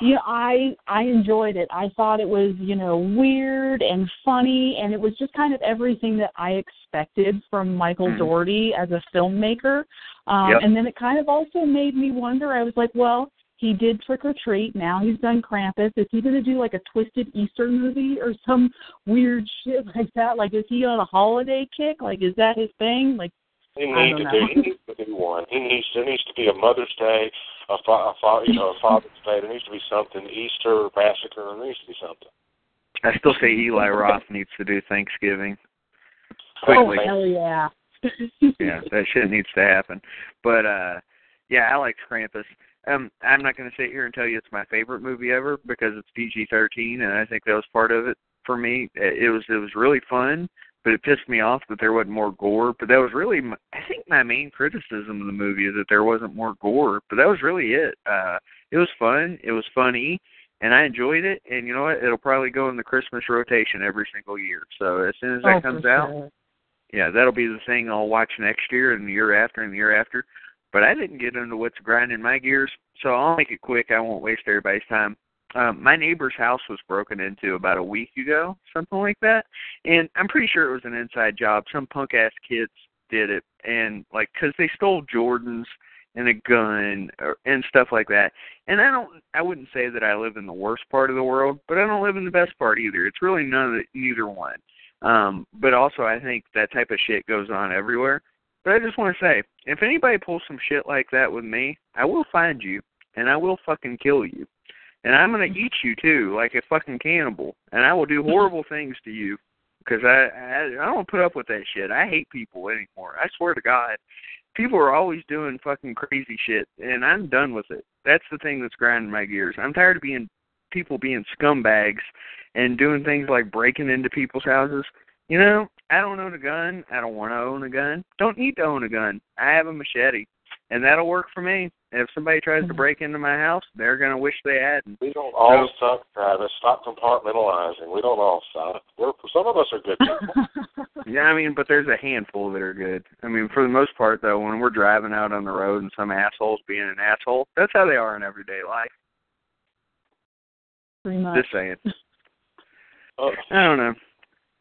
Yeah, I I enjoyed it. I thought it was, you know, weird and funny and it was just kind of everything that I expected from Michael mm-hmm. Dougherty as a filmmaker. Um yep. and then it kind of also made me wonder. I was like, well, he did Trick or Treat. Now he's done Krampus. Is he going to do like a twisted Easter movie or some weird shit like that? Like, is he on a holiday kick? Like, is that his thing? Like, he needs to know. do. To do one. He needs. There needs to be a Mother's Day, a, fa- a fa- you know, a Father's Day. There needs to be something. Easter massacre. There needs to be something. I still say Eli Roth needs to do Thanksgiving. Quickly. Oh hell yeah. yeah, that shit needs to happen. But uh yeah, I like Krampus. um, I'm not going to sit here and tell you it's my favorite movie ever because it's PG-13, and I think that was part of it for me. It was it was really fun, but it pissed me off that there wasn't more gore. But that was really, my, I think, my main criticism of the movie is that there wasn't more gore. But that was really it. Uh, it was fun. It was funny. And I enjoyed it, and you know what? It'll probably go in the Christmas rotation every single year. So as soon as that oh, comes for out, yeah, that'll be the thing I'll watch next year and the year after and the year after. But I didn't get into what's grinding my gears, so I'll make it quick. I won't waste everybody's time. Um, my neighbor's house was broken into about a week ago, something like that, and I'm pretty sure it was an inside job. Some punk ass kids did it, and like, cause they stole Jordans and a gun or, and stuff like that. And I don't, I wouldn't say that I live in the worst part of the world, but I don't live in the best part either. It's really none of the, neither one. Um, but also, I think that type of shit goes on everywhere. But I just want to say, if anybody pulls some shit like that with me, I will find you and I will fucking kill you. And I'm gonna eat you too, like a fucking cannibal. And I will do horrible things to you because I, I I don't put up with that shit. I hate people anymore. I swear to God, people are always doing fucking crazy shit, and I'm done with it. That's the thing that's grinding my gears. I'm tired of being people being scumbags and doing things like breaking into people's houses. You know, I don't own a gun. I don't want to own a gun. Don't need to own a gun. I have a machete, and that'll work for me. If somebody tries to mm-hmm. break into my house, they're gonna wish they hadn't. We don't all suck, Travis. Stop compartmentalizing. We don't all suck. We're some of us are good people. Yeah, I mean, but there's a handful that are good. I mean, for the most part, though, when we're driving out on the road and some asshole's being an asshole, that's how they are in everyday life. Pretty much. Just saying. Oh, I don't know.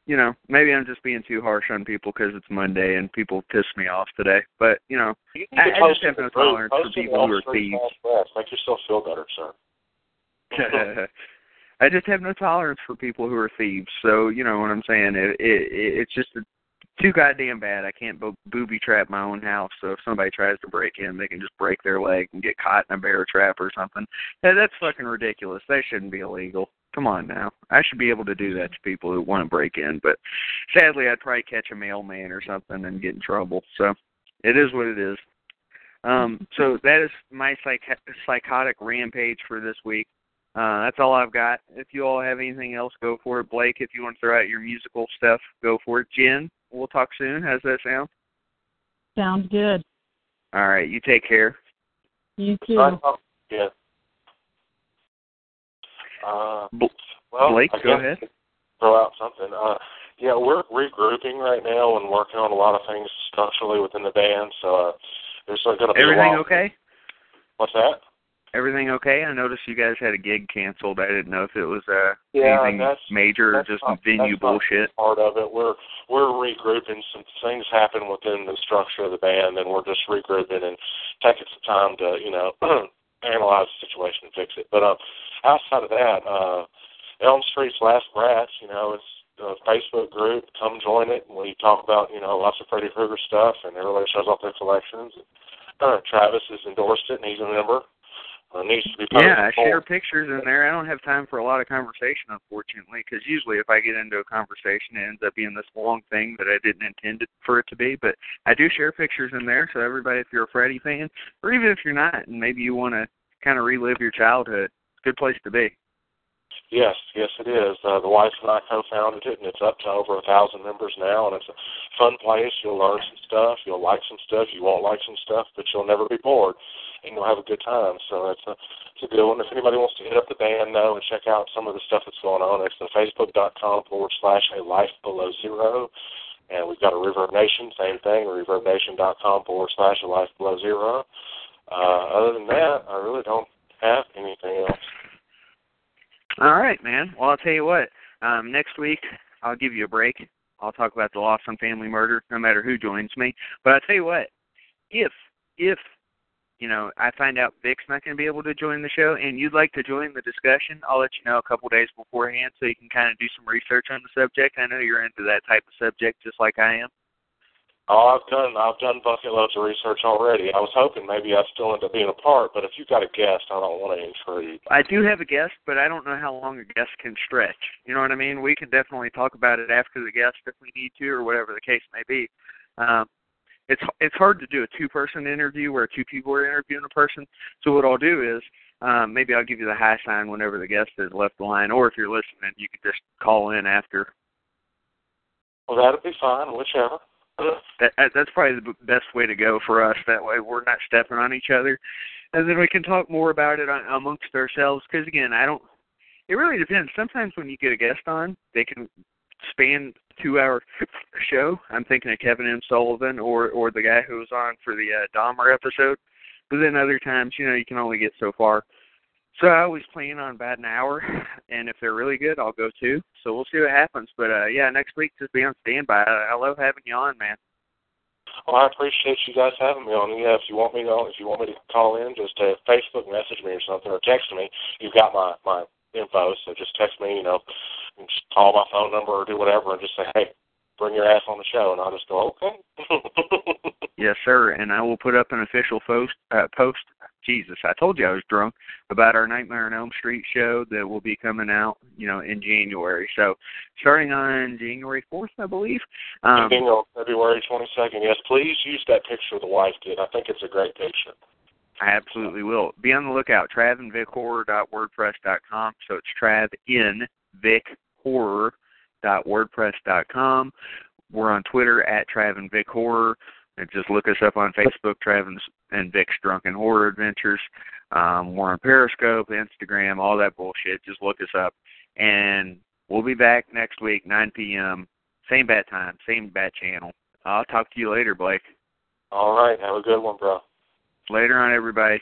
You know, maybe I'm just being too harsh on people because it's Monday and people piss me off today. But you know, you I- I just have no in the group. tolerance for Post it in people who are thieves. Make yourself feel better, sir. I just have no tolerance for people who are thieves. So you know what I'm saying? It, it, it it's just too goddamn bad. I can't bo- booby trap my own house. So if somebody tries to break in, they can just break their leg and get caught in a bear trap or something. That's fucking ridiculous. That shouldn't be illegal. Come on now. I should be able to do that to people who want to break in, but sadly, I'd probably catch a mailman or something and get in trouble. So it is what it is. Um, so that is my psych- psychotic rampage for this week. Uh, that's all I've got. If you all have anything else, go for it. Blake, if you want to throw out your musical stuff, go for it. Jen, we'll talk soon. How's that sound? Sounds good. All right, you take care. You too. Bye. yeah. Uh, well, Blake, go ahead. Throw out something. Uh, yeah, we're regrouping right now and working on a lot of things structurally within the band. So uh, there's going to be Everything okay? What's that? Everything okay? I noticed you guys had a gig canceled. I didn't know if it was uh Yeah, anything that's- major or just not- venue bullshit. Part of it. We're we're regrouping. Some things happen within the structure of the band, and we're just regrouping and taking some time to you know analyze the situation and fix it. But uh, outside of that, uh, Elm Street's Last Brats, you know, it's a Facebook group. Come join it. And we talk about you know lots of Freddy Krueger stuff, and everybody shows off their collections. Uh, Travis has endorsed it, and he's a member. Uh, needs to be Yeah, I share pictures in there. I don't have time for a lot of conversation, unfortunately, because usually if I get into a conversation, it ends up being this long thing that I didn't intend it for it to be. But I do share pictures in there, so everybody, if you're a Freddy fan, or even if you're not, and maybe you want to kind of relive your childhood, it's a good place to be. Yes, yes, it is. Uh, the wife and I co-founded it, and it's up to over a thousand members now. And it's a fun place. You'll learn some stuff. You'll like some stuff. You won't like some stuff, but you'll never be bored, and you'll have a good time. So it's a it's a good one. If anybody wants to hit up the band though and check out some of the stuff that's going on, it's the Facebook.com forward slash a life below zero. And we've got a Reverb Nation, same thing, ReverbNation.com forward slash a life below zero. Uh, other than that, I really don't have anything else. All right, man. Well, I'll tell you what. Um, next week, I'll give you a break. I'll talk about the Lawson family murder, no matter who joins me. But I'll tell you what. If if you know I find out Vic's not going to be able to join the show, and you'd like to join the discussion, I'll let you know a couple days beforehand so you can kind of do some research on the subject. I know you're into that type of subject, just like I am. Oh, I've done I've done bucket loads of research already. I was hoping maybe I'd still end up being a part, but if you've got a guest, I don't want to intrude. I do have a guest, but I don't know how long a guest can stretch. You know what I mean? We can definitely talk about it after the guest if we need to, or whatever the case may be. Um, it's it's hard to do a two person interview where two people are interviewing a person. So what I'll do is um, maybe I'll give you the high sign whenever the guest has left the line, or if you're listening, you could just call in after. Well, that'd be fine, whichever. That, that that's probably the best way to go for us. That way we're not stepping on each other, and then we can talk more about it on, amongst ourselves. Because again, I don't. It really depends. Sometimes when you get a guest on, they can span two hour show. I'm thinking of Kevin M. Sullivan or or the guy who was on for the uh, Dahmer episode. But then other times, you know, you can only get so far. So I always plan on about an hour, and if they're really good, I'll go too. So we'll see what happens. But uh yeah, next week just be on standby. I, love having you on, man. Well, I appreciate you guys having me on. Yeah, if you want me to, if you want me to call in, just uh, Facebook message me or something, or text me. You've got my my info, so just text me. You know, and just call my phone number or do whatever, and just say, hey, bring your ass on the show, and I'll just go, okay. Yes, sir. And I will put up an official post. Uh, post. Jesus, I told you I was drunk about our Nightmare on Elm Street show that will be coming out, you know, in January. So starting on January fourth, I believe. Um, February 22nd. Yes, please use that picture the wife did. I think it's a great picture. I absolutely will. Be on the lookout. TravandVicHorror.wordpress.com. So it's Trav in Vic Horror wordpress.com. We're on Twitter at Trav and Vic Horror. And just look us up on Facebook, Trav and- and Vic's Drunken Horror Adventures. Um, we're on Periscope, Instagram, all that bullshit. Just look us up. And we'll be back next week, 9 p.m. Same bat time, same bat channel. I'll talk to you later, Blake. All right. Have a good one, bro. Later on, everybody.